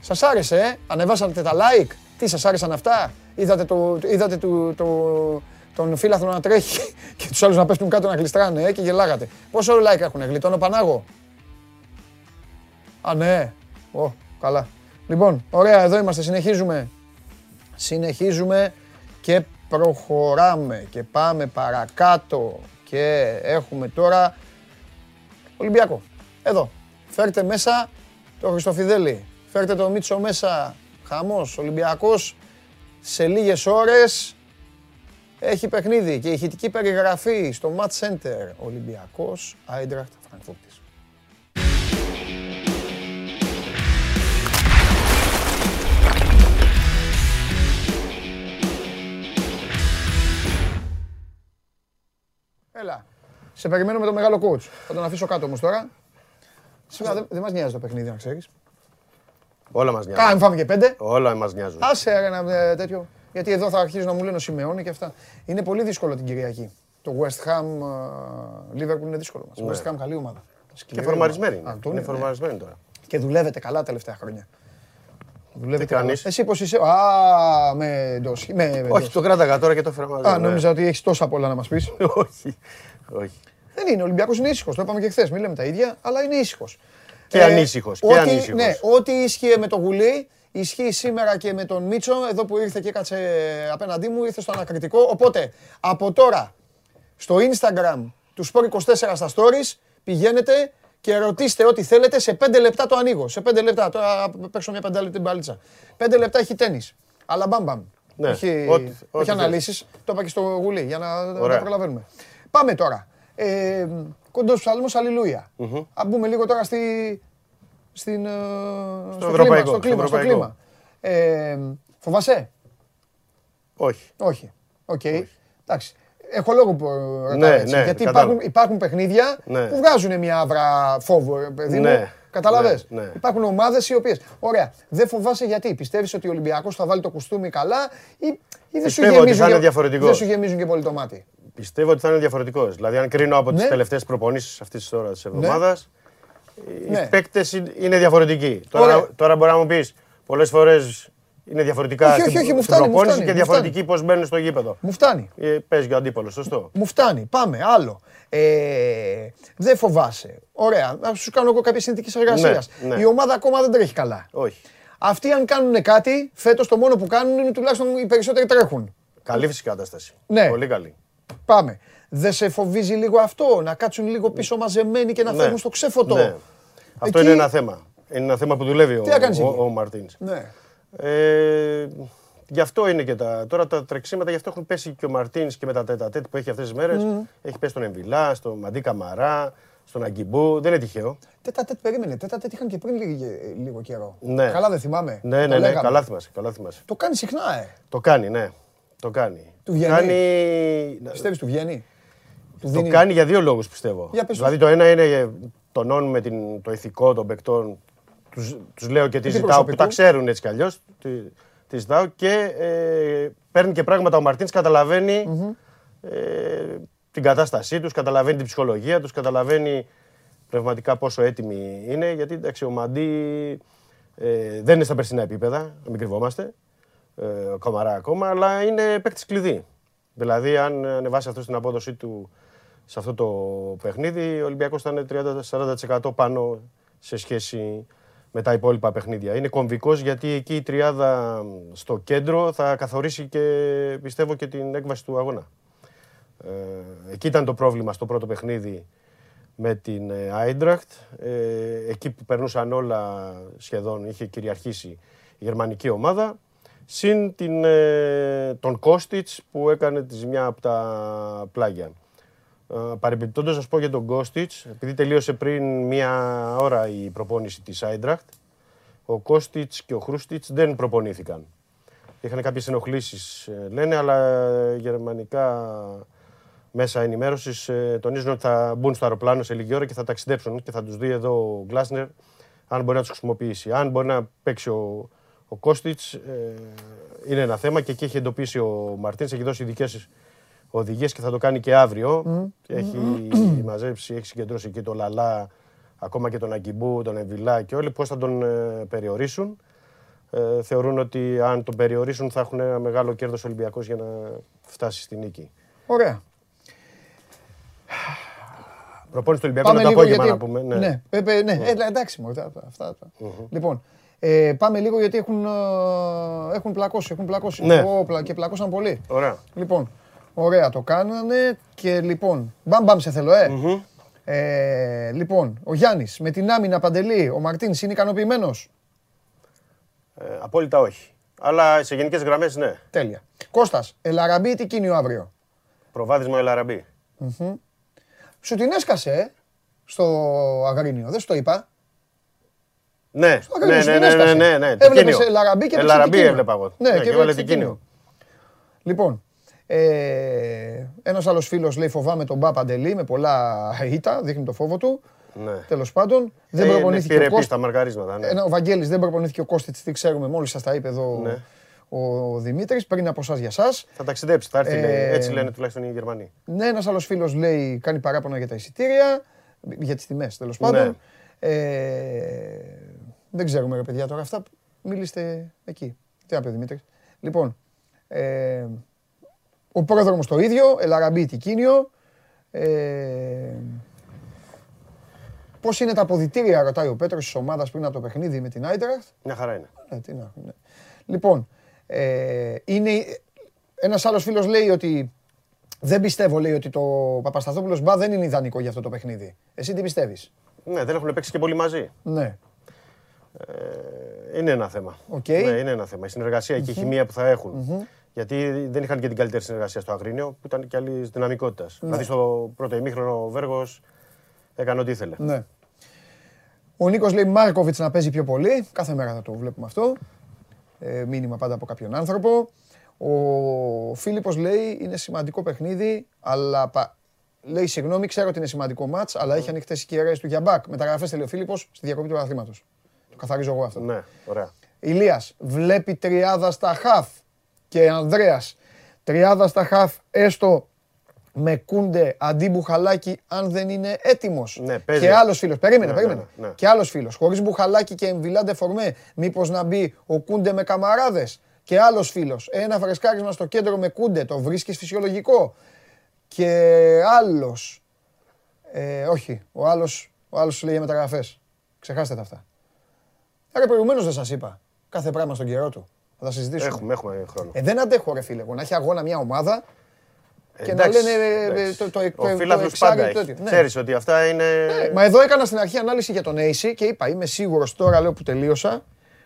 Σας άρεσε, ε; Ανεβάσατε τα like; Τι σας άρεσαν αυτά; Είδατε, το, είδατε το, το, τον φίλαθρο να τρέχει (laughs) και τους άλλους να πέφτουν κάτω να γλιστράνε ε, και γελάγατε. Πόσο like έχουν, γλιτώνω Πανάγο. Α, ναι. Ω, καλά. Λοιπόν, ωραία, εδώ είμαστε, συνεχίζουμε. Συνεχίζουμε και προχωράμε και πάμε παρακάτω και έχουμε τώρα Ολυμπιακό. Εδώ. Φέρτε μέσα το Χριστοφιδέλη. Φέρτε το Μίτσο μέσα. Χαμός. Ολυμπιακός σε λίγες ώρες έχει παιχνίδι και ηχητική περιγραφή στο Match Center. Ολυμπιακός Άιντραχτ Φραγκφούρτης. Έλα. Σε περιμένω με το μεγάλο coach. Θα τον αφήσω κάτω όμως τώρα. Σήμερα δεν, δεν μας νοιάζει το παιχνίδι, να ξέρεις. Όλα μας Κάνε νοιάζουν. φάμε και πέντε. Όλα μας νοιάζουν. Άσε ρε, ένα ε, τέτοιο. Γιατί εδώ θα αρχίσουν να μου λένε ο Σιμεώνη και αυτά. Είναι πολύ δύσκολο την Κυριακή. Το West Ham ε, Liverpool είναι δύσκολο μας. West Ham καλή ομάδα. Και Σκληρή φορμαρισμένη. ομάδα. είναι. Α, το Είναι είναι, ναι. φορμαρισμένη τώρα. Και δουλεύετε καλά τα τελευταία χρόνια. Δουλεύετε Τι καλά. κάνεις; Εσύ πώς είσαι; Α, με ντοσχή. Με, με Όχι, ντοσχή. το κράταγα τώρα και το έφερα μαζί. Α, ναι. νόμιζα ότι έχεις τόσα πολλά να μας πεις. (laughs) Όχι. Όχι. Δεν είναι, ο Ολυμπιακός είναι ήσυχος. Το είπαμε και χθες. Μην λέμε τα ίδια, αλλά είναι ήσυχος. Και ανήσυχος, και ό,τι- ανήσυχος. Ναι, ό,τι ίσχυε με το Γουλή, ισχύει σήμερα και με τον Μίτσο, εδώ που ήρθε και έκατσε απέναντί μου, ήρθε στο ανακριτικό. Οπότε, από τώρα, στο Instagram του Sport24 στα stories, πηγαίνετε και ρωτήστε ό,τι θέλετε. Σε 5 λεπτά το ανοίγω. Σε 5 λεπτά. Τώρα παίξω μια πεντάλεπτη μπαλίτσα. 5 λεπτά έχει τέννις. Αλλά μπαμ μπαμ. Ναι, Έχει, ό,τι- έχει ό,τι θες. αναλύσεις. Το είπα και στο Γουλή για να να Ωραία. τα προλαβαίνουμε. Πάμε τώρα. Ε, κοντός ψαλμός Αλληλούια. Α μπούμε λίγο τώρα στη, στην, ε, στο, κλίμα, ευρωπαϊκό, στο στο κλίμα, στο ευρωπαϊκό. κλίμα. Ε, φοβάσαι; Όχι. Όχι. Οκ. Εντάξει. Έχω λόγο που ρωτάω Ναι, έτσι. ναι, γιατί κατάλαβα. υπάρχουν, υπάρχουν παιχνίδια Ναι. που βγάζουν μια άβρα φόβο, ρε παιδί μου. Ναι, Κατάλαβες. ναι, ναι. Υπάρχουν ομάδες οι οποίες. Ωραία. Δεν φοβάσαι γιατί. Πιστεύεις ότι ο Ολυμπιακός θα βάλει το κουστούμι καλά ή, ή δεν, σου Πιστεύω ότι γεμίζουν θα είναι και- διαφορετικός. δεν σου γεμίζουν και πολύ το μάτι; Πιστεύω ότι θα είναι διαφορετικός. Δηλαδή, αν κρίνω από Ναι. τι τελευταίες προπονήσεις αυτής της ώρας της εβδομάδας, οι Ναι. παίκτες είναι διαφορετικοί. Τώρα, Ωραία. τώρα μπορεί να μου πεις πολλές φορές είναι διαφορετικά Όχι, όχι, στην, όχι, μου στην φτάνει, μου προπόνηση φτάνει, και μου διαφορετικοί πώς μπαίνουν στο γήπεδο. Μου φτάνει. Ε, Παίζει ο αντίπαλος, σωστό. Μου φτάνει. Πάμε. Άλλο. Ε, δεν φοβάσαι. Ωραία. Να σου κάνω εγώ κάποιε συνθήκε εργασία. Ναι, ναι. Η ομάδα ακόμα δεν τρέχει καλά. Όχι. Αυτοί, αν κάνουν κάτι, φέτος το μόνο που κάνουν είναι τουλάχιστον οι περισσότεροι τρέχουν. Καλή φυσικά κατάσταση. Ναι. Πολύ καλή. Πάμε. Δεν σε φοβίζει λίγο αυτό, να κάτσουν λίγο πίσω μαζεμένοι και να Ναι. φεύγουν στο ξέφωτο; Ναι. Αυτό Εκεί- είναι ένα θέμα. Είναι ένα θέμα που δουλεύει ο, Τι έκανες ο, εκεί; ο Μαρτίνς. Ναι. Ε, γι' αυτό είναι και τα. Τώρα τα τρεξίματα, γι' αυτό έχουν πέσει και ο Μαρτίνς και με τα τέτα τέτ που έχει αυτές τις μέρες. Έχει πέσει στον Εμβιλά, στον Μαντί Καμαρά, στον Αγκιμπού. Δεν είναι τυχαίο. Τέτα τέτ περίμενε. Τέτα τέτ είχαν και πριν λίγο, λίγο καιρό. Ναι. Καλά δεν θυμάμαι. Ναι, Το ναι, ναι, λέγαμε. καλά θυμάσαι. Καλά θυμάσαι. Το κάνει συχνά, ε. Το κάνει, ναι. Το κάνει. Του βγαίνει; Κάνει, Πιστεύεις του βγαίνει. Του το δίνει. κάνει για δύο λόγους πιστεύω. Για πες δηλαδή το ένα είναι ε, τονώνουμε την, το ηθικό των παικτών. Τους, τους λέω και τις Τι ζητάω που προσωπικού; τα ξέρουν έτσι κι αλλιώς. Τι, τις ζητάω και ε, παίρνει και πράγματα ο Μαρτίνς καταλαβαίνει ε, την κατάστασή τους, καταλαβαίνει την ψυχολογία τους, καταλαβαίνει πνευματικά πόσο έτοιμοι είναι. Γιατί εντάξει, ο Μαντί ε, δεν είναι στα περσινά επίπεδα, να μην κρυβόμαστε. Ε, ο Καμαρά ακόμα, αλλά είναι παίκτης κλειδί. Δηλαδή, αν ανεβάσει αυτός την απόδοσή του σε αυτό το παιχνίδι, ο Ολυμπιακός θα είναι 30-40% πάνω σε σχέση με τα υπόλοιπα παιχνίδια. Είναι κομβικός γιατί εκεί η τριάδα στο κέντρο θα καθορίσει και πιστεύω και την έκβαση του αγώνα. Ε, εκεί ήταν το πρόβλημα στο πρώτο παιχνίδι με την Άιντραχτ. Ε, εκεί που περνούσαν όλα σχεδόν, είχε κυριαρχήσει η γερμανική ομάδα. Συν την, ε, τον Κώστιτς που έκανε τη ζημιά από τα πλάγια. Ε, Παρεμπιπτόντως να σου πω για τον Κώστιτς, επειδή τελείωσε πριν μία ώρα η προπόνηση της Άιντραχτ, ο Κώστιτς και ο Χρούστιτς δεν προπονήθηκαν. Είχαν κάποιες ενοχλήσεις ε, λένε, αλλά ε, γερμανικά μέσα ενημέρωσης τονίζουν ότι θα μπουν στο αεροπλάνο σε λίγη ώρα και θα ταξιδέψουν και θα τους δει εδώ ο Γκλάσνερ αν μπορεί να τους χρησιμοποιήσει. Αν μπορεί να παίξει ο, ο Κώστιτς, είναι ένα θέμα και εκεί έχει εντοπίσει ο Μαρτίνς, έχει δώσει ειδικές οδηγίες και θα το κάνει και αύριο. Έχει μαζέψει, έχει συγκεντρώσει εκεί το Λαλά, ακόμα και τον Αγκιμπού, τον Εμβιλά και όλοι πώς θα τον ε, περιορίσουν. Ε, θεωρούν ότι αν τον περιορίσουν θα έχουν ένα μεγάλο κέρδος Ολυμπιακός για να φτάσει στη νίκη. Ωραία. Προπόνηση του Ολυμπιακού είναι το απόγευμα να πούμε. Ναι. Ναι, ε, ε, ναι. Ε, εντάξει, μωρέ, αυτά, αυτά. Λοιπόν, ε, πάμε λίγο γιατί έχουν, ε, έχουν πλακώσει. Έχουν πλακώσει. Ναι. Όπλα, και πλακώσαν πολύ. Ωραία. Λοιπόν, ωραία, το κάνανε και λοιπόν, μπαμ μπαμ σε θέλω, ε. Ε, λοιπόν, ο Γιάννης με την άμυνα παντελή, ο Μαρτίνς είναι ικανοποιημένος; Ε, απόλυτα όχι. Αλλά σε γενικές γραμμές ναι. Τέλεια. Κώστας, Ελαραμπή τι κίνει αύριο; Ναι. Προβάδισμα Ελαραμπή. Σου την έσκασε ε, στο Αγρίνιο, δεν σου το είπα; Ναι, Στο ναι, Αγρίνιο, σου ναι, την ναι, έσκασε. ναι, ναι, ναι. Έβλεπες Ελαραμπή και έπαιξε Ελαραμπή Τικίνιο. έβλεπα εγώ. Ναι, Ναι, και και έβαλε έπαιξε Τικίνιο. Λοιπόν, ε, ένας άλλος φίλος λέει φοβάμαι τον Μπα Παντελή με πολλά ήττα, δείχνει το φόβο του. Ναι. Τέλος πάντων. Δεν Ε, είναι προπονήθηκε ο επιρρεπής Κώστας. στα μαρκαρίσματα. Ναι. Ένα, ο Βαγγέλης δεν προπονήθηκε ο Κώστιτς, τι ξέρουμε, μόλις σας τα είπε εδώ Ναι. ο Δημήτρης, πριν από εσάς για εσάς. Θα ταξιδέψει, θα έρθει. λέει. Ε, Έτσι λένε τουλάχιστον οι Γερμανοί. Ναι, ένας άλλος φίλος λέει, κάνει παράπονα για τα εισιτήρια, για τις τιμές τέλος πάντων. Ναι. Ε, δεν ξέρουμε ρε παιδιά τώρα αυτά, μίληστε εκεί. Τι να πει ο Δημήτρης. Λοιπόν, ε, ο πρόδρομος το ίδιο, Ελαραμπή Τικίνιο. Ε, πώς είναι τα αποδητήρια, ρωτάει ο Πέτρος της ομάδας πριν από το παιχνίδι με την Άιντραχτ; Μια χαρά είναι. Ναι, τι να, ναι. Λοιπόν, ε, είναι, ένας άλλος φίλος λέει ότι δεν πιστεύω, λέει ότι το Παπασταθόπουλος Μπα δεν είναι ιδανικό για αυτό το παιχνίδι. Εσύ τι πιστεύεις; Ναι, δεν έχουν παίξει και πολύ μαζί. Ναι. Ε, είναι ένα θέμα. Οκ. Ναι, είναι ένα θέμα. Η συνεργασία και η χημεία που θα έχουν. Γιατί δεν είχαν και την καλύτερη συνεργασία στο Αγρίνιο, που ήταν και άλλη δυναμικότητας. Δηλαδή στο πρώτο ημίχρονο ο Βέργος έκανε ό,τι ήθελε. ναι. Ο Νίκος λέει Μάρκοβιτς να παίζει πιο πολύ. Κάθε μέρα θα το βλέπουμε αυτό. Ε, μήνυμα πάντα από κάποιον άνθρωπο. Ο Φίλιππος λέει είναι σημαντικό παιχνίδι, αλλά πα- λέει συγγνώμη, ξέρω ότι είναι σημαντικό μάτς, αλλά έχει ανοιχτές οι κεραίες του για μπακ. Μεταγραφές θέλει ο Φίλιππος στη διακοπή του πρωταθλήματος. Το καθαρίζω εγώ αυτό. Ναι, ωραία. Ηλίας βλέπει τριάδα στα χαφ και Ανδρέας τριάδα στα χαφ έστω με κούντε αντί μπουχαλάκι αν δεν είναι έτοιμος. Ναι, παίζει. και άλλος φίλος, περίμενε, Ναι, περίμενε. ναι, ναι. Και άλλος φίλος, χωρίς μπουχαλάκι και εμβιλάντε φορμέ, μήπως να μπει ο κούντε με καμαράδες. Και άλλος φίλος, ένα φρεσκάρισμα στο κέντρο με κούντε, το βρίσκεις φυσιολογικό. Και άλλος, ε, όχι, ο άλλος, ο άλλος σου λέει για μεταγραφές. Ξεχάστε τα αυτά. Άρα προηγουμένως δεν σας είπα. Κάθε πράγμα στον καιρό του. Θα τα συζητήσουμε. Έχουμε, έχουμε χρόνο. Ε, δεν αντέχω ρε φίλε εγώ να έχει αγώνα μια ομάδα και να Εντάξει, λένε ε, ε, εντάξει. το, το, Ο το, το φίλαθλος εξάρι πάντα και το έχει. τέτοιο. Ναι. Ξέρεις ότι αυτά είναι... Ναι, Μα εδώ έκανα στην αρχή ανάλυση για τον Ace και είπα είμαι σίγουρος τώρα λέω που τελείωσα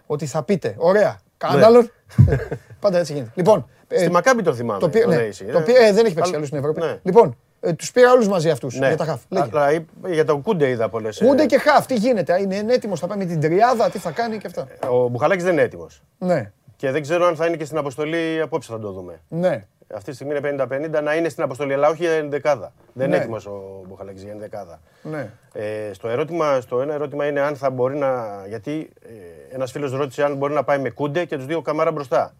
ότι θα πείτε ωραία, κανέναν Ναι. άλλον. (laughs) Πάντα έτσι γίνεται. Λοιπόν, ε, Στη Μακάμπη τον θυμάμαι. το πήρε, τον ναι, Ace, το ε. πήρε- ε, δεν έχει παίξει Αλλά- αλλού στην Ευρώπη. Ναι. Λοιπόν, ε, τους πήρα όλους μαζί αυτούς Ναι. για τα χαφ. Λέγε. Αλλά είπ- για τον Κούντε είδα πολλές. Κούντε και χαφ, τι γίνεται, είναι, είναι έτοιμος, θα πάει με την τριάδα, τι θα κάνει και αυτά. Ο Μπουχαλάκης δεν είναι έτοιμος. Ναι, Και δεν ξέρω αν θα είναι και στην αποστολή απόψε θα το δούμε. ναι. Αυτή τη στιγμή είναι 50-50 να είναι στην αποστολή, αλλά όχι για ενδεκάδα. Δεν Ναι. είναι έτοιμος ο Μπουχαλάκη για ενδεκάδα. ναι. Ε, στο, ερώτημα, στο ένα ερώτημα είναι αν θα μπορεί να. Γιατί ε, ένας φίλος ρώτησε αν μπορεί να πάει με κούντε και τους δύο καμάρα μπροστά.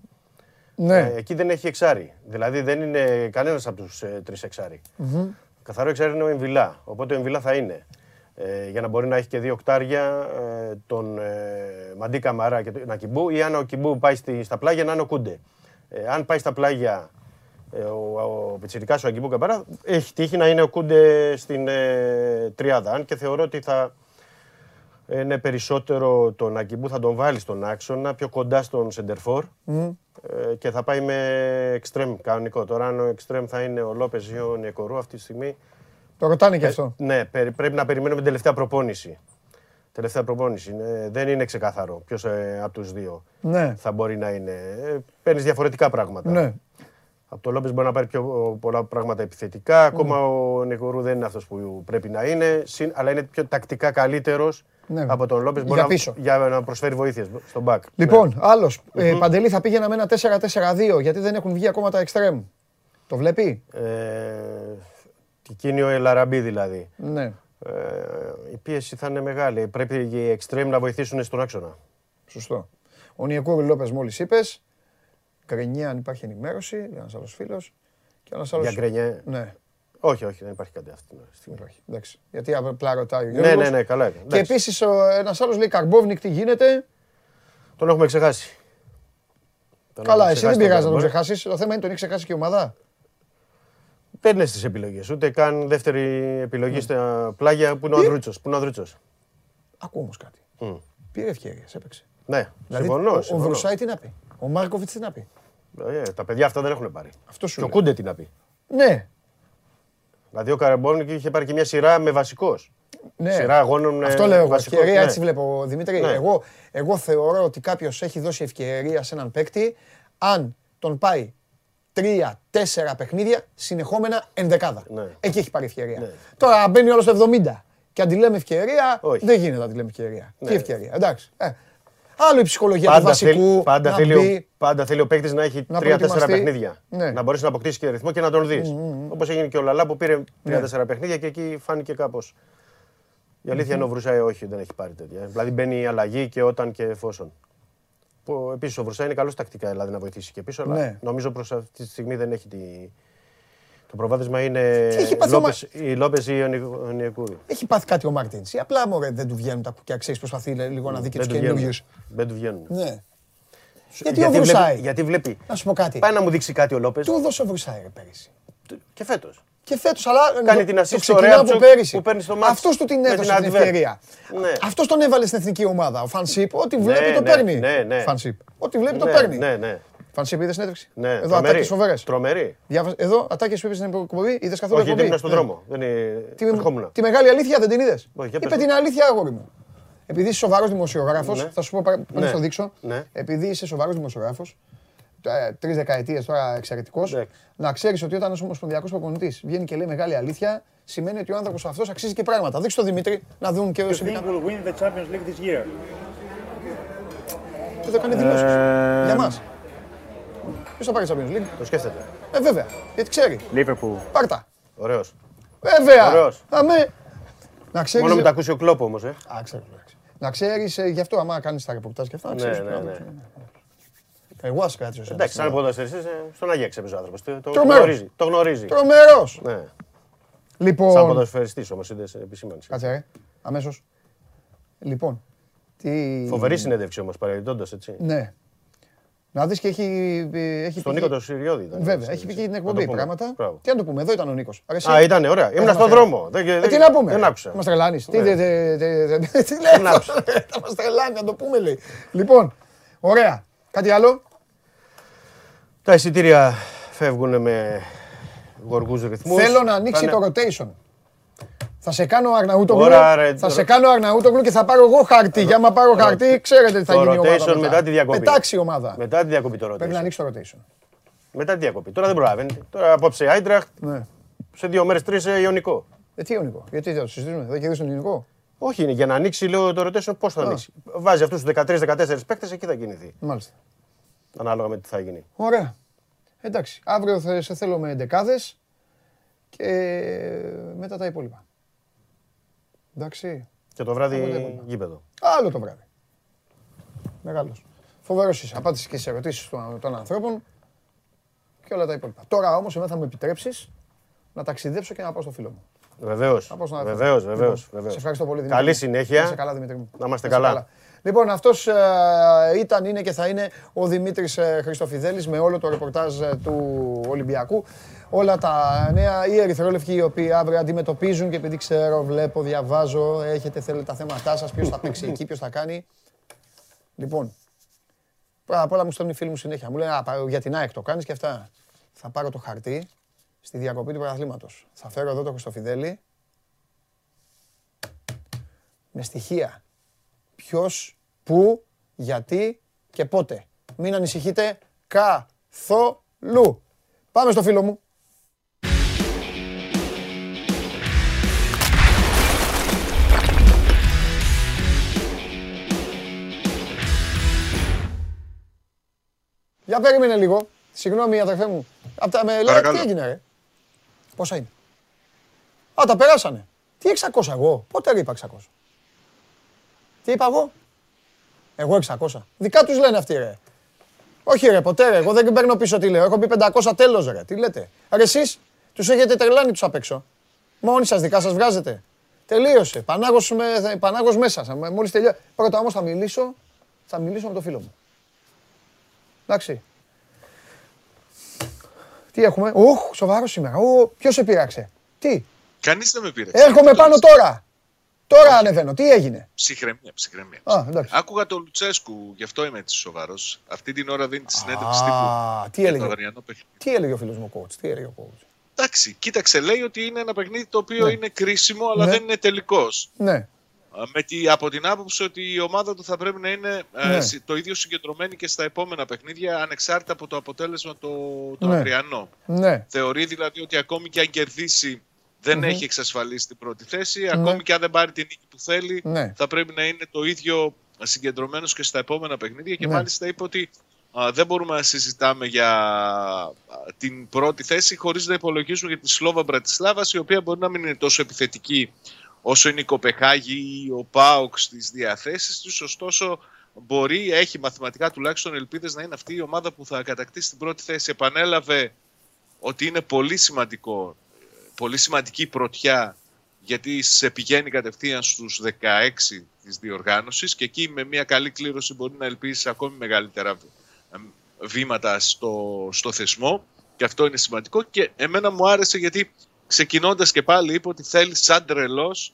ναι. Ε, εκεί δεν έχει εξάρι. Δηλαδή δεν είναι κανένας από τους ε, τρεις εξάρι. Καθαρό εξάρι είναι ο Εμβιλά. Οπότε ο Εμβιλά θα είναι. Ε, για να μπορεί να έχει και δύο οκτάρια ε, τον ε, Μαντί Καμαρά και τον Ακιμπού ή αν ο Ακιμπού πάει στη, στα πλάγια να είναι ο Κούντε. Ε, αν πάει στα πλάγια ε, ο, ο Πιτσιρικάς ο Ακιμπού Καμαρά έχει τύχει να είναι ο Κούντε στην ε, τριάδα. Αν και θεωρώ ότι θα είναι περισσότερο τον Ακιμπού θα τον βάλει στον άξονα πιο κοντά στον Σεντερφόρ ε, και θα πάει με εξτρέμ κανονικό. Τώρα αν ο εξτρέμ θα είναι ο Λόπεζ ή ο Νιακορού αυτή τη στιγμή Το ρωτάνε και ε, αυτό. ναι, περι- πρέπει να περιμένουμε την τελευταία προπόνηση. Τελευταία προπόνηση. Ναι, δεν είναι ξεκάθαρο ποιος από τους δύο Ναι, θα μπορεί να είναι. Παίρνεις διαφορετικά πράγματα. ναι. Από το Λόπες μπορεί να πάρει πιο πολλά πράγματα επιθετικά. Ακόμα ο Νεκορού δεν είναι αυτός που πρέπει να είναι. συν- Αλλά είναι πιο τακτικά καλύτερος Ναι. από τον Λόπες. Για πίσω. για να προσφέρει βοήθειες στον μπακ. Λοιπόν, άλλος, ε, Παντελή θα πήγαινα με ένα 4-4-2 γιατί δεν έχουν βγει ακόμα τα εξτρέμ. Το βλέπει; Ναι. Ε, εκείνη ο Ελαραμπή δηλαδή. Ναι. Ε, η πίεση θα είναι μεγάλη. Πρέπει οι εξτρέμ να βοηθήσουν στον άξονα. Σωστό. Ο Νιεκούρη Λόπες μόλις είπες. Γκρενιά, αν υπάρχει ενημέρωση. Ένας άλλος φίλος. Και ένας άλλο. Για Γκρενιέ. Ναι, Όχι, όχι, δεν υπάρχει κάτι αυτή τη στιγμή. όχι. Εντάξει. Γιατί απλά ρωτάει ο Ναι, Γιώργος. ναι, ναι, καλά. είναι. Και Εντάξει. επίση ένας άλλος λέει Καρμπόβνικ τι γίνεται; Τον έχουμε ξεχάσει. Τον Καλά, έχουμε εσύ δεν ξεχάσει πειράζει να τον τον Καρμπόβνικ. ξεχάσεις. Το θέμα είναι τον έχει ξεχάσει και η ομάδα. Δεν είναι στι επιλογές. Ούτε καν δεύτερη επιλογή στα πλάγια που είναι ο Ανδρούτσος. Που είναι ο Ανδρούτσος. Ακούω όμως κάτι. Μμ. Πήρε ευκαιρίες, έπαιξε. Ναι, Δηλαδή, συμφωνώ. ο- ο συμφωνώ. Βρουσάη τι να πει; Ο Μάρκοβιτς τι να πει; Ε, τα παιδιά αυτά δεν έχουν πάρει. Αυτό σου Και ο λέω. Κούντε τι να πει; Ναι, Δηλαδή ο Καραμπόνικ είχε πάρει και μια σειρά με βασικός. ναι. Σειρά αγώνων. ε, Αυτό λέω εγώ. βασικός, Ευκαιρία ναι. έτσι βλέπω, Δημήτρη. Ναι. Εγώ, εγώ θεωρώ ότι κάποιος έχει δώσει ευκαιρία σε έναν παίκτη αν τον πάει τρία-τέσσερα παιχνίδια συνεχόμενα ενδεκάδα. Ναι. Εκεί έχει πάρει ευκαιρία. Ναι. Τώρα μπαίνει όλος στο 70 και αντιλέμε ευκαιρία. Όχι. Δεν γίνεται να τη λέμε ευκαιρία. Ναι. Τι ευκαιρία. Εντάξει. Ε. Άλλο η ψυχολογία του Πάντα, βασικού. θέλει, πάντα, να θέλει, ο, μπει. πάντα θέλει ο παίκτης να έχει Να τρία-τέσσερα προετοιμαστεί. παιχνίδια. Ναι. Να μπορέσει να αποκτήσεις και ρυθμό και να τον δεις. Όπως έγινε και ο Λαλά που πήρε τρία-τέσσερα παιχνίδια και εκεί φάνηκε κάπω. Η αλήθεια είναι ο Βρουσάη όχι, δεν έχει πάρει τέτοια. Δηλαδή μπαίνει η αλλαγή και όταν και εφόσον. Που επίσης ο Βρουσάη είναι καλός τακτικά δηλαδή να βοηθήσει και πίσω, αλλά Ναι. νομίζω προς αυτή τη στιγμή δεν έχει τη. Το προβάδισμα είναι έχει πάθει ο Λόπες, η Λόπες ή ο Νι- ο Νιεκούρη. Έχει πάθει κάτι ο Μάρτινς. Ή απλά μωρέ, δεν του βγαίνουν τα κουκιά, ξέρεις, προσπαθεί λίγο να δει και Δεν τους του καινούριους. βγαίνουν. Δεν του βγαίνουν. Ναι. Γιατί ο βλέπει, Βρουσάη; γιατί βλέπει. Να σου πω κάτι. Πάει να μου δείξει κάτι ο Λόπες. Του έδωσε ο Βρουσάη ρε, πέρυσι. Και φέτος. Και φέτος, αλλά Κάνει το- την το assist στο ξεκινάω από Ρέαπτσουκ πέρυσι. που παίρνει στο μάτς Αυτός του την με έδωσε την την Adver. ευκαιρία. Ναι. Αυτός τον έβαλε στην εθνική ομάδα. Ο Φανσίπ, ό,τι βλέπει το ναι, παίρνει. ναι, ναι. Φανσίπ. Ό,τι βλέπει το Ναι, παίρνει. ναι, ναι. Φανσίπ, είδες συνέντευξη; Ναι, Εδώ τρομερή. ατάκες φοβερές. Τρομερή. Εδώ ατάκες που είπες στην εκπομπή, είδες καθόλου Όχι, γιατί εκπομπή; ήμουν στον Ναι. δρόμο. Δεν είναι... Τη, ερχόμουν. τη μεγάλη αλήθεια δεν την είδες; Όχι, για Είπε πες την μου. αλήθεια, αγόρι μου. Επειδή είσαι σοβαρός δημοσιογράφος, Ναι. θα σου πω πα- να Ναι. σου το δείξω. Ναι. Επειδή είσαι σοβαρός δημοσιογράφος, τρεις δεκαετίες τώρα εξαιρετικός, Εντάξει. να ξέρεις ότι όταν ένα ομοσπονδιακός προπονητής βγαίνει και λέει μεγάλη αλήθεια, σημαίνει ότι ο άνθρωπος αυτός αξίζει και πράγματα. Δείξτε το Δημήτρη, να δουν και You όσοι. think will win the Champions League this year? Εδώ κάνει δηλώσεις. Ε, Για μας. Ποιος θα πάρει Champions League; Το σκέφτεται. Ε, βέβαια. Γιατί ξέρει. Liverpool. Πάρτα. Ωραίος. Βέβαια. Ωραίος. Αμέ. Να ξέρεις. Μόνο με τα ακούσει ο κλόπο όμως. Ε. Α, ξέρω, εντάξει. Να ξέρεις, γι' αυτό άμα κάνεις τα ρεπορτάζ και αυτά, να Ναι, ξέρεις. ναι, ναι. Εγώ α κράτησε ο Εντάξει, σαν ποδοσφαιριστή στον Αγία έπαιζε ο άνθρωπος. Το, Τρομερός. γνωρίζει. Το γνωρίζει. Τρομερός. Ναι. Σαν Λοιπόν. ποδοσφαιριστής όμως είδες επισήμανση. Κάτσε, ρε. Αμέσως. Λοιπόν. Τι... Φοβερή συνέντευξη όμως παρελθόντα έτσι. Ναι. Να δεις και έχει. έχει Στον πει Νίκο και- το Συριώδη ήταν. Βέβαια, έχει πει και την εκπομπή πράγματα. Μπράβο. Τι να το πούμε, εδώ ήταν ο Νίκος. Α, ήταν ωραία. Ήμουν στον δρόμο. Δεν- Ε, δεν- τι να πούμε; Δεν άκουσα. Μας τρελάνεις. Τι, Ναι. τε- τε- τε- τε- τι λέει άκουσα. αυτός, ρε, Θα μας τρελάνει, να το πούμε λέει. Λοιπόν, ωραία. Κάτι άλλο; Τα εισιτήρια φεύγουν με γοργούς ρυθμούς. Θέλω να ανοίξει το rotation. Θα σε κάνω Αρναούτογλου, Τώρα, ρε, θα το- σε κάνω Αρναούτογλου και θα πάρω εγώ χαρτί. Για άμα πάρω χαρτί, ξέρετε τι θα το γίνει η ομάδα. rotation μετά τη διακοπή. Πετάξει η ομάδα. Μετά τη διακοπή το Πρέπει να rotation. ανοίξει το rotation. Μετά τη διακοπή. Τώρα δεν προλαβαίνει. Τώρα απόψε Άιντραχτ, Ναι. σε δύο μέρες τρεις Ιωνικό. Ε, τι Ιωνικό, γιατί δεν το συζητήσουμε, δεν κερδίσουν τον Ιωνικό; Όχι, είναι για να ανοίξει λέω το rotation πώς θα Α. ανοίξει; Βάζει αυτούς τους 13-14 παίκτες, εκεί θα κινηθεί. Μάλιστα. Ανάλογα με τι θα γίνει. Ωραία. Εντάξει. Αύριο θα σε θέλω με δεκάδε και μετά τα υπόλοιπα. Εντάξει. Και το βράδυ Αποτέλεσμα. γήπεδο. Άλλο το βράδυ. Μεγάλος. Φοβερός είσαι. Απάντησες και σε ερωτήσεις των, των ανθρώπων και όλα τα υπόλοιπα. Τώρα όμως εμένα θα μου επιτρέψεις να ταξιδέψω και να πάω στο φίλο μου. Βεβαίως. Να πάω στον άνθρωπο. Βεβαίως, βεβαίως. Λοιπόν, Σε ευχαριστώ πολύ Δημήτρη. Καλή Να συνέχεια. είσαι καλά Δημήτρη μου. Να είμαστε είσαι καλά. Λοιπόν, αυτός ε, ήταν, είναι και θα είναι ο Δημήτρης ε, Χριστοφιδέλης με όλο το ρεπορτάζ ε, του Ολυμπιακού. Όλα τα νέα, οι ερυθρόλευκοι οι οποίοι αύριο αντιμετωπίζουν και επειδή ξέρω, βλέπω, διαβάζω, έχετε θέλετε τα θέματά σας, ποιος θα παίξει εκεί, ποιος θα κάνει. Λοιπόν, πρώτα απ' όλα μου στέλνουν οι φίλοι μου συνέχεια. Μου λένε «Α, πα- για την ΑΕΚ το κάνεις και αυτά. Θα πάρω το χαρτί στη διακοπή του πρωταθλήματος. Θα φέρω εδώ το Χριστοφιδέλη με στοιχεία. Ποιος, πού, γιατί και πότε. Μην ανησυχείτε καθόλου. Πάμε στο φίλο μου. Για περίμενε λίγο. Συγγνώμη, αδερφέ μου. Απ' τα με λέει, τι Παρακαλώ. έγινε, ρε; Πόσα είναι; Α, τα περάσανε. Τι 600 εγώ; Πότε ρε είπα 600. Τι είπα εγώ; Εγώ 600. Δικά τους λένε αυτοί ρε. Όχι ρε, ποτέ ρε. Εγώ δεν παίρνω πίσω τι λέω. Έχω πει 500 τέλος ρε. Τι λέτε; Ρε εσείς τους έχετε τρελάνει τους απ' έξω. Μόνοι σας δικά σας βγάζετε. Τελείωσε. Πανάγος, με, πανάγος μέσα. σας. Μόλις τελειώσει. Πρώτα όμως θα μιλήσω, θα μιλήσω με το φίλο μου. Εντάξει. Τι έχουμε; Οχ, σοβαρό σήμερα. Ω, ποιος σε πείραξε; Τι; Κανείς δεν με πήρε. Έρχομαι πάνω τώρα. Τώρα ανεβαίνω. Τι έγινε; Ψυχραιμία, ψυχραιμία. Α, εντάξει. Άκουγα τον Λουτσέσκου, γι' αυτό είμαι έτσι σοβαρός. Αυτή την ώρα δίνει τη συνέντευξη Α, τύπου. τι για έλεγε; Το αυριανό παιχνίδι. Τι έλεγε ο φίλος μου ο coach. Τι έλεγε ο coach; Εντάξει, κοίταξε, λέει ότι είναι ένα παιχνίδι το οποίο Ναι. είναι κρίσιμο, αλλά Ναι. δεν είναι τελικός. Ναι. Με τη, από την άποψη ότι η ομάδα του θα πρέπει να είναι ε, Ναι. συ- το ίδιο συγκεντρωμένη και στα επόμενα παιχνίδια, ανεξάρτητα από το αποτέλεσμα το, το Ναι. αυριανό. Ναι. Θεωρεί δηλαδή ότι ακόμη και αν κερδίσει δεν Μμμ. έχει εξασφαλίσει την πρώτη θέση. Ακόμη και αν δεν πάρει την νίκη που θέλει, Ναι. θα πρέπει να είναι το ίδιο συγκεντρωμένος και στα επόμενα παιχνίδια. Και Ναι. μάλιστα είπε ότι α, δεν μπορούμε να συζητάμε για α, την πρώτη θέση χωρίς να υπολογίσουμε για τη Σλόβα Μπρατισλάβας, η οποία μπορεί να μην είναι τόσο επιθετική όσο είναι η Κοπεχάγη ή ο Πάοκ στις διαθέσεις τους, ωστόσο μπορεί, έχει μαθηματικά τουλάχιστον ελπίδες να είναι αυτή η ομάδα που θα κατακτήσει την πρώτη θέση. Επανέλαβε ότι είναι πολύ σημαντικό, πολύ σημαντική πρωτιά γιατί σε πηγαίνει κατευθείαν στους 16 της διοργάνωσης και εκεί με μια καλή κλήρωση μπορεί να ελπίσει ακόμη μεγαλύτερα βήματα στο, στο θεσμό και αυτό είναι σημαντικό και εμένα μου άρεσε γιατί ξεκινώντας και πάλι είπε ότι θέλει σαν τρελός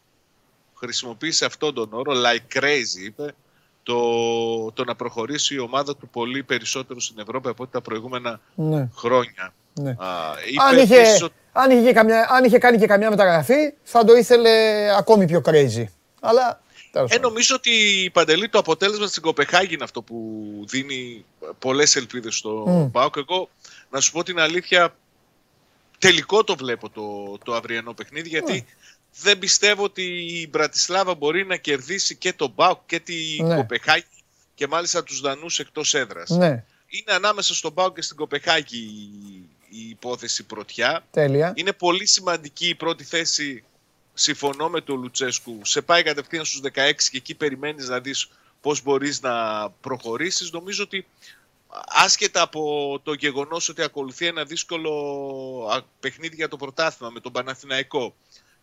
χρησιμοποίησε αυτόν τον όρο like crazy είπε το, το να προχωρήσει η ομάδα του πολύ περισσότερο στην Ευρώπη από ό,τι τα προηγούμενα Ναι. χρόνια. Ναι. Α, είπε Αν είχε, επίσης ότι- αν, είχε καμιά, αν είχε κάνει και καμιά μεταγραφή, θα το ήθελε ακόμη πιο crazy. Αλλά τέλος Ε, πάντων. νομίζω ότι η Παντελή το αποτέλεσμα στην Κοπεχάγη είναι αυτό που δίνει πολλές ελπίδες στο Μμ. ΠΑΟΚ. Εγώ, να σου πω την αλήθεια, τελικό το βλέπω το, το αυριανό παιχνίδι, γιατί δεν πιστεύω ότι η Μπρατισλάβα μπορεί να κερδίσει και τον ΠΑΟΚ και την Ναι. Κοπεχάγη και μάλιστα τους Δανούς εκτός έδρας. Ναι, Είναι ανάμεσα στον ΠΑΟΚ και στην Κοπεχάγη η, η υπόθεση πρωτιά. τέλεια. Είναι πολύ σημαντική η πρώτη θέση. Συμφωνώ με τον Λουτσέσκου. Σε πάει κατευθείαν στους 16 και εκεί περιμένεις να δεις πώς μπορείς να προχωρήσεις. Νομίζω ότι άσχετα από το γεγονός ότι ακολουθεί ένα δύσκολο α, παιχνίδι για το πρωτάθλημα με τον Παναθηναϊκό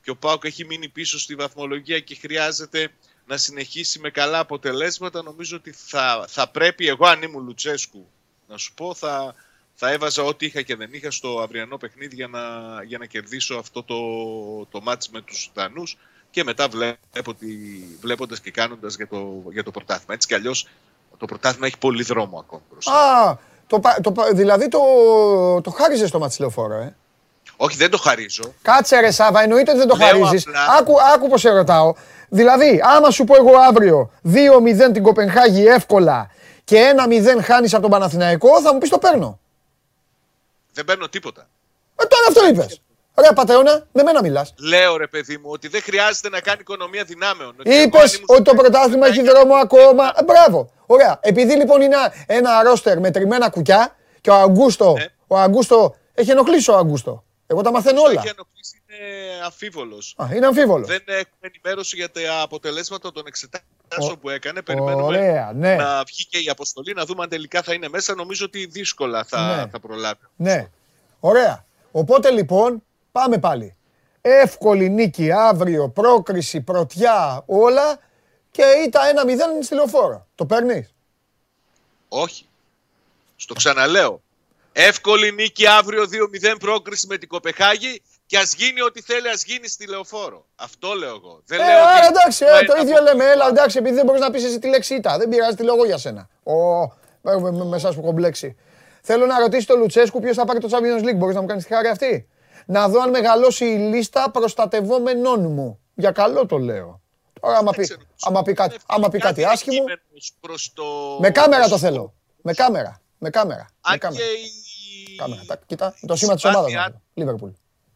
και ο Πάουκ έχει μείνει πίσω στη βαθμολογία και χρειάζεται να συνεχίσει με καλά αποτελέσματα, νομίζω ότι θα, θα πρέπει, εγώ αν ήμουν Λουτσέσκου, να σου πω, θα, θα έβαζα ό,τι είχα και δεν είχα στο αυριανό παιχνίδι για να, για να κερδίσω αυτό το, το μάτς με τους Δανούς και μετά βλέπω ότι, βλέποντας και κάνοντας για το, για το πρωτάθλημα. Έτσι κι αλλιώς το πρωτάθλημα έχει πολύ δρόμο ακόμα μπροστά. Α, το, πα- το, πα- δηλαδή το, το χάριζες στο μάτι λεωφόρο, ε; Όχι, δεν το χαρίζω. Κάτσε ρε Σάβα, εννοείται ότι δεν το Λέω χαρίζεις. απλά- Άκου, άκου πως σε ρωτάω. Δηλαδή, άμα σου πω εγώ αύριο 2-0 την Κοπενχάγη εύκολα και 1-0 χάνεις από τον Παναθηναϊκό, θα μου πεις το παίρνω. Δεν παίρνω τίποτα. Ε, τώρα αυτό είπες. Ρε πατεώνα, με μένα μιλάς. Λέω ρε παιδί μου ότι δεν χρειάζεται να κάνει οικονομία δυνάμεων. Ότι εγώ αν Είπες ήμουν ότι το στο- πρωτάθλημα έχει δρόμο ακόμα. Ε, μπράβο. Ωραία. Επειδή λοιπόν είναι ένα ρόστερ με τριμμένα κουκιά και ο Αγκούστο, Ναι. ο Αγκούστο, έχει ενοχλήσει ο Αγκούστο. Εγώ τα μαθαίνω Το όλα. έχει ενοχλήσει, είναι αμφίβολος. Α, είναι αμφίβολος. Δεν έχουμε ενημέρωση για τα αποτελέσματα των εξετάσεων Ω- που έκανε. Περιμένουμε Ωραία, ναι. να βγει και η αποστολή, να δούμε αν τελικά θα είναι μέσα. Νομίζω ότι δύσκολα θα, Ναι. θα προλάβει. Ναι. Ωραία. Οπότε λοιπόν, πάμε πάλι. Εύκολη νίκη αύριο, πρόκριση, πρωτιά, όλα και ήταν 1-0 στη λεωφόρο. Το παίρνεις; Όχι. Στο ξαναλέω. Εύκολη νίκη αύριο 2-0 πρόκριση με την Κοπεχάγη και ας γίνει ό,τι θέλει, ας γίνει στη λεωφόρο. Αυτό λέω εγώ. Δεν Ε, λέω ότι άρα εντάξει, μα ε, είναι το ίδιο από- λέμε. Έλα, εντάξει, επειδή δεν μπορείς να πεις εσύ τη λέξη ήττα. Δεν πειράζει, τη λέω εγώ για σένα. Ω, με, με, με εσάς που κομπλέξει. Θέλω να ρωτήσει τον Λουτσέσκου ποιος θα πάρει το Champions League. Μπορείς να μου κάνεις τη χάρη αυτή; Να δω αν μεγαλώσει η λίστα προστατευόμενών μου. Για καλό το λέω. Τώρα, άμα πει, ξέρω, άμα πει κάτι, άμα πει κάτι άσχημο. κείμενος προς το... Με κάμερα το προς θέλω. Με κάμερα. Με κάμερα. Με Αν κάμερα. και η Κάμερα. Τα- Κοίτα, το σήμα της ομάδας. Συμπάθεια- Λίβερπουλ.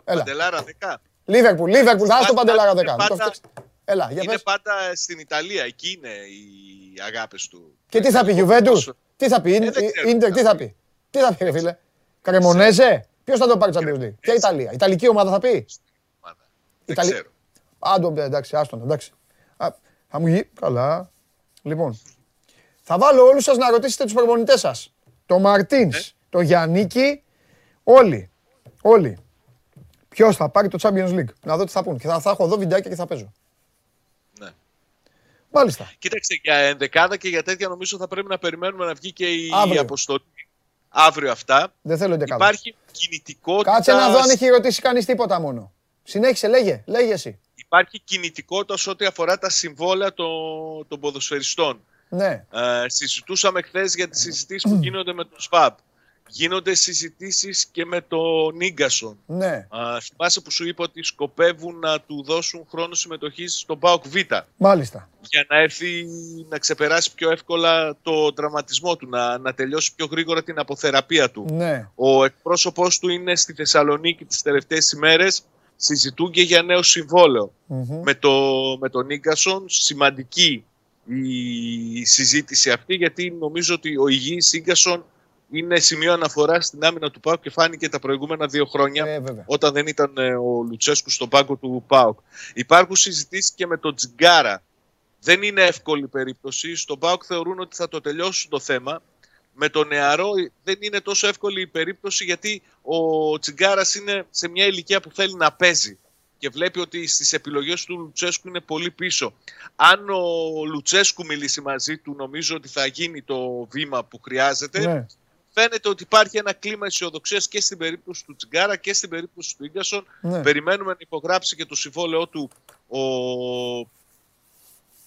Έλα. Παντελάρα 10. Λίβερπουλ, Λίβερπουλ, θα στο Πάντα- παντελάρα είναι 10. Μην το πάντα- φτιάξεις. Έλα, για Είναι πες. πάντα στην Ιταλία. Εκεί είναι οι αγάπες του. Και τι θα πει, Γιουβέντους, τι θα πει, Ε, δεν ξέρω Ίντερ, τι τι θα θα πει; Τι θα πει, ρε φίλε; Κρεμονέζε, ποιος θα το πάρει Champions League; Ποια Ιταλία, Ιταλική ομάδα θα πει; ομάδα. Δεν Ιταλία. ξέρω. Άντο, εντάξει, άστον, εντάξει. Α, Θα μου γίνει. Καλά. Λοιπόν, θα βάλω όλους σας να ρωτήσετε τους προπονητές σας. Το Μαρτίνς, το Γιαννίκη, όλοι. Όλοι. Ποιος θα πάρει το Champions League; Να δω τι θα πούν. Και θα, θα έχω εδώ βιντεάκια και θα παίζω. Ναι. Μάλιστα. Κοίταξε, για ενδεκάδα και για τέτοια νομίζω θα πρέπει να περιμένουμε να βγει και η Αύριο. αποστολή. Αύριο αυτά. Δεν θέλω εντεκάδα. Υπάρχει κινητικότητα. Κάτσε να δω αν έχει ρωτήσει κανείς τίποτα μόνο. Συνέχισε, λέγε, λέγε εσύ. Υπάρχει κινητικότητας σε ό,τι αφορά τα συμβόλαια των, των ποδοσφαιριστών. Ναι. Ε, συζητούσαμε χθες για τις συζητήσεις που (clears throat) γίνονται με τον ΣΠΑΠ. Γίνονται συζητήσεις και με τον Νίγκασον. Ναι. Α, θυμάσαι που σου είπα ότι σκοπεύουν να του δώσουν χρόνο συμμετοχής στον ΠΑΟΚ Β; Μάλιστα. για να έρθει να ξεπεράσει πιο εύκολα το τραυματισμό του, να, να τελειώσει πιο γρήγορα την αποθεραπεία του. Ναι. Ο εκπρόσωπός του είναι στη Θεσσαλονίκη τις τελευταίες ημέρες, συζητούν και για νέο συμβόλαιο Μμμ. με, το, με τον Νίγκασον. Σημαντική η συζήτηση αυτή γιατί νομίζω ότι ο υγιής Νίγκασον είναι σημείο αναφοράς στην άμυνα του ΠΑΟΚ και φάνηκε τα προηγούμενα δύο χρόνια Ε, βέβαια. όταν δεν ήταν ε, ο Λουτσέσκου στον πάγκο του ΠΑΟΚ. Υπάρχουν συζητήσεις και με τον Τζιγκάρα. Δεν είναι εύκολη περίπτωση. Στον ΠΑΟΚ θεωρούν ότι θα το τελειώσουν το θέμα. Με τον νεαρό δεν είναι τόσο εύκολη η περίπτωση γιατί ο Τσιγκάρα είναι σε μια ηλικία που θέλει να παίζει και βλέπει ότι στις επιλογές του Λουτσέσκου είναι πολύ πίσω. Αν ο Λουτσέσκου μιλήσει μαζί του, νομίζω ότι θα γίνει το βήμα που χρειάζεται. Ναι. Φαίνεται ότι υπάρχει ένα κλίμα αισιοδοξίας και στην περίπτωση του Τσιγκάρα και στην περίπτωση του Ίγκασον. Ναι. Περιμένουμε να υπογράψει και το συμβόλαιό του ο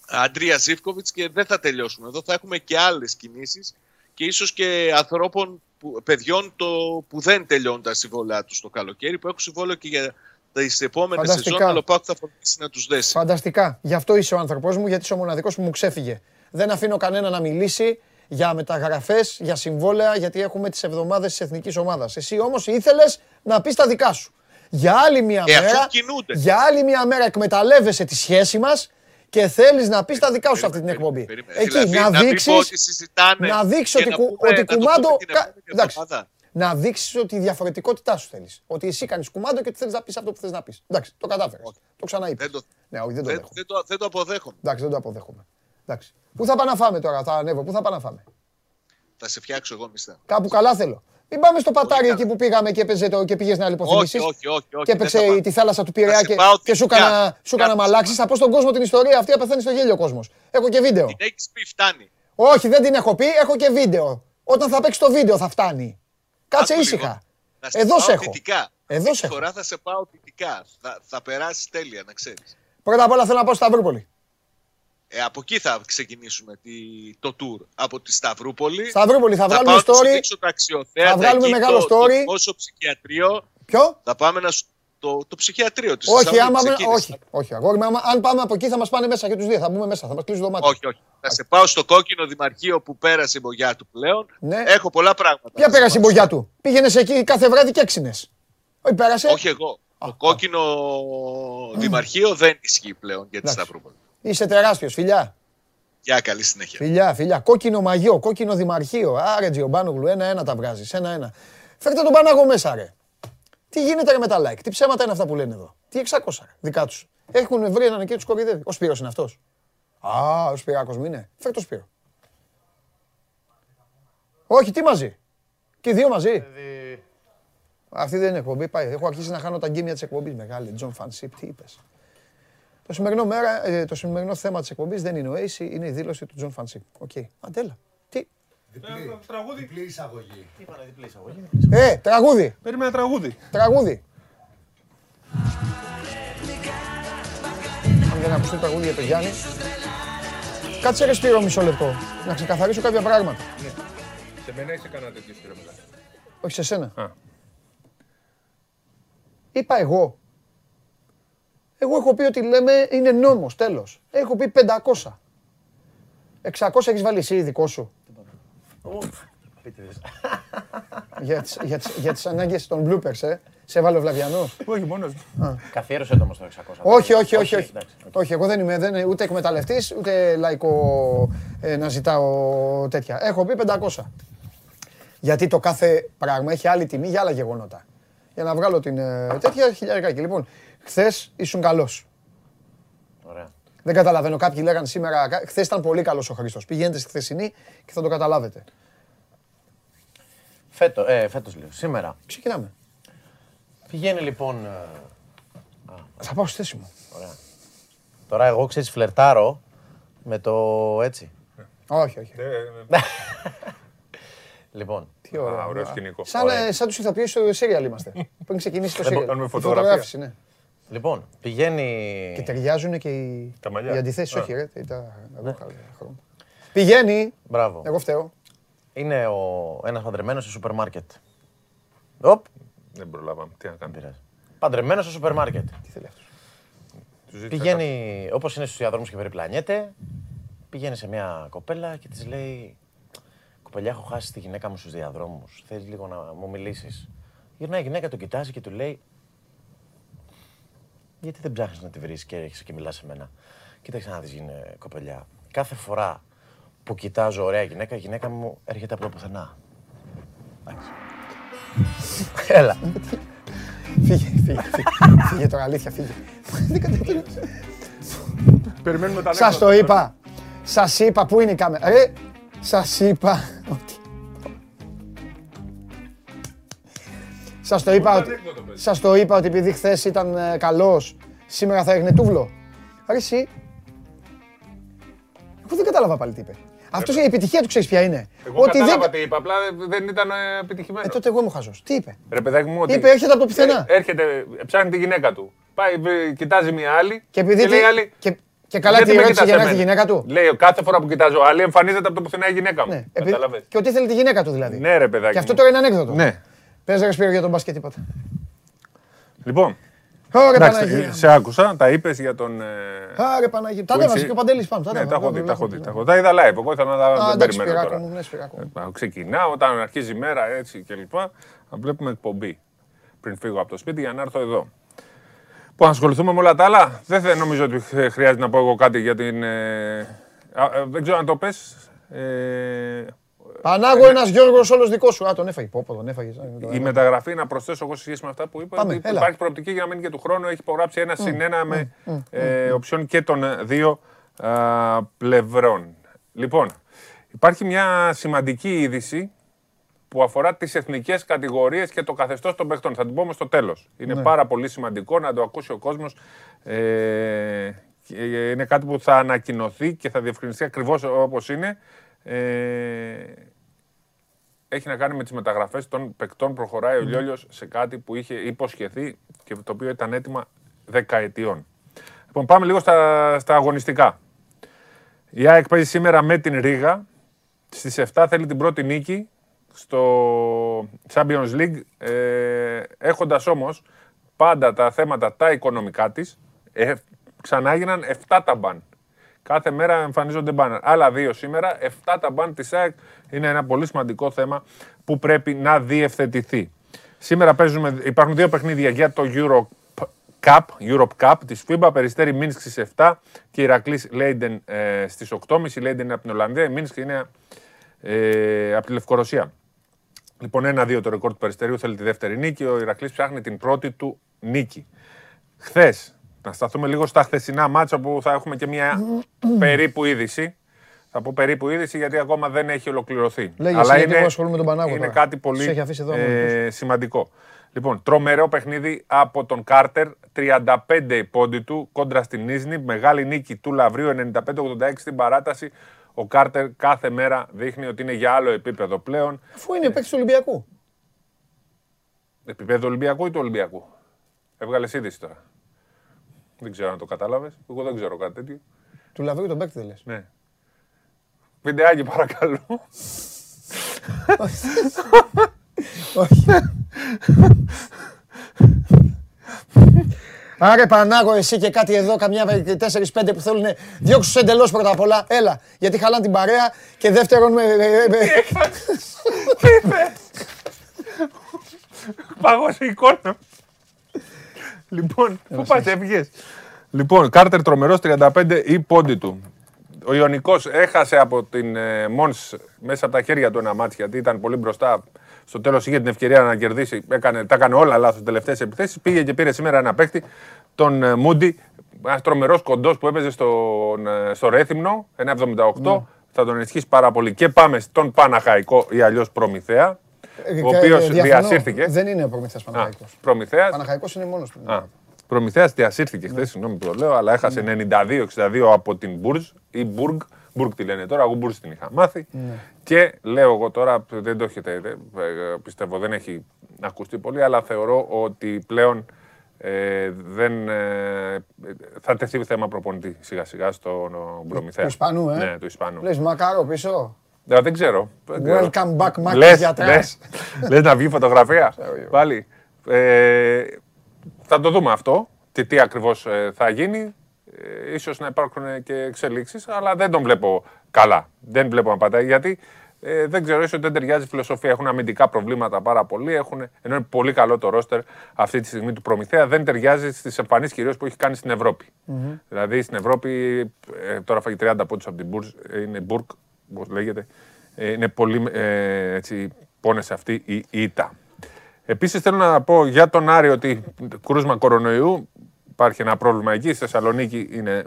Αντρίας Ζήφκοβιτς και δεν θα τελειώσουμε. Εδώ θα έχουμε και άλλες κινήσεις και ίσως και ανθρώπων, που, παιδιών το, που δεν τελειώνουν τα συμβόλαια τους το καλοκαίρι, που έχουν συμβόλαιο και για τις επόμενες Φανταστικά. σεζόν, αλλά ο Πάκου θα φροντίσει να τους δέσει. Φανταστικά. Γι' αυτό είσαι ο άνθρωπό μου, γιατί είσαι ο μοναδικός που μου ξέφυγε. Δεν αφήνω κανένα να μιλήσει για μεταγραφές, για συμβόλαια, γιατί έχουμε τις εβδομάδες της εθνικής ομάδας. Εσύ όμως ήθελες να πεις τα δικά σου. Για άλλη μια Ε, αφού μέρα, κινούνται. για άλλη μια μέρα εκμεταλλεύεσαι τη σχέση μας και θέλεις να πεις τα δικά σου σε αυτή την εκπομπή. περίμενε. Εκεί, Δηλαδή, να να μην δείξει. πω ότι συζητάνε Να δείξεις και ότι, να κου- πούμε- ότι να το κουμάντο. πούμε την κα- επόμενη εντάξει. εβδομάδα. Να δείξεις ότι η διαφορετικότητά σου θέλεις. Ότι εσύ κάνεις κουμάντο και ότι θέλεις να πεις αυτό που θες να πεις. Εντάξει, το κατάφερες. Το ξαναείπες. Δεν το, Ναι, όχι, δεν το δεν, δέχομαι. δεν το, δεν το αποδέχομαι. Εντάξει, δεν το αποδέχομαι. Εντάξει. Πού θα πάμε να φάμε τώρα, θα ανέβω, πού θα πάμε να φάμε; Θα σε φτιάξω εγώ μισθά. Κάπου καλά θέλω. Μην πάμε στο πατάρι εκεί που πήγαμε και, έπαιζε το, και πήγες να λιποθυμήσεις. Όχι, όχι, όχι, όχι, Και δεν θα έπαιξε πάω. τη θάλασσα του Πειραιά σε και, πάω και σου δυτικά. έκανα, σου έκανα Κάτσε. μαλάξεις. Θα πω στον κόσμο την ιστορία αυτή, απεθαίνει στο γέλιο ο κόσμος. Έχω και βίντεο. Την έχεις πει, φτάνει. Όχι, δεν την έχω πει, έχω και βίντεο. Όταν θα παίξει το βίντεο θα φτάνει. Κάτσε Άκου ήσυχα. λίγο. Θα σε Εδώ πάω σε έχω. δυτικά. Εδώ Αυτή σε τη έχω. φορά θα σε πάω δυτικά. Θα, θα περάσεις τέλεια, να ξέρεις. Πρώτα απ' όλα θέλω να πάω στη Σταυρούπολη. Ε, από εκεί θα ξεκινήσουμε τη, το tour. Από τη Σταυρούπολη. Σταυρούπολη, θα βγάλουμε πάω να σου story. δείξω τα αξιοθέατα Θα βγάλουμε εκεί, μεγάλο το, story. Το δημόσιο ψυχιατρίο. Ποιο; Θα πάμε να σου... Το, το ψυχιατρίο της Όχι, Θεσσαλονίκης, άμα, εκεί, όχι, όχι, αγόρι μου, άμα- αν πάμε από εκεί θα μας πάνε μέσα και τους δύο, θα μπούμε μέσα, θα μας κλείσουν το μάτι. Όχι, όχι. Θα σε πάω στο κόκκινο δημαρχείο που πέρασε η μπογιά του πλέον. Ναι. Έχω πολλά πράγματα. Ποια να σε πέρασε η πάω. μπογιά του. Πήγαινες εκεί κάθε βράδυ και έξινες. Όχι, πέρασε. Όχι εγώ. Το κόκκινο δημαρχείο δεν ισχύει πλέον για τη Εντάξει. Σταυρούπολη. Είσαι τεράστιος, φιλιά. Γεια, καλή συνέχεια. Φιλιά, φιλιά. Κόκκινο μαγιό, κόκκινο δημαρχείο. Άρε, Τζιομπάνογλου, ένα-ένα τα βγάζεις. Ένα-ένα. Φέρτε τον Πανάγο μέσα, ρε. Τι γίνεται ρε, με τα like, τι ψέματα είναι αυτά που λένε εδώ. Τι 600, ρε, δικά τους. Έχουν βρει έναν εκεί τους κοροϊδεύει. Ο Σπύρος είναι αυτός. Α, ο Σπυράκος μου είναι. Φέρ το Σπύρο. Όχι, τι μαζί; Και οι δύο μαζί; Αυτή δεν είναι εκπομπή. Πάει. Έχω αρχίσει να χάνω τα γκέμια της εκπομπής. Μεγάλη. Τζον Φανσίπ, τι είπες; Το σημερινό, μέρα, ε, το σημερινό θέμα της εκπομπής δεν είναι ο AC, είναι η δήλωση του Τζον Φανσίπ. Οκ. Αντέλα. Τι; Διπλή εισαγωγή. Είπανε διπλή εισαγωγή. Ε, τραγούδι. Περίμενα τραγούδι. Τραγούδι. Αν δεν ακουστεί το τραγούδι για τον Γιάννη. Κάτσε ρε Σπύρο μισό λεπτό. Να ξεκαθαρίσω κάποια πράγματα. Σε μένα είσαι κανένα τέτοιο στήριο μετά. Όχι σε σένα. Α. Είπα εγώ. Εγώ έχω πει ότι λέμε είναι νόμος, τέλος. Έχω πει 500. 600 έχεις βάλει εσύ δικό σου. για, τις, για, τις, για τις ανάγκες των bloopers, ε. Σε έβαλε ο Βλαβιανός. Όχι, μόνος μου. Καθιέρωσε το όμως το 600. Όχι, όχι, όχι. Όχι, εντάξει, όχι εγώ δεν είμαι, δεν, ούτε εκμεταλλευτής, ούτε λαϊκό ε, να ζητάω τέτοια. Έχω πει 500. Γιατί το κάθε πράγμα έχει άλλη τιμή για άλλα γεγονότα. Για να βγάλω την ε, τέτοια χιλιαρικάκι. Λοιπόν, χθες ήσουν καλός. Ωραία. Δεν καταλαβαίνω. Κάποιοι λέγανε σήμερα. Χθες ήταν πολύ καλός ο Χρήστο. Πηγαίνετε στη χθεσινή και θα το καταλάβετε. Φέτο, ε, φέτος λέω, σήμερα. Ξεκινάμε. Πηγαίνει λοιπόν... ε, Θα πάω στη θέση μου. Ωραία. Τώρα εγώ ξέρεις φλερτάρω με το έτσι. Όχι, όχι. (laughs) Λοιπόν. Τι ωραίο. Α, ωραίο σκηνικό. Σαν, ε, σαν τους ηθοποιούς στο σύριαλ είμαστε. (laughs) Πριν ξεκινήσει το Δεν σύριαλ. κάνουμε Η φωτογραφία. φωτογράφηση, ναι. Λοιπόν, πηγαίνει... Και ταιριάζουν και οι, Τα μαλλιά. οι αντιθέσεις. Α. Όχι, ρε. Τα... εγώ καλά, χρώμα. Πηγαίνει. Μπράβο. Εγώ φταίω. Είναι ο... ένας παντρεμένος στο σούπερ μάρκετ. Οπ. Δεν προλάβαμε. Τι να κάνουμε. Παντρεμένος στο σούπερ μάρκετ. Τι θέλει αυτός. Του ζήτησα Πηγαίνει, όπως είναι στους διαδρόμους και περιπλανιέται, πηγαίνει σε μια κοπέλα και της λέει «Κοπελιά, έχω χάσει τη γυναίκα μου στους διαδρόμους. Θέλεις λίγο να μου μιλήσεις». Γυρνάει η γυναίκα, τον κοιτάζει και του λέει «Γιατί δεν ψάχνεις να τη βρεις και έρχεσαι και μιλάς σε μένα». Κοίταξε να δεις γίνε, κοπελιά. Κάθε φορά που κοιτάζω ωραία γυναίκα, η γυναίκα μου έρχεται από το πουθενά. (laughs) Έλα. Φύγε, φύγε, φύγε. Φύγε τώρα, αλήθεια, φύγε. Περιμένουμε τα Σας το είπα. Σας είπα, πού είναι η κάμερα. Ρε, σας είπα ότι... Σας το είπα ότι, σας το είπα ότι επειδή χθες ήταν ε, καλός, σήμερα θα έγινε τούβλο. Ρε εσύ, εγώ δεν κατάλαβα πάλι τι είπε. Αυτός η επιτυχία του ξέρεις ποια είναι. Εγώ κατάλαβα τι είπα, απλά δεν ήταν ε, επιτυχημένος. Ε, τότε εγώ είμαι χαζός. Τι είπε; Ρε παιδάκι μου, ότι... Είπε, έρχεται από το πουθενά. Ε, έρχεται, ψάχνει τη γυναίκα του. Πάει, βρει- κοιτάζει μια άλλη Και επειδή λέει τι- άλλη, και, και καλά «Γιατί τη με ρώτησε κοιτάς για να έρθει η εμένα». γυναίκα του; Λέει, κάθε φορά που κοιτάζω άλλη, εμφανίζεται από το πουθενά η γυναίκα μου. Ναι, επειδή- Κατάλαβες. Και ότι ήθελε τη γυναίκα του δηλαδή. Ναι, ρε παιδάκι. Και αυτό μου. τώρα είναι ανέκδοτο. Ναι. Πες ρε Σπύρο για τον μπάσκετ τίποτα. Λοιπόν, Ωραία εντάξει, Παναγία. σε άκουσα, τα είπες για τον. ε, Άρε Παναγία. Τα που έβαζε είσαι- και ο Παντέλης πάνω. Ναι, τα έχω δει, τα έχω δει. Τα έχω- τα είδα live. Εγώ ήθελα να τα Α, δεν εντάξει, περιμένω Σπυράκο τώρα. μου, ναι, Σπυράκο μου. Ε, Ξεκινάω όταν αρχίζει η μέρα έτσι και λοιπά. Να βλέπουμε εκπομπή πριν φύγω από το σπίτι για να έρθω εδώ. Που να ασχοληθούμε με όλα τα άλλα; Δεν θε- νομίζω ότι χρ- χρειάζεται να πω εγώ κάτι για την. ε, α, ε, δεν ξέρω αν το πες. Ε, Πανάγω ένας Γιώργος όλος δικός σου. Α, τον έφαγε. Πω, πω, τον έφαγε. η μεταγραφή, να προσθέσω εγώ σε σχέση με αυτά που είπα, Πάμε, ότι έλα. υπάρχει προοπτική για να μείνει και του χρόνου. Έχει υπογράψει ένα συν ένα με ε, οψιόν και των ε, δύο α, πλευρών. Λοιπόν, υπάρχει μια σημαντική είδηση που αφορά τις εθνικές κατηγορίες και το καθεστώς των παιχτών. Θα την πούμε στο τέλος. Είναι Ναι. πάρα πολύ σημαντικό να το ακούσει ο κόσμος. Ε, και είναι κάτι που θα ανακοινωθεί και θα διευκρινιστεί ακριβώς όπως είναι. Ε, έχει να κάνει με τις μεταγραφές των παικτών. Προχωράει ο Λιόλιος σε κάτι που είχε υποσχεθεί και το οποίο ήταν έτοιμα δεκαετιών. Λοιπόν, πάμε λίγο στα, στα αγωνιστικά. Η ΑΕΚ παίζει σήμερα με την Ρίγα. Στις 7 θέλει την πρώτη νίκη στο Champions League, ε, έχοντας όμως πάντα τα θέματα τα οικονομικά της, ε, ξανά έγιναν 7 τα μπαν. Κάθε μέρα εμφανίζονται μπαν. Άλλα δύο σήμερα, 7 τα μπαν της ΑΕΚ είναι ένα πολύ σημαντικό θέμα που πρέπει να διευθετηθεί. Σήμερα παίζουμε, υπάρχουν δύο παιχνίδια για το Euro Cup, Europe Cup της FIBA, Περιστέρη Μίνσκ στις 7 και Ηρακλής Λέιντεν ε, στις 8.30. Η Λέιντεν είναι από την Ολλανδία, η Μίνσκ είναι ε, από τη Λευκορωσία. Λοιπόν, ένα-δύο το ρεκόρ του Περιστερίου θέλει τη δεύτερη νίκη. Ο Ηρακλής ψάχνει την πρώτη του νίκη. Χθες, να σταθούμε λίγο στα χθεσινά μάτσα που θα έχουμε και μια περίπου είδηση. Θα πω περίπου είδηση γιατί ακόμα δεν έχει ολοκληρωθεί. Λέγε Αλλά εσύ, γιατί είναι, εγώ ασχολούμαι με τον Πανάγο είναι τώρα. κάτι πολύ Σε έχει αφήσει εδώ, ε, σημαντικό. Λοιπόν, τρομερό παιχνίδι από τον Κάρτερ. 35 η πόντι του κόντρα στην Νίσνη. Μεγάλη νίκη του Λαβρίου 95-86 στην παράταση. Ο Κάρτερ κάθε μέρα δείχνει ότι είναι για άλλο επίπεδο πλέον. Αφού είναι παίκτης του Ολυμπιακού. Επίπεδο Ολυμπιακού ή του Ολυμπιακού; Έβγαλες είδηση τώρα. Δεν ξέρω αν το κατάλαβες. Εγώ δεν ξέρω κάτι τέτοιο. Του Λαβρίου τον παίκτη δεν λες. Ναι. Βιντεάκι παρακαλώ. Όχι. Άρε Πανάγο, εσύ και κάτι εδώ, καμιά 4-5 που θέλουν διώξου εντελώς πρώτα απ' όλα. Έλα, γιατί χαλάνε την παρέα και δεύτερον. με- με- με- Πάγωσε η εικόνα. Λοιπόν, πού πας, έφυγες; Λοιπόν, Κάρτερ τρομερός 35 η πόντι του. Ο Ιωνικός έχασε από την ε, Μόνς μέσα από τα χέρια του ένα μάτι γιατί ήταν πολύ μπροστά. Στο τέλος είχε την ευκαιρία να κερδίσει. Έκανε, τα έκανε όλα λάθος τελευταίες επιθέσεις. Πήγε και πήρε σήμερα ένα παίκτη, τον ε, Μούντι. Ένας τρομερός κοντός που έπαιζε στον, ε, στο Ρέθυμνο, ένα 78. Θα τον ενισχύσει πάρα πολύ. Και πάμε στον Παναχαϊκό ή αλλιώς Προμηθέα. Ο και- οποίος διαφωνώ. διασύρθηκε. Δεν είναι ο Προμηθέας Παναχαϊκός. Προμηθέας. Παναχαϊκός είναι μόνος του. Α, Προμηθέας διασύρθηκε χθες, συγγνώμη που το λέω, αλλά έχασε 92-62 από την Μπουρζ ή Μπουργκ. Μπουργκ τη λένε τώρα, εγώ Μπουρζ την είχα μάθει. Και λέω εγώ τώρα, δεν το έχετε, ε, ε, πιστεύω δεν έχει ακουστεί πολύ, αλλά θεωρώ ότι πλέον ε, δεν, ε, θα τεθεί θέμα προπονητή σιγά σιγά στον ο, Προμηθέας. Του Ισπανού, ε. Ναι, του Ισπανού. Λες Μακάρο πίσω. Ε, δεν ξέρω. Δεν ξέρω. Welcome back, Μάκης Λες, γιατράς. λες, λες να βγει φωτογραφία. (laughs) Πάλι. Ε, θα το δούμε αυτό και τι ακριβώς ε, θα γίνει. Ε, ίσως να υπάρχουν και εξελίξεις, αλλά δεν τον βλέπω καλά. Δεν βλέπω να πατάει, γιατί ε, δεν ξέρω, ίσως δεν ταιριάζει η φιλοσοφία. Έχουν αμυντικά προβλήματα πάρα πολύ, έχουν, ενώ είναι πολύ καλό το ρόστερ αυτή τη στιγμή του Προμηθέα, δεν ταιριάζει στις εμφανίσεις κυρίως που έχει κάνει στην Ευρώπη. Δηλαδή στην Ευρώπη, ε, τώρα φάγει 30 πόντους από την Μπούρζ, ε, είναι Μπουρκ, όπως λέγεται, ε, είναι πολύ ε, έτσι, πόνεσε αυτή η ήττα. Επίσης θέλω να πω για τον Άρη ότι κρούσμα κορονοϊού. Υπάρχει ένα πρόβλημα εκεί. Στη Θεσσαλονίκη είναι ε,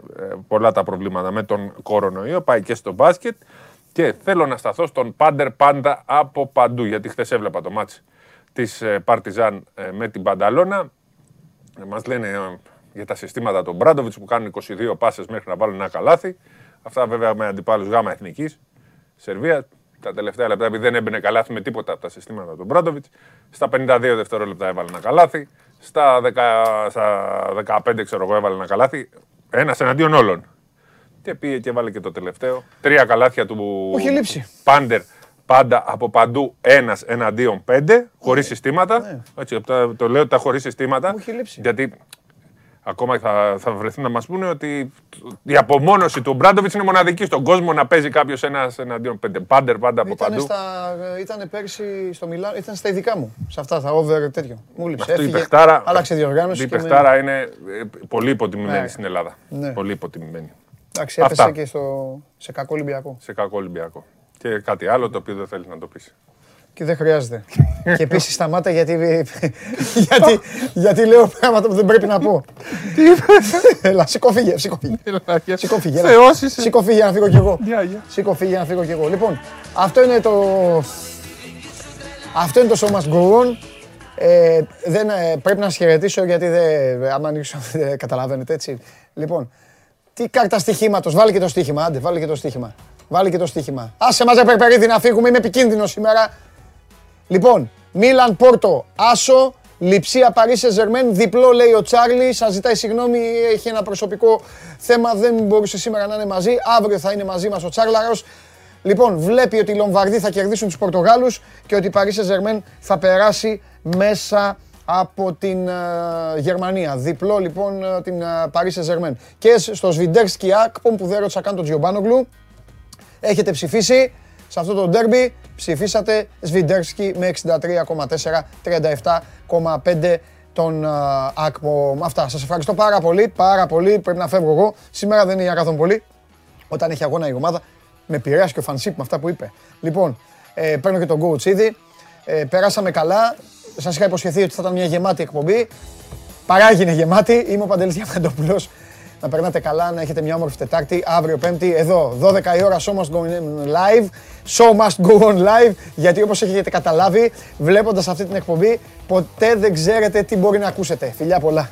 πολλά τα προβλήματα με τον κορονοϊό. Πάει και στο μπάσκετ. Και θέλω να σταθώ στον Πάντερ πάντα από παντού. Γιατί χθες έβλεπα το μάτς της ε, Παρτιζάν ε, με την Πανταλώνα. Ε, Μας λένε ε, για τα συστήματα των Μπράντοβιτς που κάνουν 22 πάσες μέχρι να βάλουν ένα καλάθι. Αυτά βέβαια με αντιπάλους γάμα εθνικής. Σερβία, τα τελευταία λεπτά, επειδή δεν έμπαινε καλάθι με τίποτα από τα συστήματα του Μπράντοβιτς. Στα 52 δευτερόλεπτα έβαλε ένα καλάθι. Στα, 10, στα 15 ξέρω εγώ έβαλε ένα καλάθι. Ένας εναντίον όλων. Και πήγε και έβαλε και το τελευταίο. Τρία καλάθια του Έχει λείψει. Πάντερ. Πάντα από παντού ένας εναντίον πέντε, χωρίς συστήματα. Έτσι, το, το λέω τα χωρίς συστήματα. έχει λείψει. Γιατί ακόμα θα, θα βρεθούν να μας πούνε ότι η απομόνωση του Μπράντοβιτς είναι μοναδική στον κόσμο να παίζει κάποιος ένας εναντίον πέντε. Πάντερ πάντα από Ήταν, παντού. στα, ήταν πέρσι στο Μιλάνο, ήταν στα ειδικά μου. Σε αυτά τα over τέτοιο. Μου λείψε. Αυτό η Έφυγε, παιχτάρα, άλλαξε διοργάνωση. η και με- παιχτάρα είναι ε, πολύ υποτιμημένη Ναι. στην Ελλάδα. Ναι. Πολύ υποτιμημένη. Εντάξει, έπεσε Αυτά. και στο, σε κακό Ολυμπιακό. Σε κακό Ολυμπιακό. Και κάτι άλλο το οποίο δεν θέλεις να το πεις. Και δεν χρειάζεται. και επίσης σταμάτα γιατί, γιατί, γιατί λέω πράγματα που δεν πρέπει να πω. Τι Έλα, σηκώ φύγε, σηκώ φύγε. Σηκώ φύγε. έλα. Θεός είσαι. Σηκώ φύγε να φύγω κι εγώ. Γεια, γεια. Σηκώ φύγε να φύγω κι εγώ. Λοιπόν, αυτό είναι το... Αυτό είναι το show must go on. Ε, δεν, ε, πρέπει να σας χαιρετήσω γιατί δεν, άμα ανοίξω (laughs) δεν καταλαβαίνετε έτσι. Λοιπόν, τι κάρτα στοιχήματος, βάλει και το στοίχημα, άντε, βάλει και το στοίχημα. Βάλει και το στοίχημα. Άσε μας ρε Περπερίδη να φύγουμε, είμαι επικίνδυνος σήμερα. Λοιπόν, Μίλαν Πόρτο, Άσο, Λιψία Παρίσι Ζερμέν, διπλό λέει ο Τσάρλι. Σας ζητάει συγγνώμη, έχει ένα προσωπικό θέμα, δεν μπορούσε σήμερα να είναι μαζί. Αύριο θα είναι μαζί μας ο Τσάρλαρος. Λοιπόν, βλέπει ότι οι Λομβαρδοί θα κερδίσουν τους Πορτογάλους και ότι η Παρίσι Ζερμέν θα περάσει μέσα από την ε, Γερμανία. Διπλό λοιπόν ε, την Παρίσι Ζερμέν. Και στο Σβιντέρσκι Ακπομ που δεν ρώτησα καν τον Τζιομπάνογλου, έχετε ψηφίσει σε αυτό το ντέρμπι. Ψηφίσατε Σβιντέρσκι με 63,4, 37,5 τον α, Ακπο. Αυτά. Σας ευχαριστώ πάρα πολύ, πάρα πολύ. Πρέπει να φεύγω εγώ. Σήμερα δεν είναι για καθόλου πολύ. Όταν έχει αγώνα η ομάδα, με επηρέασε και ο Φανσίπ με αυτά που είπε. Λοιπόν, ε, παίρνω και τον coach ήδη. Ε, περάσαμε καλά. Σας είχα υποσχεθεί ότι θα ήταν μια γεμάτη εκπομπή. Παράγινε γεμάτη. Είμαι ο Παντελής Διαμαντόπουλος. Να περνάτε καλά, να έχετε μια όμορφη Τετάρτη. Αύριο Πέμπτη, εδώ, 12 η ώρα, Show Must Go On Live. Show Must Go On Live, γιατί όπως έχετε καταλάβει, βλέποντας αυτή την εκπομπή, ποτέ δεν ξέρετε τι μπορεί να ακούσετε. Φιλιά πολλά.